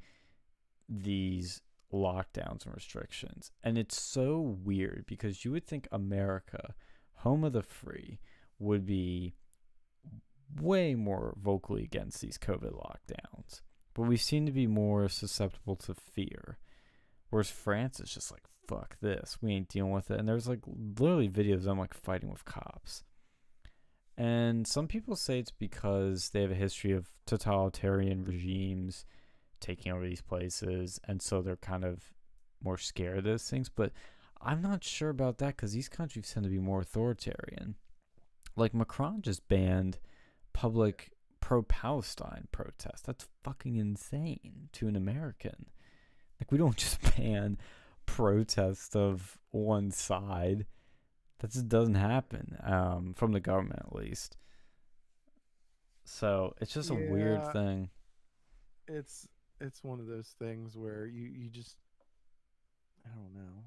these lockdowns and restrictions. And it's so weird because you would think America, home of the free, would be way more vocally against these COVID lockdowns, but we seem to be more susceptible to fear. Whereas France is just like, fuck this, we ain't dealing with it. And there's like literally videos of them like fighting with cops. And some people say it's because they have a history of totalitarian regimes taking over these places, and so they're kind of more scared of those things. But I'm not sure about that because these countries tend to be more authoritarian. Like Macron just banned public pro Palestine protest. That's fucking insane to an American. Like, we don't just ban protest of one side. That just doesn't happen um, from the government, at least. So it's just yeah, a weird thing. It's it's one of those things where you you just I don't know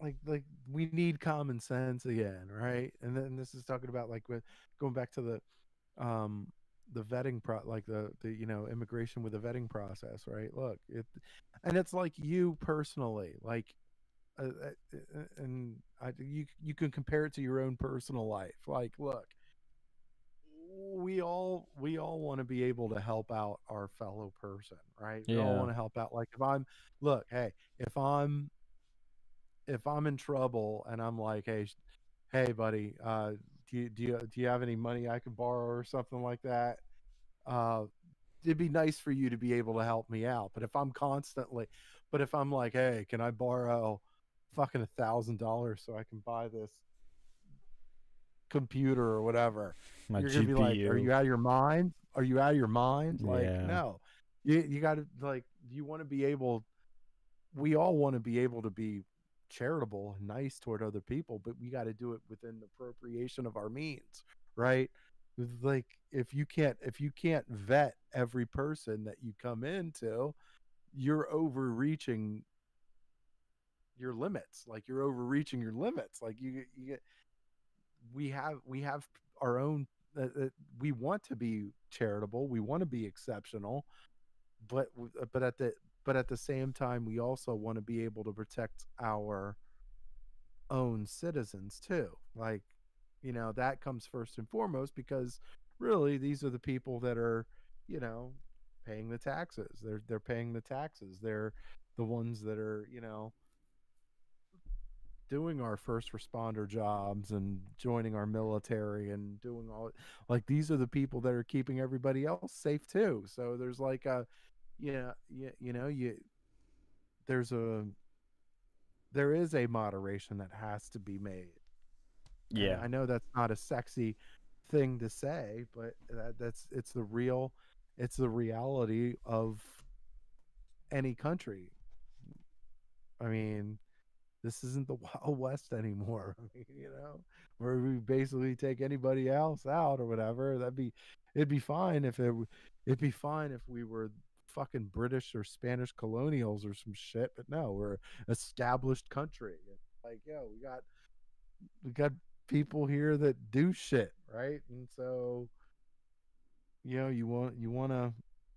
like like we need common sense again right and then this is talking about like with going back to the um the vetting pro like the the you know immigration with the vetting process right? Look it and it's like you personally like uh, uh, uh, and I, you you can compare it to your own personal life. Like look we all we all want to be able to help out our fellow person right? We all want to help out like if i'm look hey if i'm if i'm in trouble and i'm like hey hey buddy uh do you do you do you have any money I could borrow or something like that? Uh, it'd be nice for you to be able to help me out. But if I'm constantly, but if I'm like, hey, can I borrow fucking a thousand dollars so I can buy this computer or whatever? My you're gonna GPU. be like, are you out of your mind? Are you out of your mind? Like, yeah. no. You you got to like, you want to be able. We all want to be able to be charitable and nice toward other people, but we got to do it within the appropriation of our means, right? Like if you can't if you can't vet every person that you come into, you're overreaching your limits. Like you're overreaching your limits. Like you you get we have we have our own uh, uh, we want to be charitable we want to be exceptional but uh, but at the but at the same time we also want to be able to protect our own citizens too like you know that comes first and foremost because really these are the people that are you know paying the taxes. They're they're paying the taxes. They're the ones that are you know doing our first responder jobs and joining our military and doing all like these are the people that are keeping everybody else safe too. So there's like a yeah you, you know you there's a there is a moderation that has to be made And Yeah. i know that's not a sexy thing to say but that, that's it's the real it's the reality of any country i mean this isn't the Wild West anymore. I mean, you know, where we basically take anybody else out or whatever. That'd be, it'd be fine if it, it'd be fine if we were fucking British or Spanish colonials or some shit. But no, we're established country. Like, yo, we got, we got people here that do shit, right? And so, you know, you want, you want to,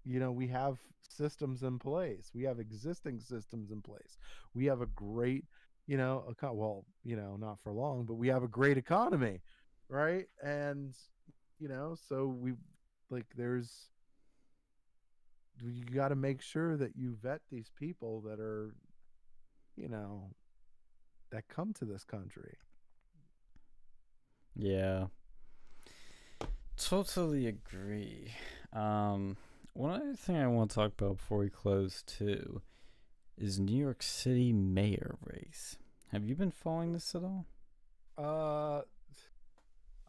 you know, we have systems in place. We have existing systems in place. We have a great you know, eco- well, you know, not for long, but we have a great economy, right? And you know, so we like there's you got to make sure that you vet these people that are, you know, that come to this country. Yeah. Totally agree. Um, one other thing I want to talk about before we close too is New York City mayor race. Have you been following this at all? Uh,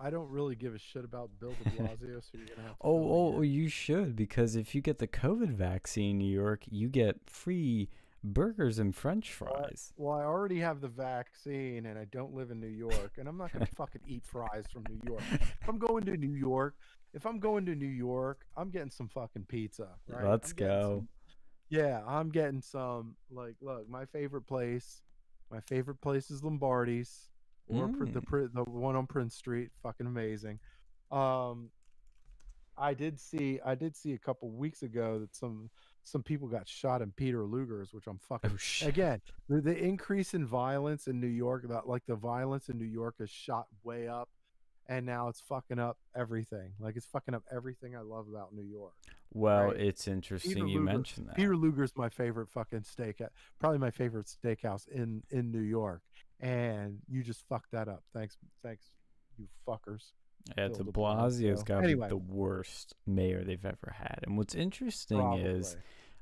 I don't really give a shit about Bill De Blasio, so you're gonna have to. Oh, oh, you should because if you get the COVID vaccine New York, you get free burgers and French fries. Well, I already have the vaccine, and I don't live in New York, and I'm not gonna fucking eat fries from New York. If I'm going to New York, if I'm going to New York, I'm getting some fucking pizza. Right? Let's go. some- yeah, I'm getting some. Like, look, my favorite place, my favorite place is Lombardi's, or Pr- the Mm. The one on Prince Street. Fucking amazing. Um, I did see, I did see a couple weeks ago that some some people got shot in Peter Luger's, which I'm fucking Oh again the, the increase in violence in new york that like the violence in new york is shot way up and now it's fucking up everything like it's fucking up everything i love about new york Well, right. it's interesting you Luger- mentioned that. peter luger's my favorite fucking steak probably my favorite steakhouse in in new york and you just fucked that up thanks thanks you fuckers Yeah, Bill De Blasio's got Anyway. the worst mayor they've ever had. And what's interesting is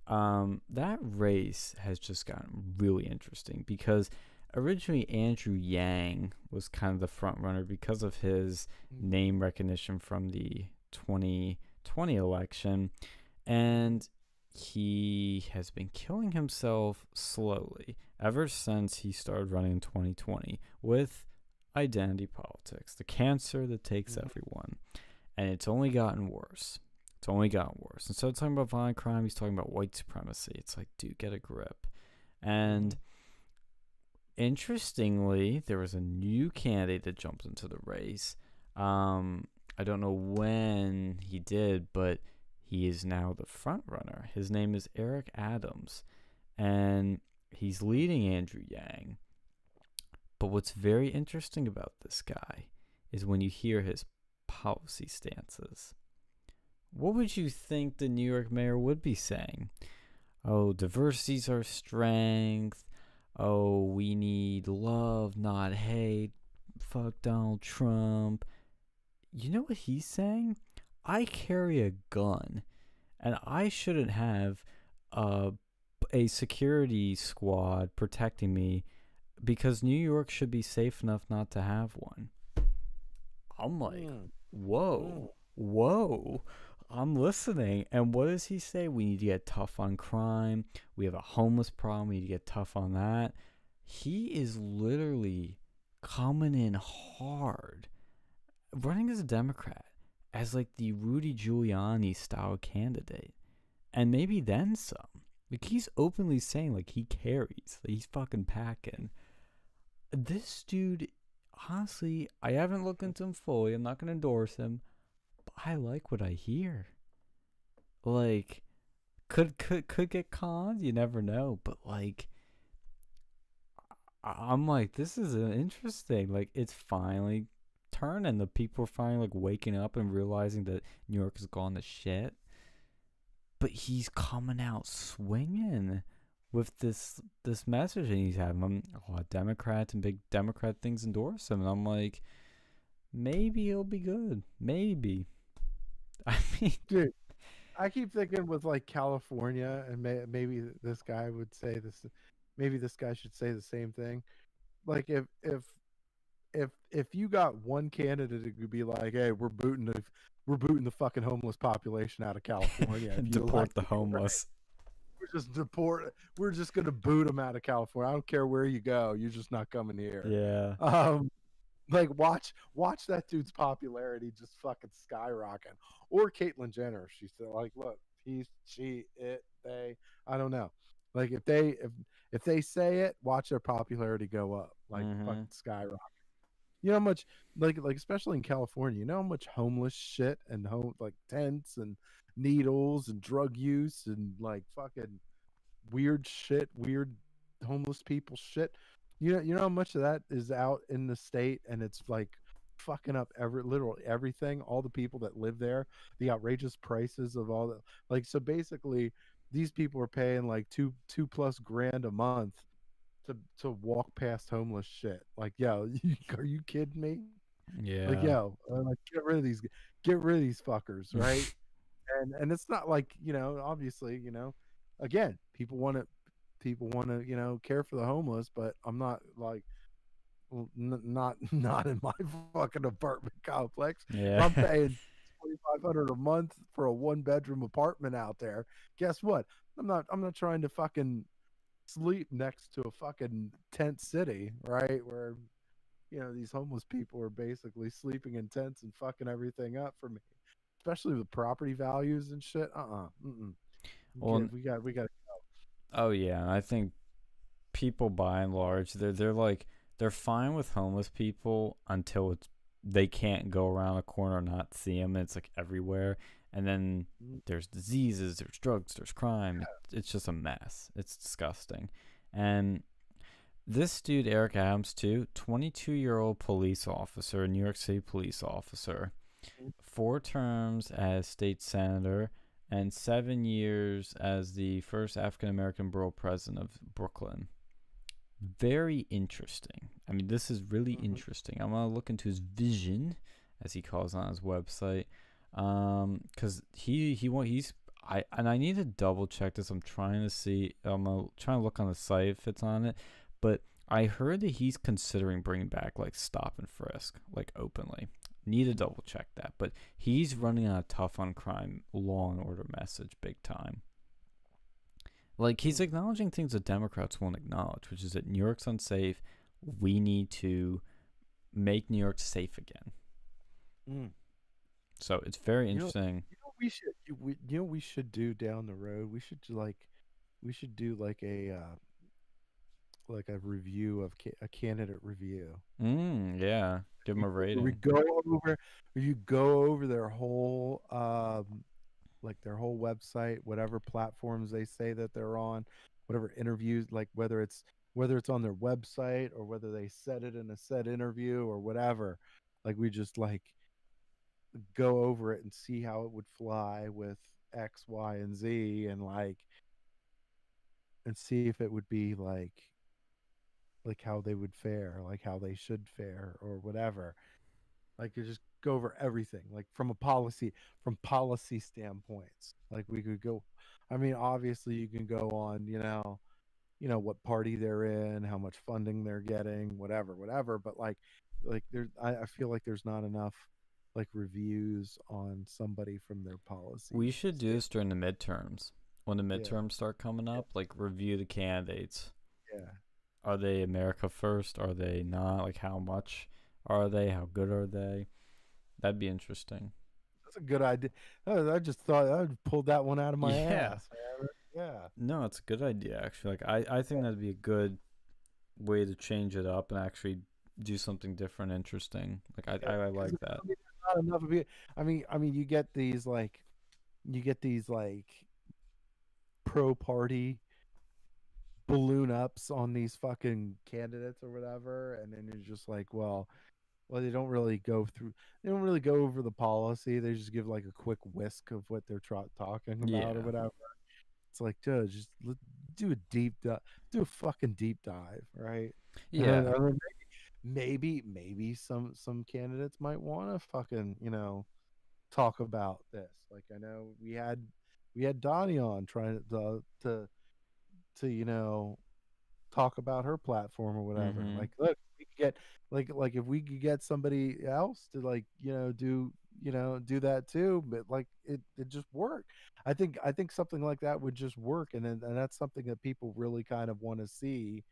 um, that race has just gotten really interesting because originally Andrew Yang was kind of the front runner because of his Mm. name recognition from the 2020 election. And he has been killing himself slowly ever since he started running in 2020 with identity politics, the cancer that takes Mhm. everyone. And it's only gotten worse. It's only gotten worse. Instead of talking about violent crime, he's talking about white supremacy. It's like, dude, get a grip. And interestingly, there was a new candidate that jumped into the race. Um, I don't know when he did, but he is now the front runner. His name is Eric Adams, and he's leading Andrew Yang. But what's very interesting about this guy is when you hear his policy stances. What would you think the New York mayor would be saying? Oh, diversity's our strength. Oh, we need love, not hate. Fuck Donald Trump. You know what he's saying? I carry a gun, and I shouldn't have a, a security squad protecting me because New York should be safe enough not to have one. I'm like, Mm. whoa, whoa. I'm listening. And what does he say? We need to get tough on crime. We have a homeless problem. We need to get tough on that. He is literally coming in hard, running as a Democrat, as like the Rudy Giuliani style candidate. And maybe then some. Like he's openly saying like he carries, like he's fucking packing. This dude, honestly, I haven't looked into him fully. I'm not gonna endorse him, but I like what I hear. Like, could could could get cons. You never know, but like, I'm like, this is interesting. Like, it's finally turning. The people are finally like waking up and realizing that New York has gone to shit but he's coming out swinging with this this message and he's having. A lot of Democrats and big Democrat things endorse him and I'm like maybe he'll be good. Maybe. I mean dude i keep thinking with like california and may, maybe this guy would say this maybe this guy should say the same thing. Like if if if if you got one candidate it could be like hey we're booting the we're booting the fucking homeless population out of california deport the me, right? homeless we're just deport we're just gonna boot them out of california i don't care where you go you're just not coming here yeah um like watch watch that dude's popularity just fucking skyrocketing. or caitlyn jenner she's like look he's she it they i don't know like if they if if they say it watch their popularity go up like Mhm. fucking skyrocket you know how much like like especially in california you know how much homeless shit and home like tents and needles and drug use and like fucking weird shit weird homeless people shit you know, you know how much of that is out in the state, and it's like fucking up every literally everything. All the people that live there, the outrageous prices of all the like. So basically, these people are paying like two two plus grand a month to to walk past homeless shit. Like, yo, you, are you kidding me? yeah Like, yo, like get rid of these, get rid of these fuckers, right? and and it's not like you know, obviously, you know, again, people want to people want to you know care for the homeless, but I'm not like. n- Not not in my fucking apartment complex. Yeah I'm paying twenty five hundred a month for a one bedroom apartment out there. Guess what? I'm not I'm not trying to fucking sleep next to a fucking tent city, right? Where you know these homeless people are basically sleeping in tents and fucking everything up for me, especially with property values and shit. Uh uh-uh, uh. Well, we got we got Oh yeah, I think people by and large they're they're like they're fine with homeless people until it's they can't go around a corner and not see them. It's like everywhere, and then Mm. there's diseases, there's drugs, there's crime. It's, just a mess. It's disgusting, and this dude Eric Adams too, 22 year old police officer, New York City police officer, Mhm. four terms as state senator and seven years as the first African American borough president of Brooklyn. Very interesting. I mean, this is really Mhm. interesting. I'm gonna look into his vision, as he calls on his website, um, because he he want he's I and I need to double check this. I'm trying to see. I'm gonna, trying to look on the site if it's on it, but I heard that he's considering bringing back like stop and frisk, like openly. Need to double check that, but he's running on a tough on crime, law and order message, big time. Like he's acknowledging things that Democrats won't acknowledge, which is that New York's unsafe. We need to make New York safe again. Mm. So it's very You know- interesting. You know, we should. You, we, you know, we should do down the road. We should do like, we should do like a, uh, like a review of ca- a candidate review. Mm, yeah, give them a rating. We go over, you go over their whole, um, like their whole website, whatever platforms they say that they're on, whatever interviews, like whether it's whether it's on their website or whether they said it in a set interview or whatever. Like we just like go over it and see how it would fly with X, Y, and Z, and like, and see if it would be like, like how they would fare, like how they should fare, or whatever. Like you just go over everything, like from a policy, from policy standpoints. Like we could go. I mean, obviously you can go on, you know, you know what party they're in, how much funding they're getting, whatever, whatever. But like, like there, I, I feel like there's not enough like reviews on somebody from their policy. We should do this during the midterms. When the Yeah. midterms start coming up, like review the candidates. Yeah. Are they America first? Are they not? Like how much are they? How good are they? That'd be interesting. That's a good idea. I just thought I pulled that one out of my Yeah. ass. man. Yeah. No, it's a good idea actually. Like I, I think that'd be a good way to change it up and actually do something different, interesting. Like I, I, I like that. Not enough of it. I mean, I mean, you get these like, you get these like, pro party balloon ups on these fucking candidates or whatever, and then you're just like, well, well, they don't really go through. They don't really go over the policy. They just give like a quick whisk of what they're tra- talking about Yeah. or whatever. It's like, dude, just do a deep dive, do a fucking deep dive, right? And Yeah. and then maybe, maybe, some some candidates might want to fucking, you know, talk about this. Like I know we had we had Donnie on trying to to to you know talk about her platform or whatever. Mhm. Like, look, we could get like like if we could get somebody else to like you know do you know do that too, but like it it just worked. I think I think something like that would just work, and then and that's something that people really kind of want to see.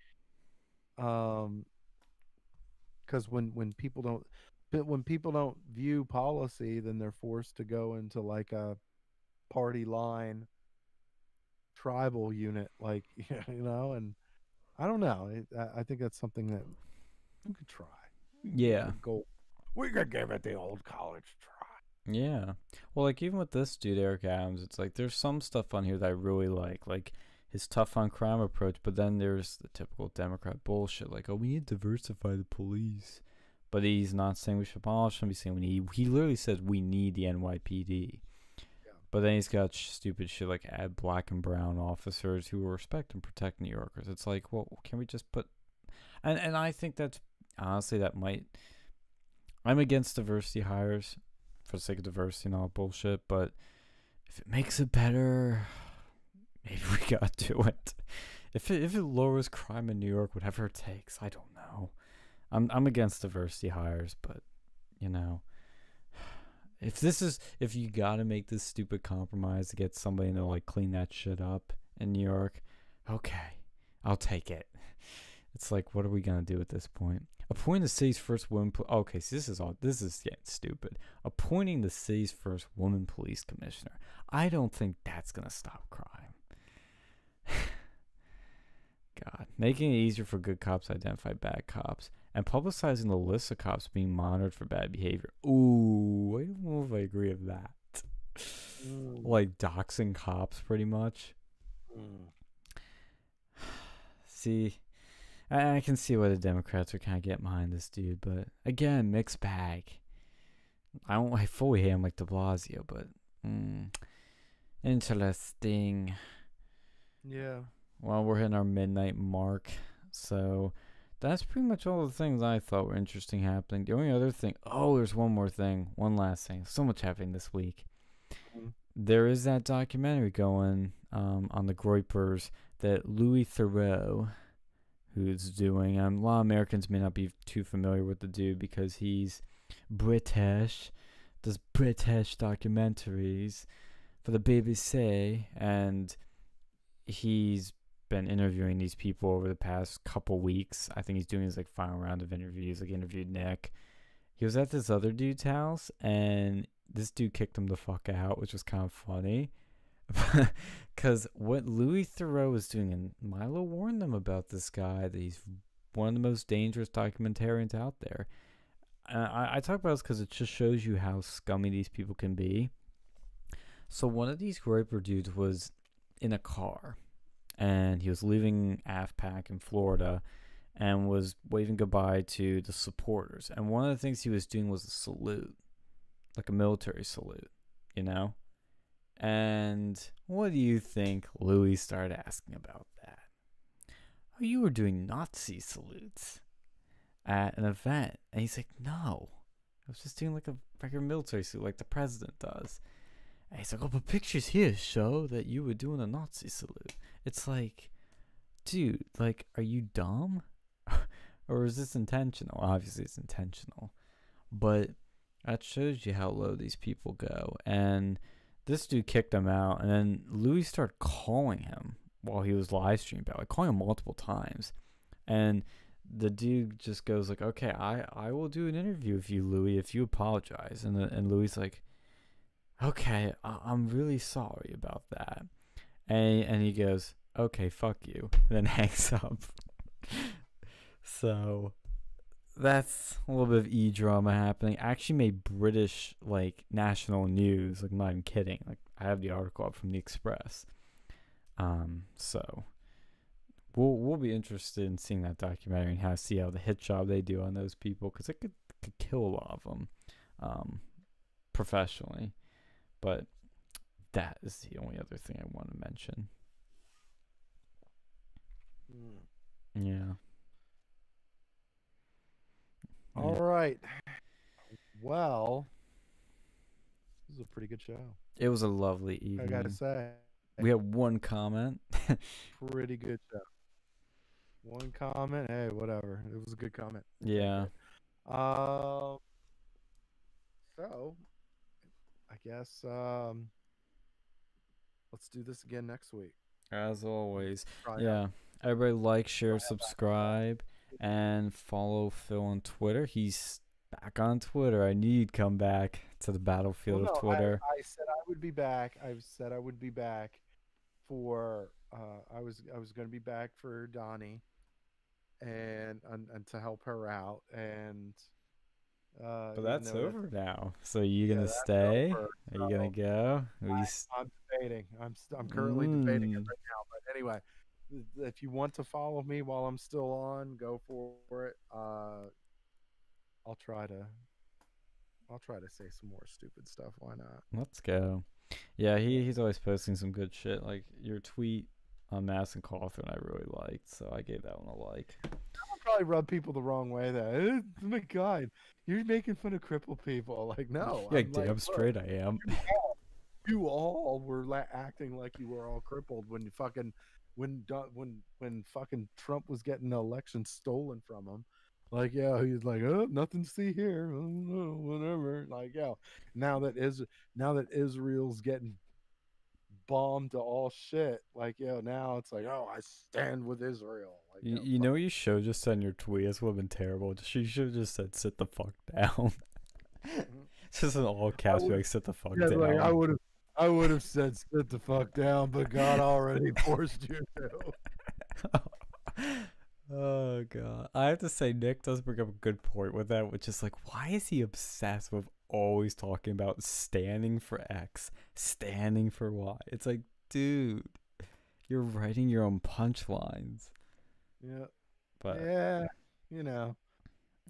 Um, because when when people don't but when people don't view policy then they're forced to go into like a party line tribal unit like you know and i don't know it, I, I think that's something that we could try Yeah. go we could give it the old college try Yeah. Well, like even with this dude, Eric Adams, it's like there's some stuff on here that I really like, like his tough on crime approach, but then there's the typical Democrat bullshit, like, oh, we need to diversify the police. But he's not saying we should abolish them. He's saying we need, he literally says we need the NYPD. Yeah. But then he's got sh- stupid shit like add black and brown officers who will respect and protect New Yorkers. It's like, well, can we just put, and and I think that's honestly that might. I'm against diversity hires for the sake of diversity and all bullshit, but if it makes it better, maybe we gotta do it. If it if it lowers crime in New York, whatever it takes, I don't know. I'm I'm against diversity hires, but you know, if this is if you gotta make this stupid compromise to get somebody to like clean that shit up in New York, okay, I'll take it. It's like, what are we gonna do at this point? Appointing the city's first woman. Po- okay, so this is all. This is getting stupid. Appointing the city's first woman police commissioner. I don't think that's gonna stop crime. God, making it easier for good cops to identify bad cops and publicizing the list of cops being monitored for bad behavior. Ooh, I don't know if I agree with that. Like doxing cops, pretty much. Mm. See, I, I can see why the Democrats are kind of getting behind this dude, but again, mixed bag. I don't I fully hate him like De Blasio, but mm, interesting. Yeah Well, we're hitting our midnight mark, so that's pretty much all the things I thought were interesting happening. The only other thing, oh, there's one more thing, one last thing. So much happening this week. Mhm. There is that documentary going um, on the Groypers that Louis Theroux, who's doing. Um, a lot of Americans may not be too familiar with the dude because he's British, does British documentaries for the BBC, and he's been interviewing these people over the past couple weeks. I think he's doing his like final round of interviews. Like interviewed Nick. He was at this other dude's house, and this dude kicked him the fuck out, which was kind of funny. Because what Louis Theroux was doing, and Milo warned them about this guy, that he's one of the most dangerous documentarians out there. I, I talk about this because it just shows you how scummy these people can be. So one of these Groyper dudes was in a car, and he was leaving AFPAC in Florida, and was waving goodbye to the supporters. And one of the things he was doing was a salute, like a military salute, you know. And what do you think Louis started asking about that? Oh, you were doing Nazi salutes at an event. And he's like, no, I was just doing like a regular military salute like the president does. Like, oh, but pictures here show that you were doing a Nazi salute. It's like, dude, like, are you dumb? or is this intentional? Obviously, it's intentional. But that shows you how low these people go. And this dude kicked him out, and then Louis started calling him while he was live streaming like calling him multiple times, and the dude just goes like, "Okay, I I will do an interview with you, Louis, if you apologize." And the, and Louis like, "Okay, I, I'm really sorry about that." And and he goes, "Okay, fuck you," and then hangs up. so that's a little bit of e drama happening. I actually made British like national news. Like I'm not even kidding. Like I have the article up from the Express. Um, so we'll we'll be interested in seeing that documentary and how see how the hit job they do on those people because it could could kill a lot of them, um, professionally. But that is the only other thing I want to mention. Mm. Yeah. All Yeah. right. Well, this is a pretty good show. It was a lovely evening. I gotta say, we had one comment. pretty good show. One comment, hey, whatever. It was a good comment. yeah. Um. So, I guess um, let's do this again next week. As always. Yeah. Everybody like, share, subscribe, and follow Phil on Twitter. He's back on Twitter. I need come back to the battlefield Well, of no, I- Twitter. I, said I would be back. I said I would be back for. Uh, I was I was going to be back for Donnie, and, and and to help her out. And uh, but that's over now. So you yeah, gonna stay? Are you gonna go? Are you s- I'm debating. I'm st- I'm currently debating it Mm. right now. But anyway, if you want to follow me while I'm still on, go for it. Uh, I'll try to. I'll try to say some more stupid stuff. Why not? Let's go. Yeah, he he's always posting some good shit. Like your tweet on Madison Cawthorn, I really liked, so I gave that one a like. Probably rub people the wrong way. That "Eh, my God, you're making fun of crippled people. Like no, yeah, I'm damn "Look, straight I am. you all were la- acting like you were all crippled when you fucking when when when fucking Trump was getting the election stolen from him. Like yeah, he's like oh nothing to see here, oh, whatever. Like yeah, now that is now that Israel's getting bombed to all shit. Like yo, now it's like oh I stand with Israel. Like You, you know you should just in your tweet. This would have been terrible. You should have just said sit the fuck down. just in all caps, would- like sit the fuck Yeah, down. like I would have, I would have said sit the fuck down, but God already forced you to. oh god, I have to say Nick does bring up a good point with that, which is like, why is he obsessed with always talking about standing for X, standing for Y? It's like, dude, you're writing your own punchlines. Yeah, But yeah, you know.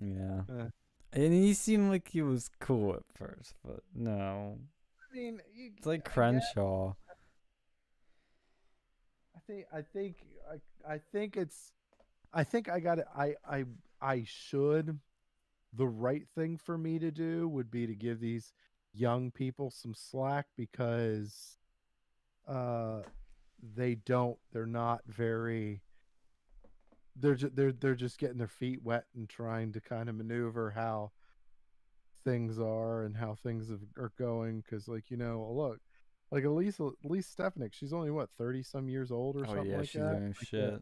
yeah, Uh. and he seemed like he was cool at first, but no, I mean, you, it's like Crenshaw. I think, I think, I, I think it's, I think I got it. I, I, I should. The right thing for me to do would be to give these young people some slack because, uh, they don't. They're not very. They're just they're they're just getting their feet wet and trying to kind of maneuver how things are and how things have, are going. Because like you know, look, like Elise Elise Stefanik, she's only what thirty some years old or Oh something yeah, like she's that. Like, shit. she's-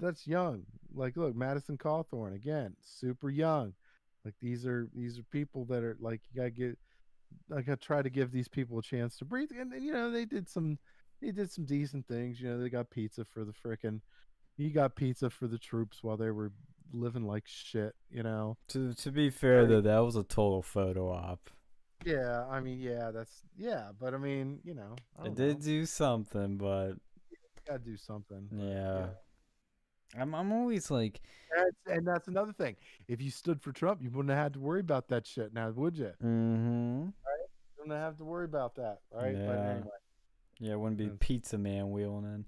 that's young. Like, look, Madison Cawthorn again, super young. Like these are these are people that are like you gotta get. Like I try to give these people a chance to breathe, and, and you know they did some, they did some decent things. You know they got pizza for the frickin', he got pizza for the troops while they were living like shit. You know. To to be fair though, that was a total photo op. Yeah, I mean, yeah, that's yeah, but I mean, you know, I It did know. do something, but gotta do something. but, yeah. I'm I'm always like, That's, and that's another thing. If you stood for Trump, you wouldn't have had to worry about that shit now, would you? mm-hmm. You wouldn't have to worry about that, right? But Yeah. anyway, Yeah, it wouldn't be. Pizza Man wheeling in.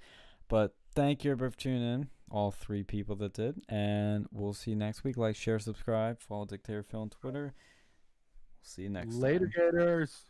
But thank you everybody for tuning in. All three people that did. And we'll see you next week. Like, share, subscribe, follow Dictator Phil on Twitter. We'll see you next week. later, time. Gators.